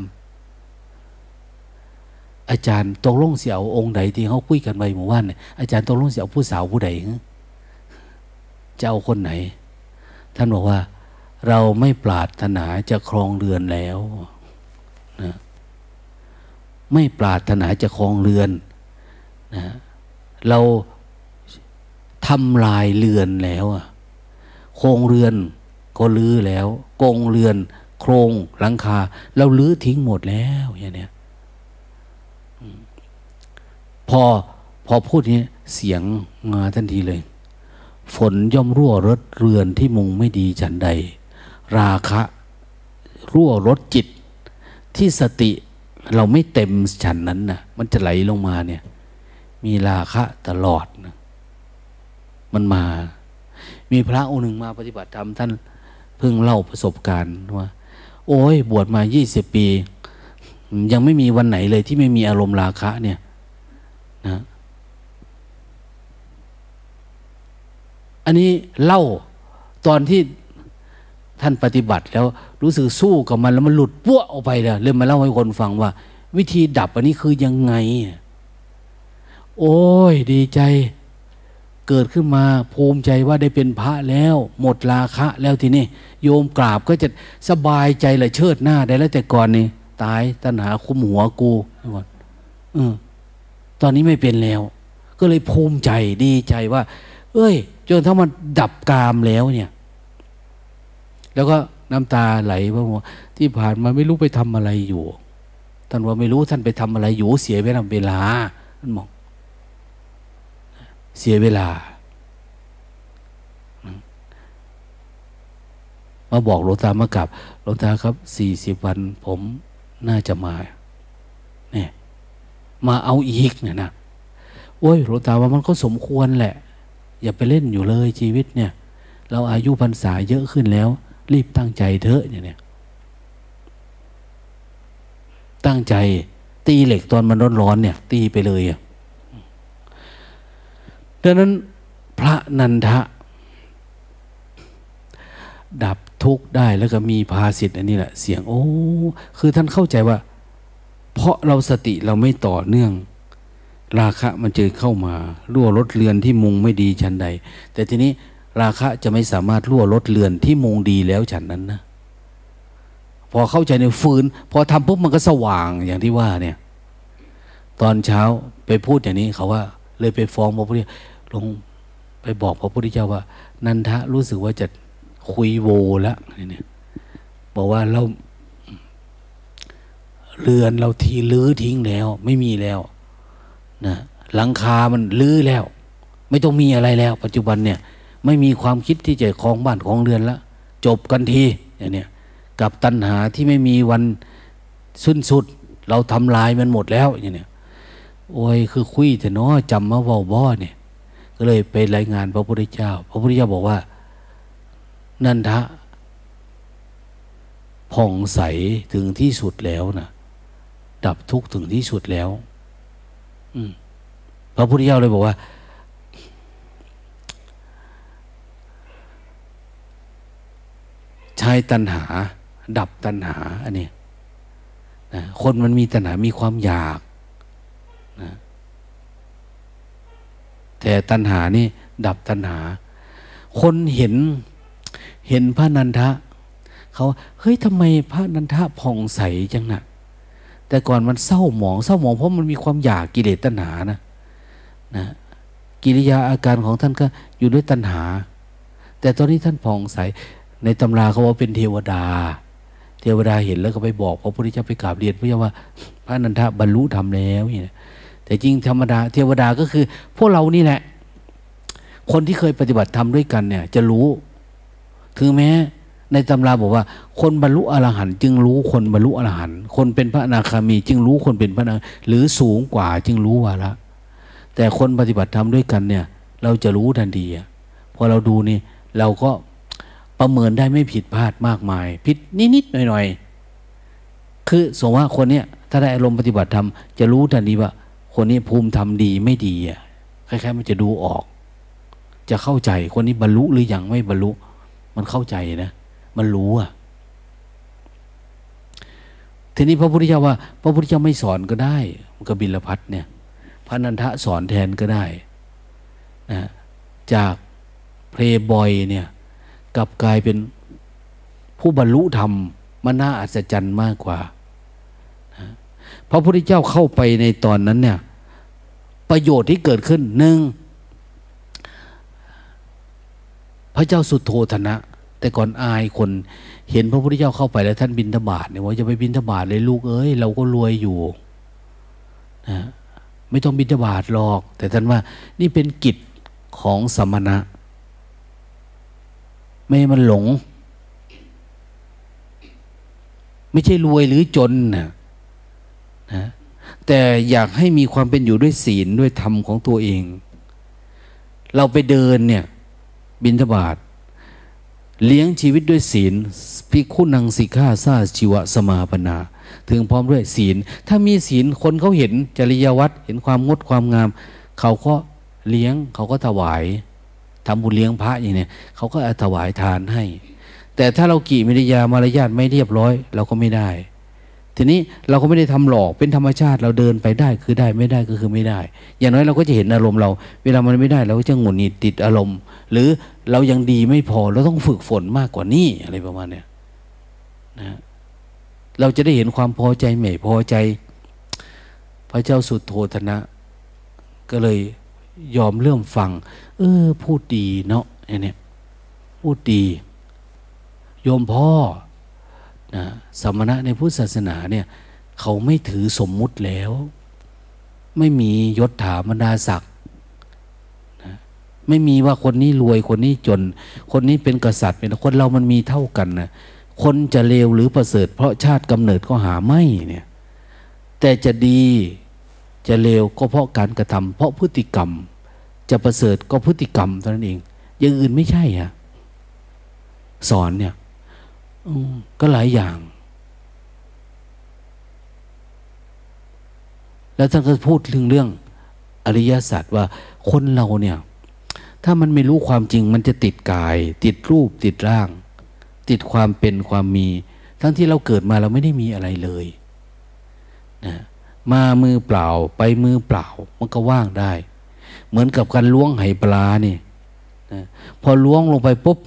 ำอาจารย์ตกลงเสียวองค์ใดที่เขาคุยกันไว้หมู่บ้านเนี่ยอาจารย์ตกลงเสียวผู้สาวผู้ใดจะเอาคนไหน ท่านบอกว่า เราไม่ปรารถนาจะครองเรือนแล้วนะไม่ปรารถนาจะครองเรือนนะเราทำลายเรือนแล้วอะโครงเรือนก็ลื้อแล้วกงเรือน โครงหลังคา เราลื้อทิ้งหมดแล้วอย่างเนี้ยพอพอพูดนี้เสียงมาทันทีเลย ฝนย่อมรั่วรถเรือนที่มุงไม่ดีฉันใด ราคะ รั่วรถจิต ที่สติเราไม่เต็มฉันนั้นนะมันจะไหลลงมาเนี่ย มีราคะตลอดนะมันมา มีพระองค์หนึ่งมาปฏิบัติธรรมท่านเพิ่งเล่าประสบการณ์ว่า โอ้ยบวชมายี่สิบปี ยังไม่มีวันไหนเลยที่ไม่มีอารมณ์ราคะเนี่ยนะอันนี้เล่าตอนที่ท่านปฏิบัติแล้วรู้สึกสู้กับมันแล้วมันหลุดปั้วออกไปเลยเลยมาเล่าให้คนฟังว่า วิธีดับอันนี้คือยังไง โอ้ยดีใจ เกิดขึ้นมาภูมิใจว่าได้เป็นพระแล้ว หมดราคะแล้วทีนี้โยมกราบก็จะสบายใจเลยเชิดหน้าได้แล้วแต่ก่อนนี่ตายตัณหาคุมหัวกูก่อนเออตอนนี้ไม่เป็นแล้ว ก็เลยภูมิใจดีใจว่า เอ้ย จนถ้ามันดับกามแล้วเนี่ย แล้วก็น้ำตาไหลว่าที่ผ่านมาไม่รู้ไปทำอะไรอยู่ท่านว่าไม่รู้ท่านไปทำอะไรอยู่เสียเวลาเวลาท่านมอง เสียเวลา มาบอกหลวงตามากับหลวงตาครับสี่สิบวันผมน่าจะมาเนี่ยมาเอาอีกเนี่ยนะโอ้ยหลวงตาว่ามันก็สมควรแหละ อย่าไปเล่นอยู่เลยชีวิตเนี่ย เราอายุพรรษาเยอะขึ้นแล้ว รีบตั้งใจเถอะเนี่ยตั้งใจตีเหล็กตอนมันร้อนๆเนี่ย ตีไปเลยอะ ดังนั้นพระนันทะ ดับทุกข์ได้แล้วก็มีภาสิทธิ์อันนี้แหละ เสียง โอ้ คือท่านเข้าใจว่า เพราะเราสติเราไม่ต่อเนื่อง ราคะมันจะเข้ามารั่วรถเรือนที่มุงไม่ดีชันใด แต่ทีนี้ราคะจะไม่สามารถรั่วลดเลือนที่มุงดีแล้วฉันนั้นนะพอเข้าใจในฟืนพอทำปุ๊บมันก็สว่างอย่างที่ว่าเนี่ย ตอนเช้าไปพูดอย่างนี้เขาว่า เลยไปฟ้องพระพุทธลงไปบอกพระพุทธเจ้าว่า นันทะรู้สึกว่าจะคุยโวแล้วเนี่ยบอกว่าเราเรือนเราทีลื้อทิ้งแล้ว ไม่มีแล้วนะหลังคามันลื้อแล้ว ไม่ต้องมีอะไรแล้ว ปัจจุบันเนี่ย ไม่มีความคิดที่จะคลองบ้านของเรือนละจบกันทีอย่างนี้กับตัณหาที่ไม่มีวันสิ้นสุด เราทำลายมันหมดแล้วอย่างนี้ โอ้ยคือคุยแต่เนาะจำมาว่าบ่เนี่ย ก็เลยไปรายงานพระพุทธเจ้า พระพุทธเจ้าบอกว่า นันทะผ่องใสถึงที่สุดแล้วนะดับทุกข์ถึงที่สุดแล้ว อืมพระพุทธเจ้าเลยบอกว่า ใช้ตัณหา ดับตัณหา อันนี้นะคนมันมีตัณหา มีความอยากนะ แต่ตัณหานี่ดับตัณหา คนเห็นเห็นพระนันทะเขาเฮ้ยทำไมพระนันทะผ่องใสจังนะแต่ก่อนมันเศร้าหมองเศร้าหมองเพราะมันมีความอยากกิเลสตัณหานะนะกิริยาอาการของท่านก็อยู่ด้วยตัณหา แต่ตอนนี้ท่านผ่องใสในตำราเขาว่าเป็นเทวดา เทวดาเห็นแล้วก็ไปบอกพระพุทธเจ้าไปกราบเรียนพระเจ้าว่า พระนันทะบรรลุธรรมแล้วเนี่ย แต่จริงธรรมดาเทวดาก็คือ พวกเรานี่แหละ คนที่เคยปฏิบัติธรรมด้วยกันเนี่ย จะรู้ ถึงแม้ ในตำราบอกว่า คนบรรลุอรหันต์จึงรู้คนบรรลุอรหันต์คนเป็นพระอนาคามี จึงรู้คนเป็นพระนาหรือสูงกว่า จึงรู้ว่าละแต่คนปฏิบัติธรรมด้วยกันเนี่ย เราจะรู้ทันทีพอเราดูนี่เราก็ประเมินได้ไม่ผิดพลาดมากมาย ผิดนิดๆหน่อยๆคือสมมติว่าคนเนี้ยถ้าได้อารมณ์ปฏิบัติธรรมจะรู้ทันทีว่า คนนี้ภูมิธรรมดีไม่ดีอะคล้ายๆมันจะดูออก จะเข้าใจคนนี้บรรลุหรืออยังไม่บรรลุ มันเข้าใจนะ มันรู้อะทีนี้พระพุทธเจ้าว่า พระพุทธเจ้าไม่สอนก็ได้กบิลพัทเนี่ย พระนันทะสอนแทนก็ได้นะจากเพลบอยเนี่ยกลับกลายเป็นผู้บรรลุธรรมมันน่าอัศจรรย์มากกว่านะพระพุทธเจ้าเข้าไปในตอนนั้นเนี่ย ประโยชน์ที่เกิดขึ้นหนึ่งพระเจ้าสุโธธนะ แต่ก่อนอายคนเห็นพระพุทธเจ้าเข้าไปแล้วท่านบินธบาตเนี่ยว่าจะไปบินธบาตเลยลูกเอ้ยเราก็รวยอยู่นะไม่ต้องบิณฑบาตหรอก แต่ท่านว่านี่เป็นกิจของสมณะ ไม่มันหลง ไม่ใช่รวยหรือจนนะนะ แต่อยากให้มีความเป็นอยู่ด้วยศีลด้วยธรรมของตัวเอง เราไปเดินเนี่ย บินทบาทเลี้ยงชีวิตด้วยศีลพิคุนังสิกขาซาชีวสมาปนา ถึงพร้อมด้วยศีล ถ้ามีศีลคนเขาเห็นจริยวัตรเห็นความงดความงาม เขาก็เลี้ยงเขาก็ถวายทำบุญเลี้ยงพระอย่างเนี้ยเขาก็ถวายทานให้ แต่ถ้าเรากี่มิริยามารยาทไม่เรียบร้อย เราก็ไม่ได้ ทีนี้เราก็ไม่ได้ทำหลอกเป็นธรรมชาติเราเดินไปได้คือได้ไม่ได้ก็คือไม่ได้ อย่างน้อยเราก็จะเห็นอารมณ์เรา เวลามันไม่ได้เราก็จะหงุดหงิดติดอารมณ์ หรือเรายังดีไม่พอเราต้องฝึกฝนมากกว่านี้อะไรประมาณเนี้ยนะเราจะได้เห็นความพอใจไม่พอใจ พระเจ้าสุดโทธนะ ก็เลยยอมเริ่มฟัง เออ พูดดีเนาะเนี่ยพูดดี โยมพ่อ นะสมณะในพุทธศาสนาเนี่ยเขาไม่ถือสมมุติแล้ว ไม่มียศถาบรรดาศักดิ์นะไม่มีว่าคนนี้รวยคนนี้จน คนนี้เป็นกษัตริย์เป็นคนเรามันมีเท่ากันนะคนจะเลวหรือประเสริฐ เพราะชาติกำเนิดก็หาไม่เนี่ยแต่จะดีจะเลวก็เพราะการกระทำเพราะพฤติกรรม จะประเสริฐก็พฤติกรรมเท่านั้นเองอย่างอื่นไม่ใช่ฮะสอนเนี่ย ก็หลายอย่าง แล้วท่านก็พูดเรื่องเรื่อง อริยสัจว่าคนเราเนี่ย ถ้ามันไม่รู้ความจริง มันจะติดกาย ติดรูปติดร่าง ติดความเป็นความมี ทั้งที่เราเกิดมาเราไม่ได้มีอะไรเลยนะมามือเปล่าไปมือเปล่า มันก็ว่างได้ เหมือนกับการล้วงไหปลานี่นะพอล้วงลงไปปุ๊บ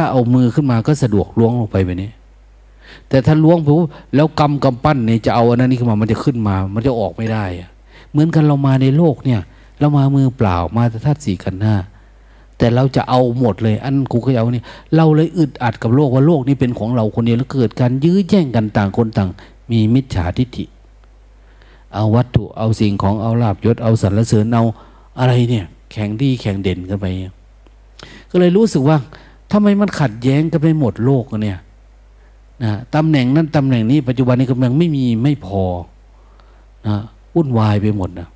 ถ้าเอามือขึ้นมาก็สะดวกล้วงลงไปแบบนี้ แต่ถ้าล้วงไปแล้วกำกำปั้นเนี่ยจะเอาอันนั้นนี่ขึ้นมามันจะขึ้นมา มันจะออกไม่ได้เหมือนกันเรามาในโลกเนี่ย เรามามือเปล่ามาแต่ธาตุสี่กันหน้าแต่เราจะเอาหมดเลย อันกูก็เอาเนี่ยเราเลยอึดอัดกับโลกว่าโลกนี้เป็นของเราคนเดียวแล้วเกิดการยื้อแย่งกันต่างคนต่าง มีมิจฉาทิฏฐิ เอาวัตถุเอาสิ่งของเอาลาบยศเอาสรรเสริญเอาอะไรเนี่ย แข่งดีแข่งเด่นกันไป ก็เลยรู้สึกว่า ทำไมมันขัดแย้งกันไปหมดโลกเนี่ยนะตำแหน่งนั้นตำแหน่งนี้ปัจจุบันนี้กำลังไม่มีไม่พอนะวุ่นวายไปหมดนะ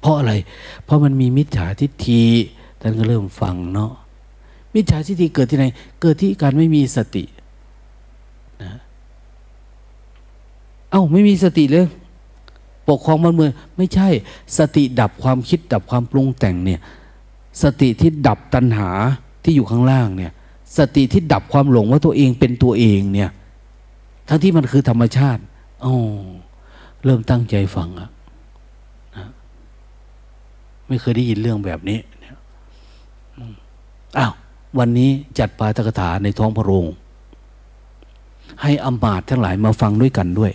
เพราะอะไร เพราะมันมีมิจฉาทิฏฐิท่านก็เริ่มฟังเนาะมิจฉาทิฏฐิเกิดที่ไหน เกิดที่การไม่มีสตินะเอ้าไม่มีสติเลยปกครองมันเมืองไม่ใช่ สติดับความคิดดับความปรุงแต่งเนี่ย สติที่ดับตัณหา ที่อยู่ข้างล่างเนี่ย สติที่ดับความหลงว่าตัวเองเป็นตัวเองเนี่ย ทั้งที่มันคือธรรมชาติอ๋อเริ่มตั้งใจฟังอะนะไม่เคยได้ยินเรื่องแบบนี้เนี่ยอ้าววันนี้จัดปาตกถาในท้องพระโรง ให้อมมาตทั้งหลายมาฟังด้วยกันด้วย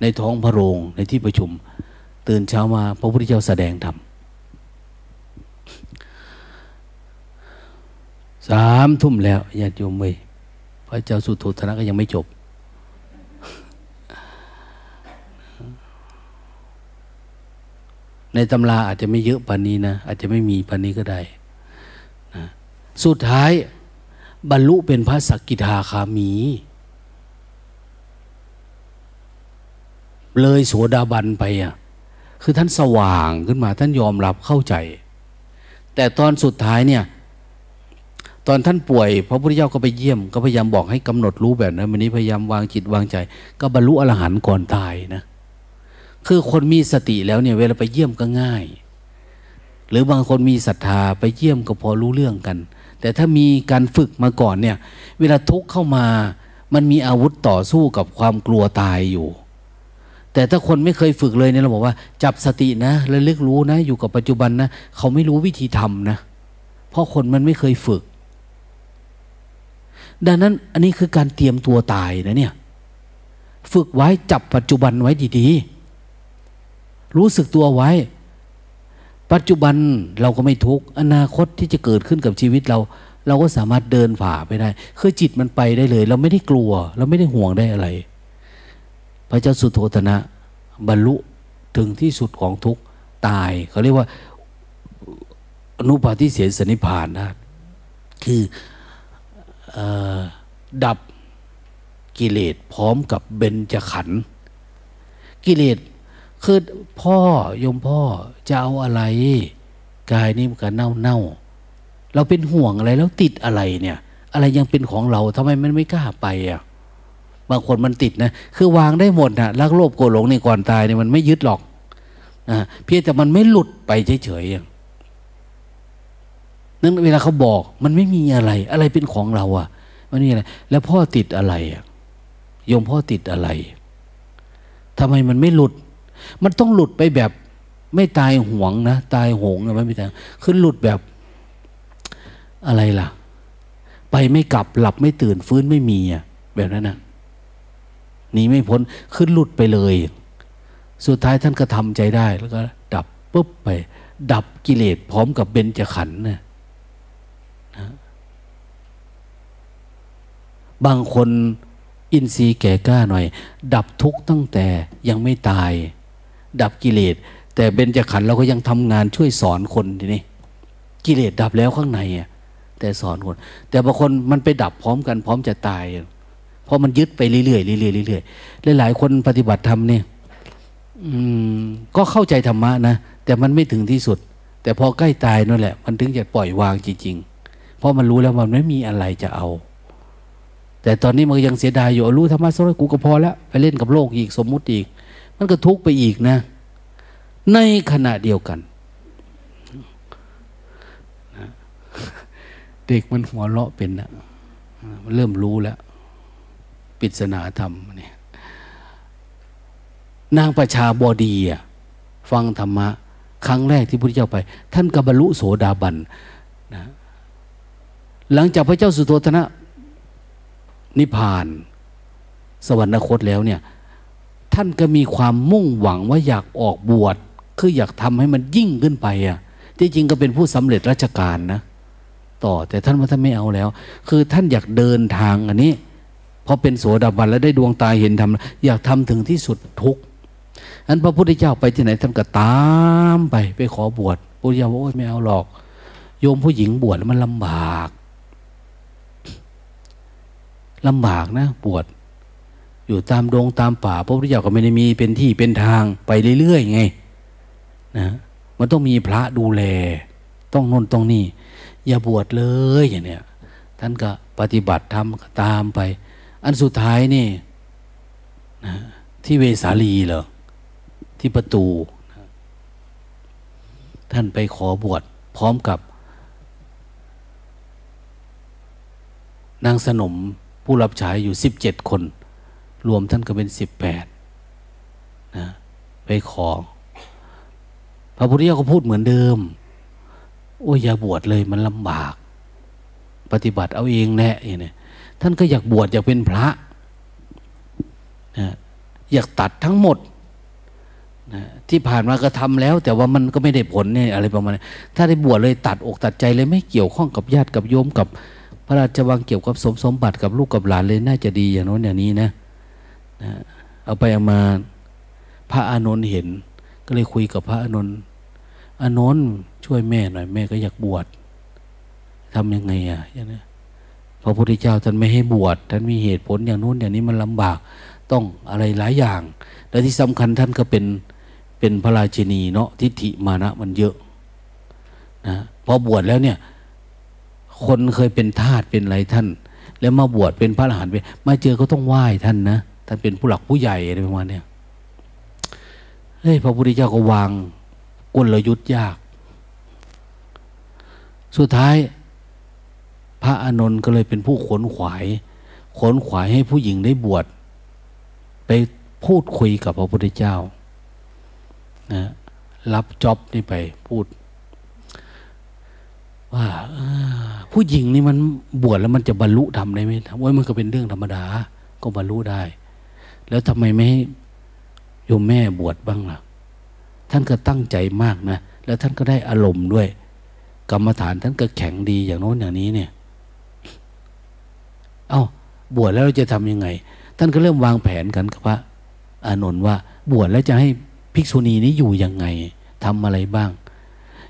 ในท้องพระโรงในที่ประชุม ตื่นเช้ามาพระพุทธเจ้าแสดงธรรม สามทุ่มแล้วญาติโยมเว้ยพระเจ้าสุโธธนะก็ยังไม่จบ ในตำราอาจจะไม่เยอะปานนี้นะ อาจจะไม่มีปานนี้ก็ได้นะสุดท้าย บรรลุเป็นพระสกิทาคามี เลยโสดาบันไปอะคือท่านสว่างขึ้นมาท่านยอมรับเข้าใจ แต่ตอนสุดท้ายเนี่ย ตอนท่านป่วย พระพุทธเจ้าก็ไปเยี่ยม ก็พยายามบอกให้กำหนดรู้แบบนั้นวันนี้พยายามวางจิตวางใจ ก็บรรลุอรหันต์ก่อนตายนะ คือคนมีสติแล้วเนี่ย เวลาไปเยี่ยมก็ง่าย หรือบางคนมีศรัทธาไปเยี่ยมก็พอรู้เรื่องกัน แต่ถ้ามีการฝึกมาก่อนเนี่ย เวลาทุกข์เข้ามา มันมีอาวุธต่อสู้กับความกลัวตายอยู่ แต่ถ้าคนไม่เคยฝึกเลยเนี่ยเราบอกว่า จับสตินะและลึกรู้นะ อยู่กับปัจจุบันนะเขาไม่รู้วิธีทำนะ เพราะคนมันไม่เคยฝึก ดังนั้นอันนี้คือการเตรียมตัวตายนะเนี่ย ฝึกไว้จับปัจจุบันไว้ดีๆ รู้สึกตัวไว้ ปัจจุบันเราก็ไม่ทุกข์อนาคตที่จะเกิดขึ้นกับชีวิตเรา เราก็สามารถเดินฝ่าไปได้ คือจิตมันไปได้เลย เราไม่ได้กลัว เราไม่ได้ห่วงได้อะไร พระเจ้าสุโธธนะ บรรลุถึงที่สุดของทุกข์ตายเขาเรียกว่าอนุปาทิเสียสนิพานนะคือ ดับกิเลสพร้อมกับเบญจขันธ์กิเลสคือพ่อยมพ่อจะเอาอะไร กายนี่มันก็เน่าเน่าเราเป็นห่วงอะไรแล้วติดอะไรเนี่ย อะไรยังเป็นของเราทำไมมันไม่กล้าไปอะบางคนมันติดนะคือวางได้หมดนะรักโลภโกรธหลงในก่อนตายเนี่ยมันไม่ยึดหรอกนะเพียงแต่มันไม่หลุดไปเฉยๆ นั้นเวลาเขาบอก มันไม่มีอะไร อะไรเป็นของเราอะ่ะมันนี่อะไร แล้วพ่อติดอะไรอะโยมพ่อติดอะไรทำไมมันไม่หลุด มันต้องหลุดไปแบบ ไม่ตายห่วงนะ ตายหงนะไม่มีทางคือหลุดแบบอะไรล่ะ ไปไม่กลับหลับไม่ตื่นฟื้นไม่มีอะแบบนั้นนะหนีไม่พ้นขึ้นหลุดไปเลย สุดท้ายท่านก็ทำใจได้แล้วก็ ดับปุ๊บไป ดับกิเลสพร้อมกับเบญจขันธ์นะ บางคนอินทรีย์แก่กล้าหน่อย ดับทุกข์ตั้งแต่ยังไม่ตาย ดับกิเลส แต่เบญจขันธ์เราก็ยังทำงานช่วยสอนคนทีนี้กิเลสดับแล้วข้างในอะแต่สอนคน แต่บางคนมันไปดับพร้อมกันพร้อมจะตาย เพราะมันยึดไปเรื่อยๆเรื่อยๆเรื่อยๆหลายๆคนปฏิบัติธรรมเนี่ยก็เข้าใจธรรมะนะแต่มันไม่ถึงที่สุด แต่พอใกล้ตายนั่นแหละ มันถึงจะปล่อยวางจริงๆเพราะมันรู้แล้วมันไม่มีอะไรจะเอา แต่ตอนนี้มันยังเสียดายอยู่รู้ธรรมะสักกูก็พอแล้วไปเล่นกับโลกอีกสมมุติอีก มันก็ทุกข์ไปอีกนะ ในขณะเดียวกันเด็กมันหัวเราะเป็นนะมันเริ่มรู้แล้วปิศนาธรรมเนี่ยนางประชาบอดีอะฟังธรรมะ ครั้งแรกที่พระเจ้าไป ท่านกบรรลุโสดาบันนะหลังจากพระเจ้าสุโธทนะ นิพพาน สวรรคตแล้วเนี่ย ท่านก็มีความมุ่งหวังว่าอยากออกบวชคืออยากทำให้มันยิ่งขึ้นไปอะที่จริงก็เป็นผู้สำเร็จราชการนะ ต่อแต่ท่านว่าท่านไม่เอาแล้ว คือท่านอยากเดินทางอันนี้พอเป็นโสดาบันแล้วได้ดวงตาเห็นธรรมอยากทำถึงที่สุดทุกอันพระพุทธเจ้าไปที่ไหนท่านก็ตามไปไปขอบวชพุทธเจ้าบอกโอ้ยไม่เอาหรอก โยมผู้หญิงบวชแล้วมันลำบาก ลำบากนะปวด อยู่ตามดงตามป่าพระพุทธเจ้าก็ไม่ได้มีเป็นที่เป็นทางไปเรื่อยๆไงนะมันต้องมีพระดูแล ต้องนนต้องนี่ อย่าบวชเลยอย่างเนี้ยท่านก็ปฏิบัติทำตามไป อันสุดท้ายนี่นะที่เวสาลีเหรอที่ประตูนะท่านไปขอบวชพร้อมกับ นางสนม ผู้รับใช้อยู่สิบเจ็ดคน รวมท่านก็เป็นสิบแปดนะไปขอ พระพุทธเจ้าก็พูดเหมือนเดิม โอ้ยอย่าบวชเลยมันลำบาก ปฏิบัติเอาเองแน่อย่างนี้ท่านก็อยากบวชอยากเป็นพระนะอยากตัดทั้งหมดนะที่ผ่านมาก็ทำแล้ว แต่ว่ามันก็ไม่ได้ผลเนี่ยอะไรประมาณนี้ถ้าได้บวชเลยตัดอกตัดใจเลยไม่เกี่ยวข้องกับญาติกับโยมกับ พระราชวังเกี่ยวกับสมสมบัติกับลูกกับหลานเลยน่าจะดีอย่างโน้นอย่างนี้นะนะเอาไปเอามาพระอานนท์เห็น ก็เลยคุยกับพระอานนท์อานนท์ช่วยแม่หน่อยแม่ก็อยากบวชทำยังไงอะอย่างนี้พระพุทธเจ้าท่านไม่ให้บวชท่านมีเหตุผลอย่างโน้นอย่างนี้มันลำบากต้องอะไรหลายอย่าง และที่สำคัญท่านก็เป็นเป็นพระราชินีเนาะทิฏฐิมานะมันเยอะนะพอบวชแล้วเนี่ย คนเคยเป็นทาสเป็นอะไรท่าน แล้วมาบวชเป็นพระอรหันต์ไปมาเจอก็ต้องไหว้ท่านนะท่านเป็นผู้หลักผู้ใหญ่อะไรประมาณนี้เฮ้ยพระพุทธเจ้าก็วางกลยุทธ์ยาก สุดท้าย พระอานนท์ก็เลยเป็นผู้ขนขวาย ขนขวายให้ผู้หญิงได้บวชไปพูดคุยกับพระพุทธเจ้านะรับจ็อบนี่ไปพูด ว่าผู้หญิงนี่มันบวชแล้วมันจะบรรลุทำได้ไหมว่ามันก็เป็นเรื่องธรรมดา ก็บรรลุได้ แล้วทำไมไม่ให้โยมแม่บวชบ้างล่ะ ท่านก็ตั้งใจมากนะ แล้วท่านก็ได้อารมณ์ด้วย กรรมฐานท่านก็แข็งดีอย่างโน้นอย่างนี้เนี่ย เอา้าบวชแล้วเราจะทำยังไง ท่านก็เริ่มวางแผนกันกับพระอานนท์ว่า บวชแล้วจะให้ภิกษุณีนี้อยู่ยังไงทำอะไรบ้าง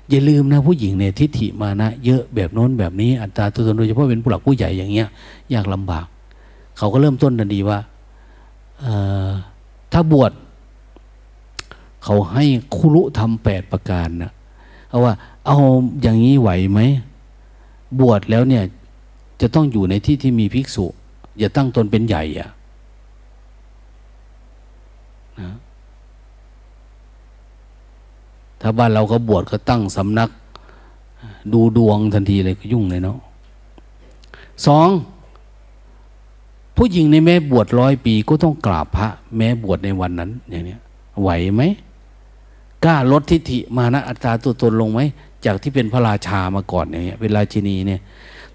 อย่าลืมนะผู้หญิงเนี่ยทิฏฐิมานะเยอะแบบโน้นแบบนี้อัตราตัวตนโดยเฉพาะเป็นผู้หลักผู้ใหญ่อย่างเงี้ยยากลำบาก เขาก็เริ่มต้นทันทีว่าถ้าบวชเขาให้คุรุทำแปดประการนะเอาว่า เอาอย่างนี้ไหวไหมบวชแล้วเนี่ยจะต้องอยู่ในที่ที่มีภิกษุ อย่าตั้งตนเป็นใหญ่อะนะ ถ้าบ้านเราก็บวชก็ตั้งสำนัก ดูดวงทันทีเลยก็ยุ่งเลยเนาะสองผู้หญิงในแม่บวชร้อยปีก็ต้องกราบพระ แม้บวชในวันนั้น อย่างนี้ไหวไหมกล้าลดทิฏฐิมานะอัตราตัวตนลงไหมจากที่เป็นพระราชามาก่อนอย่างเงี้ยเป็นราชินีเนี่ย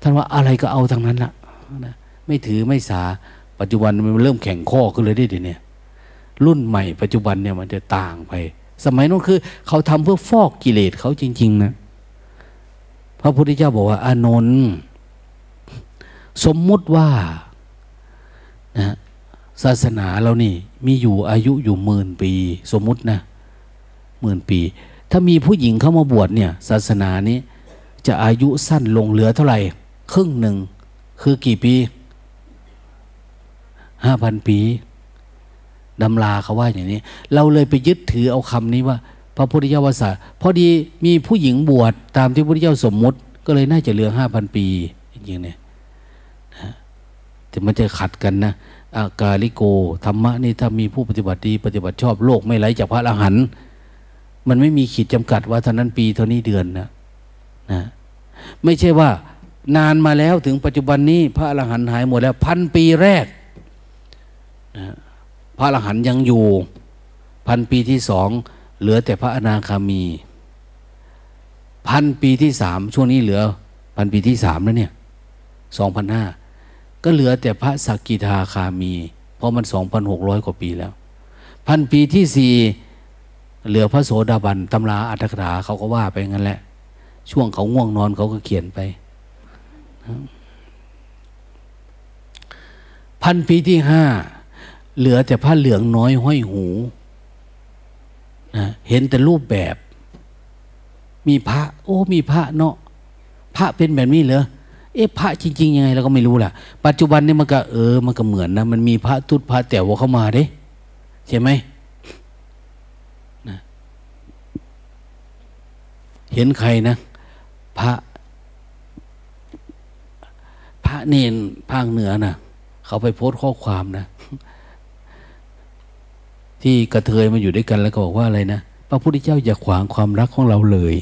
ท่านว่าอะไรก็เอาทั้งนั้นละนะไม่ถือไม่สาปัจจุบันมันเริ่มแข่งข้อขึ้นเลยดิเดี๋ยนี้รุ่นใหม่ปัจจุบันเนี่ยมันจะต่างไป สมัยนั้นคือ เขาทำเพื่อฟอกกิเลสเขาจริง ๆ นะ พระพุทธเจ้าบอกว่า อานนท์สมมุติว่านะศาสนาเรานี่ มีอยู่อายุอยู่หมื่นปี สมมุตินะหมื่นปี ถ้ามีผู้หญิงเข้ามาบวชเนี่ย ศาสนานี้ จะอายุสั้นลงเหลือเท่าไหร่ ครึ่งหนึ่ง คือกี่ปีห้าพันปี ดำลาเขาว่าอย่างนี้ เราเลยไปยึดถือเอาคำนี้ว่า พระพุทธเจ้าวาสาพอดีมีผู้หญิงบวชตามที่พระพุทธเจ้าสมมุติ ก็เลยน่าจะเหลือห้าพันปีจริงๆเนี่ยนะแต่มันจะขัดกันนะอากาลิโกธรรมะนี่ถ้ามีผู้ปฏิบัติดีปฏิบัติชอบโลกไม่ไหลจากพระอรหันต์มันไม่มีขีดจำกัดว่าเท่านั้นปีเท่านี้เดือนนะนะ ไม่ใช่ว่านานมาแล้วถึงปัจจุบันนี้ พระอรหันต์หายหมดแล้ว พันปีแรกนะ พระอรหันต์ยังอยู่ พันปีที่สองเหลือแต่พระอนาคามี พันปีที่สามช่วงนี้เหลือ พันปีที่สามแล้วเนี่ยสองพันห้าก็เหลือแต่พระสกิทาคามี เพราะมันสองพันหกร้อยกว่าปีแล้ว พันปีที่สี่เหลือพระโสดาบันตำราอัตถกถาเขาก็ว่าไปงั้นแหละ ช่วงเขาง่วงนอนเขาก็เขียนไป พันปีที่ห้า เหลือแต่ผ้าเหลืองน้อยห้อยหูนะเห็นแต่รูปแบบ มีพระ โอ้ มีพระเนาะพระเป็นแบบนี้เหรอเอ๊ะพระจริงๆยังไงเราก็ไม่รู้ล่ะ ปัจจุบันนี่มันก็เออ มันก็เหมือนนะมันมีพระทุตพระแต่ว่าเข้ามาเด้ใช่ไหมนะเห็นใครนะ พระ พระเนนภาคเหนือนะเขาไปโพสต์ข้อความนะ ที่กระเทยมาอยู่ด้วยกันแล้วก็บอกว่าอะไรนะพระพุทธเจ้าอย่าขวางความรักของเราเลย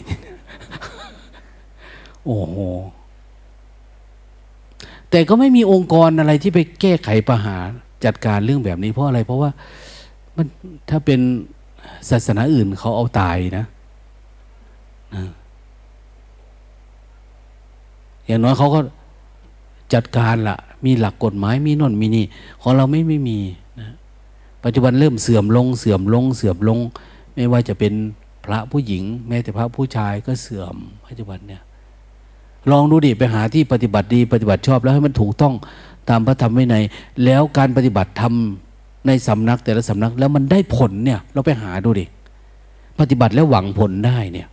โอ้โหแต่ก็ไม่มีองค์กรอะไรที่ไปแก้ไขปัญหาจัดการเรื่องแบบนี้เพราะอะไร เพราะว่ามันถ้าเป็นศาสนาอื่นเขาเอาตายนะนะอย่างน้อยเขาก็จัดการละมีหลักกฎหมายมีนนมีนี่ ของเราไม่ไม่มี ปัจจุบันเริ่มเสื่อมลงเสื่อมลงเสื่อมลง ไม่ว่าจะเป็นพระผู้หญิง แม้แต่พระผู้ชายก็เสื่อมปัจจุบันเนี่ยลองดูดิไปหาที่ปฏิบัติดีปฏิบัติชอบแล้วให้มันถูกต้องตามพระธรรมวินัยแล้วการปฏิบัติทำในสำนักแต่ละสำนักแล้วมันได้ผลเนี่ยเราไปหาดูดิปฏิบัติแล้วหวังผลได้เนี่ย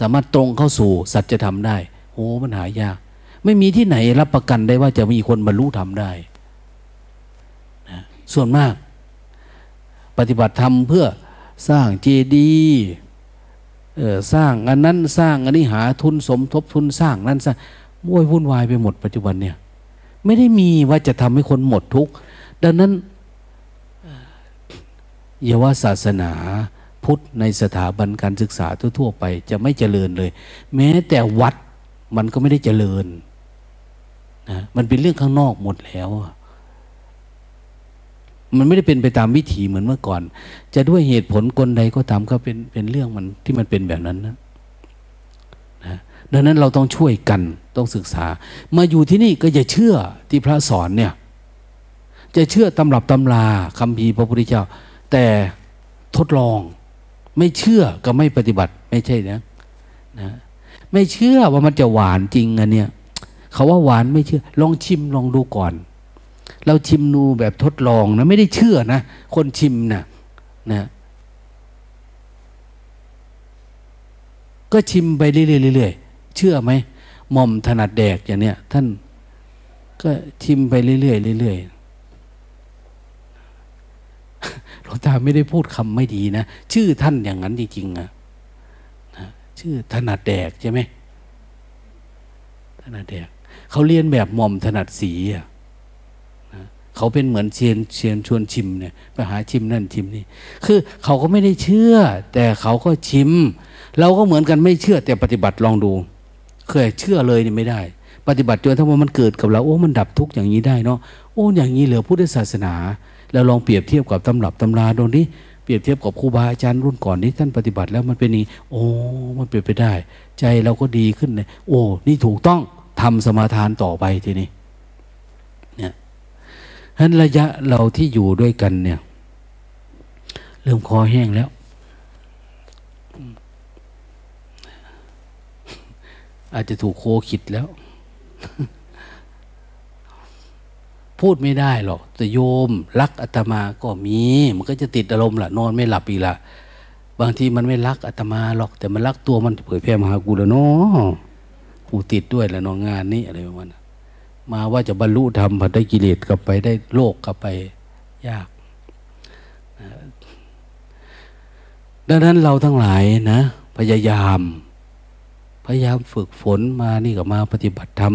สามารถตรงเข้าสู่สัจธรรมได้โอ้มันหายาก ไม่มีที่ไหนรับประกันได้ว่าจะมีคนบรรลุธรรมได้นะส่วนมาก ปฏิบัติธรรมเพื่อสร้างเจดีย์สร้างอันนั้นสร้างอันนี้หาทุนสมทบทุนสร้างนั้นสร้างโวยวุ่นวายไปหมดปัจจุบันเนี่ย ไม่ได้มีว่าจะทำให้คนหมดทุกข์ดังนั้นอย่าว่าศาสนาพุทธในสถาบันการศึกษาทั่วๆไป จะไม่เจริญเลย แม้แต่วัดมันก็ไม่ได้เจริญนะมันเป็นเรื่องข้างนอกหมดแล้ว มันไม่ได้เป็นไปตามวิถีเหมือนเมื่อก่อน จะด้วยเหตุผลกลใดก็ตามก็เป็นเป็นเรื่องมันที่มันเป็นแบบนั้นนะนะดังนั้นเราต้องช่วยกันต้องศึกษา มาอยู่ที่นี่ก็อย่าเชื่อที่พระสอนเนี่ยจะเชื่อตำรับตำราคำพีพระพุทธเจ้า แต่ทดลอง ไม่เชื่อก็ไม่ปฏิบัติไม่ใช่นะนะไม่เชื่อว่ามันจะหวานจริงอะเนี่ยเขาว่าหวานไม่เชื่อ ลองชิมลองดูก่อน เราชิมนูแบบทดลองนะ ไม่ได้เชื่อนะ คนชิมนะนะก็ชิมไปเรื่อยๆเชื่อไหมหม่อมถนัดแดกอย่างเนี้ยท่านก็ชิมไปเรื่อยๆเรื่อยๆหลวงตาไม่ได้พูดคำไม่ดีนะ ชื่อท่านอย่างนั้นจริงๆนะชื่อถนัดแดกใช่ไหมถนัดแดกเขาเรียนแบบหม่อมถนัดสีอะ เขาเป็นเหมือนเชียนเชียนชวนชิมเนี่ยไปหาชิมนั่นชิมนี่คือเขาก็ไม่ได้เชื่อ แต่เขาก็ชิม เราก็เหมือนกันไม่เชื่อแต่ปฏิบัติลองดูเคยเชื่อเลยนี่ไม่ได้ ปฏิบัติจนถ้าว่ามันเกิดกับเราโอ้มันดับทุกข์อย่างนี้ได้เนาะโอ้อย่างนี้เหลือพุทธศาสนาแล้วลองเปรียบเทียบกับตำรับตำราดูนี้เปรียบเทียบกับครูบาอาจารย์รุ่นก่อนนี้ท่านปฏิบัติแล้วมันเป็นนี้โอ้มันเปลี่ยนไปได้ ใจเราก็ดีขึ้นเลยโอ้นี่ถูกต้องทำสมาทานต่อไปทีนี้ ฉะนั้นระยะเราที่อยู่ด้วยกันเนี่ย เริ่มคอแห้งแล้ว อาจจะถูกโคขิดแล้ว พูดไม่ได้หรอกแต่โยมรักอาตมาก็มี มันก็จะติดอารมณ์ละนอนไม่หลับอีกละบางทีมันไม่รักอาตมาหรอก แต่มันรักตัวมันเผยแพร่มาหากูแล้วเนาะกูติดด้วยแล้วนอนงานนี้อะไรประมาณนั้น มาว่าจะบรรลุธรรมผัดได้กิเลสกลับไปได้โลกกลับไปยาก ดังนั้นเราทั้งหลายนะ พยายาม พยายามฝึกฝนมานี่ก็มาปฏิบัติธรรม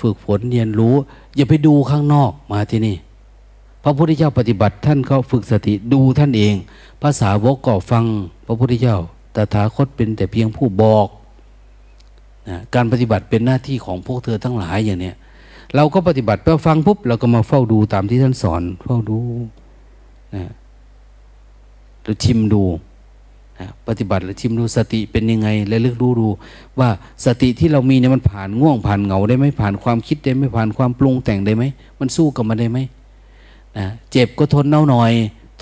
ฝึกฝนเรียนรู้ อย่าไปดูข้างนอกมาที่นี่พระพุทธเจ้าปฏิบัติท่านก็ฝึกสติดูท่านเองภาษาวกก็ฟัง พระพุทธเจ้าตถาคตเป็นแต่เพียงผู้บอกนะการปฏิบัติเป็นหน้าที่ของพวกเธอทั้งหลายอย่างเนี้ย เราก็ปฏิบัติเพื่อฟังปุ๊บเราก็มาเฝ้าดูตามที่ท่านสอน เฝ้าดูนะหรือชิมดูนะปฏิบัติแล้วชิมดูสติเป็นยังไงและเลือกดูดูว่าสติที่เรามีเนี่ยมันผ่านง่วงผ่านเหงาได้ไหมผ่านความคิดได้ไหมผ่านความปรุงแต่งได้ไหมมันสู้กับมันได้ไหมนะเจ็บก็ทนเน่าหน่อย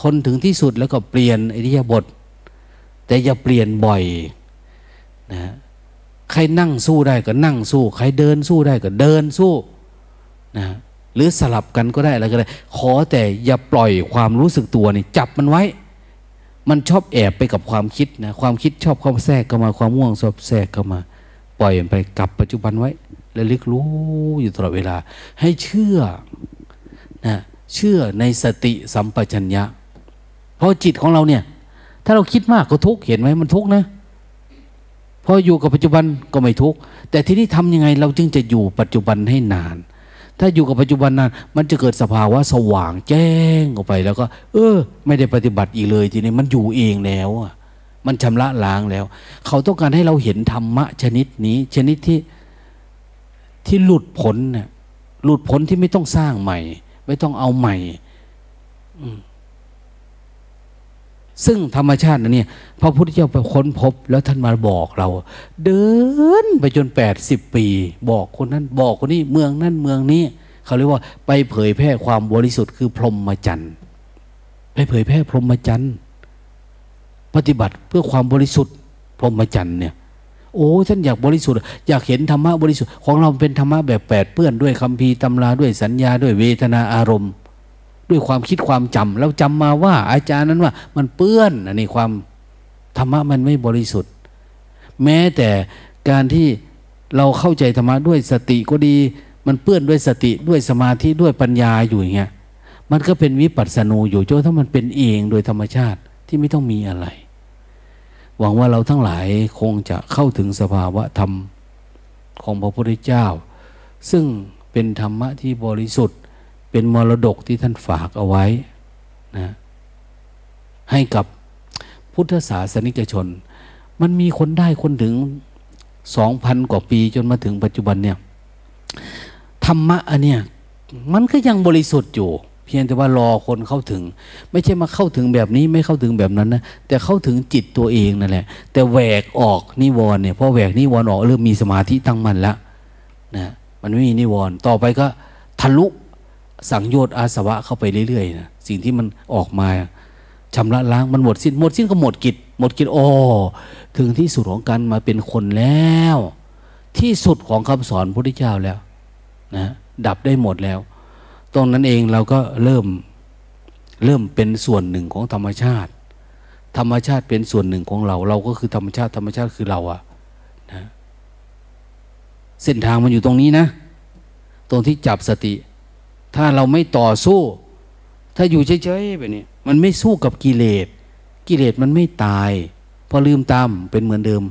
ทนถึงที่สุดแล้วก็เปลี่ยนอิริยาบถแต่อย่าเปลี่ยนบ่อยนะใครนั่งสู้ได้ก็นั่งสู้ ใครเดินสู้ได้ก็เดินสู้ นะหรือสลับกันก็ได้อะไรก็ได้ ขอแต่อย่าปล่อยความรู้สึกตัวนี่จับมันไว้ มันชอบแอบไปกับความคิดนะความคิดชอบเข้าแทรกเข้ามาความม่วงชอบแทรกเข้ามา ปล่อยมันไปกลับปัจจุบันไว้ และลึกรู้อยู่ตลอดเวลา ให้เชื่อนะเชื่อในสติสัมปชัญญะเพราะจิตของเราเนี่ย ถ้าเราคิดมากก็ทุกข์เห็นไหมมันทุกข์นะพออยู่กับปัจจุบันก็ไม่ทุกข์แต่ทีนี้ทำยังไงเราจึงจะอยู่ปัจจุบันให้นาน ถ้าอยู่กับปัจจุบันนานมันจะเกิดสภาวะสว่างแจ้งออกไปแล้วก็ เออ ไม่ได้ปฏิบัติอีกเลยทีนี้มันอยู่เองแล้วอะมันชำระล้างแล้ว เขาต้องการให้เราเห็นธรรมะชนิดนี้ ชนิดที่ที่หลุดพ้นเนี่ยหลุดพ้นที่ไม่ต้องสร้างใหม่ ไม่ต้องเอาใหม่ ซึ่งธรรมชาตินะเนี่ยพระพุทธเจ้าไปค้นพบแล้วท่านมาบอกเรา เดินไปจนแปดสิบปี บอกคนนั้นบอกคนนี้เมืองนั้นเมืองนี้เขาเรียกว่าไปเผยแพร่ความบริสุทธิ์คือพรหมจรรย์ไปเผยแพร่พรหมจรรย์ปฏิบัติเพื่อความบริสุทธิ์พรหมจรรย์เนี่ยโอ้ท่านอยากบริสุทธิ์อยากเห็นธรรมะบริสุทธิ์ของเราเป็นธรรมะแบบแปดเปื้อนด้วยคำพีตำราด้วยสัญญาด้วยเวทนาอารมณ์ ด้วยความคิดความจำเราจำมาว่าอาจารย์นั้นว่า มันเปื้อนอันนี้ความธรรมะมันไม่บริสุทธิ์ แม้แต่การที่เราเข้าใจธรรมะด้วยสติก็ดี มันเปื้อนด้วยสติด้วยสมาธิด้วยปัญญาอยู่อย่างเงี้ยมันก็เป็นวิปัสสนูอยู่โจถ้ามันเป็นเองโดยธรรมชาติที่ไม่ต้องมีอะไร หวังว่าเราทั้งหลายคงจะเข้าถึงสภาวะธรรมของพระพุทธเจ้า ซึ่งเป็นธรรมะที่บริสุทธิ์ เป็นมรดกที่ท่านฝากเอาไว้นะให้กับพุทธศาสนิกชน มันมีคนได้คนถึงสองพันกว่าปีจนมาถึงปัจจุบันเนี่ยธรรมะอันเนี้ยมันก็ยังบริสุทธิ์อยู่ เพียงแต่ว่ารอคนเข้าถึง ไม่ใช่มาเข้าถึงแบบนี้ไม่เข้าถึงแบบนั้นนะแต่เข้าถึงจิตตัวเองนั่นแหละ แต่แหวกออกนิวรณ์เนี่ยพอแหวกนิวรณ์ออกเริ่มมีสมาธิตั้งมั่นแล้วนะมันไม่มีนิวรณ์ต่อไปก็ทะลุ สังโยชน์อาสวะเข้าไปเรื่อยๆนะสิ่งที่มันออกมาชำระล้างมันหมดสิ้นหมดสิ้นก็หมดกิจหมดกิจโอ้ถึงที่สุดของการมาเป็นคนแล้ว ที่สุดของคำสอนพระพุทธเจ้าแล้วนะดับได้หมดแล้ว ตรงนั้นเองเราก็เริ่มเริ่มเป็นส่วนหนึ่งของธรรมชาติ ธรรมชาติเป็นส่วนหนึ่งของเรา เราก็คือธรรมชาติธรรมชาติคือเราอะนะเส้นทางมันอยู่ตรงนี้นะ ตรงที่จับสติ ถ้าเราไม่ต่อสู้ ถ้าอยู่เฉยๆแบบนี้มันไม่สู้กับกิเลส กิเลสมันไม่ตาย พอลืมตามเป็นเหมือนเดิม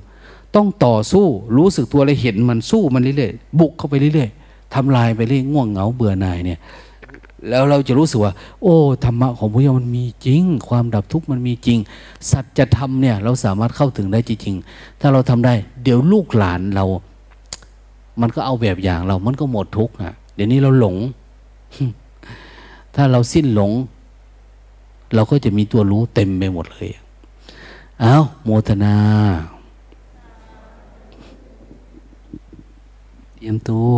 ต้องต่อสู้รู้สึกตัวเลยเห็นมันสู้มันเรื่อยๆบุกเข้าไปเรื่อยๆทำลายไปเรื่อยง่วงเหงาเบื่อหน่ายเนี่ย แล้วเราจะรู้สึกว่า โอ้ธรรมะของพระเจ้ามันมีจริง ความดับทุกข์มันมีจริง สัจธรรมเนี่ย เราสามารถเข้าถึงได้จริงๆถ้าเราทำได้ เดี๋ยวลูกหลานเรา มันก็เอาแบบอย่างเรา มันก็หมดทุกข์อะเดี๋ยวนี้เราหลง ถ้าเราสิ้นหลง เราก็จะมีตัวรู้เต็มไปหมดเลยเอาโมทนาเตรียมตัว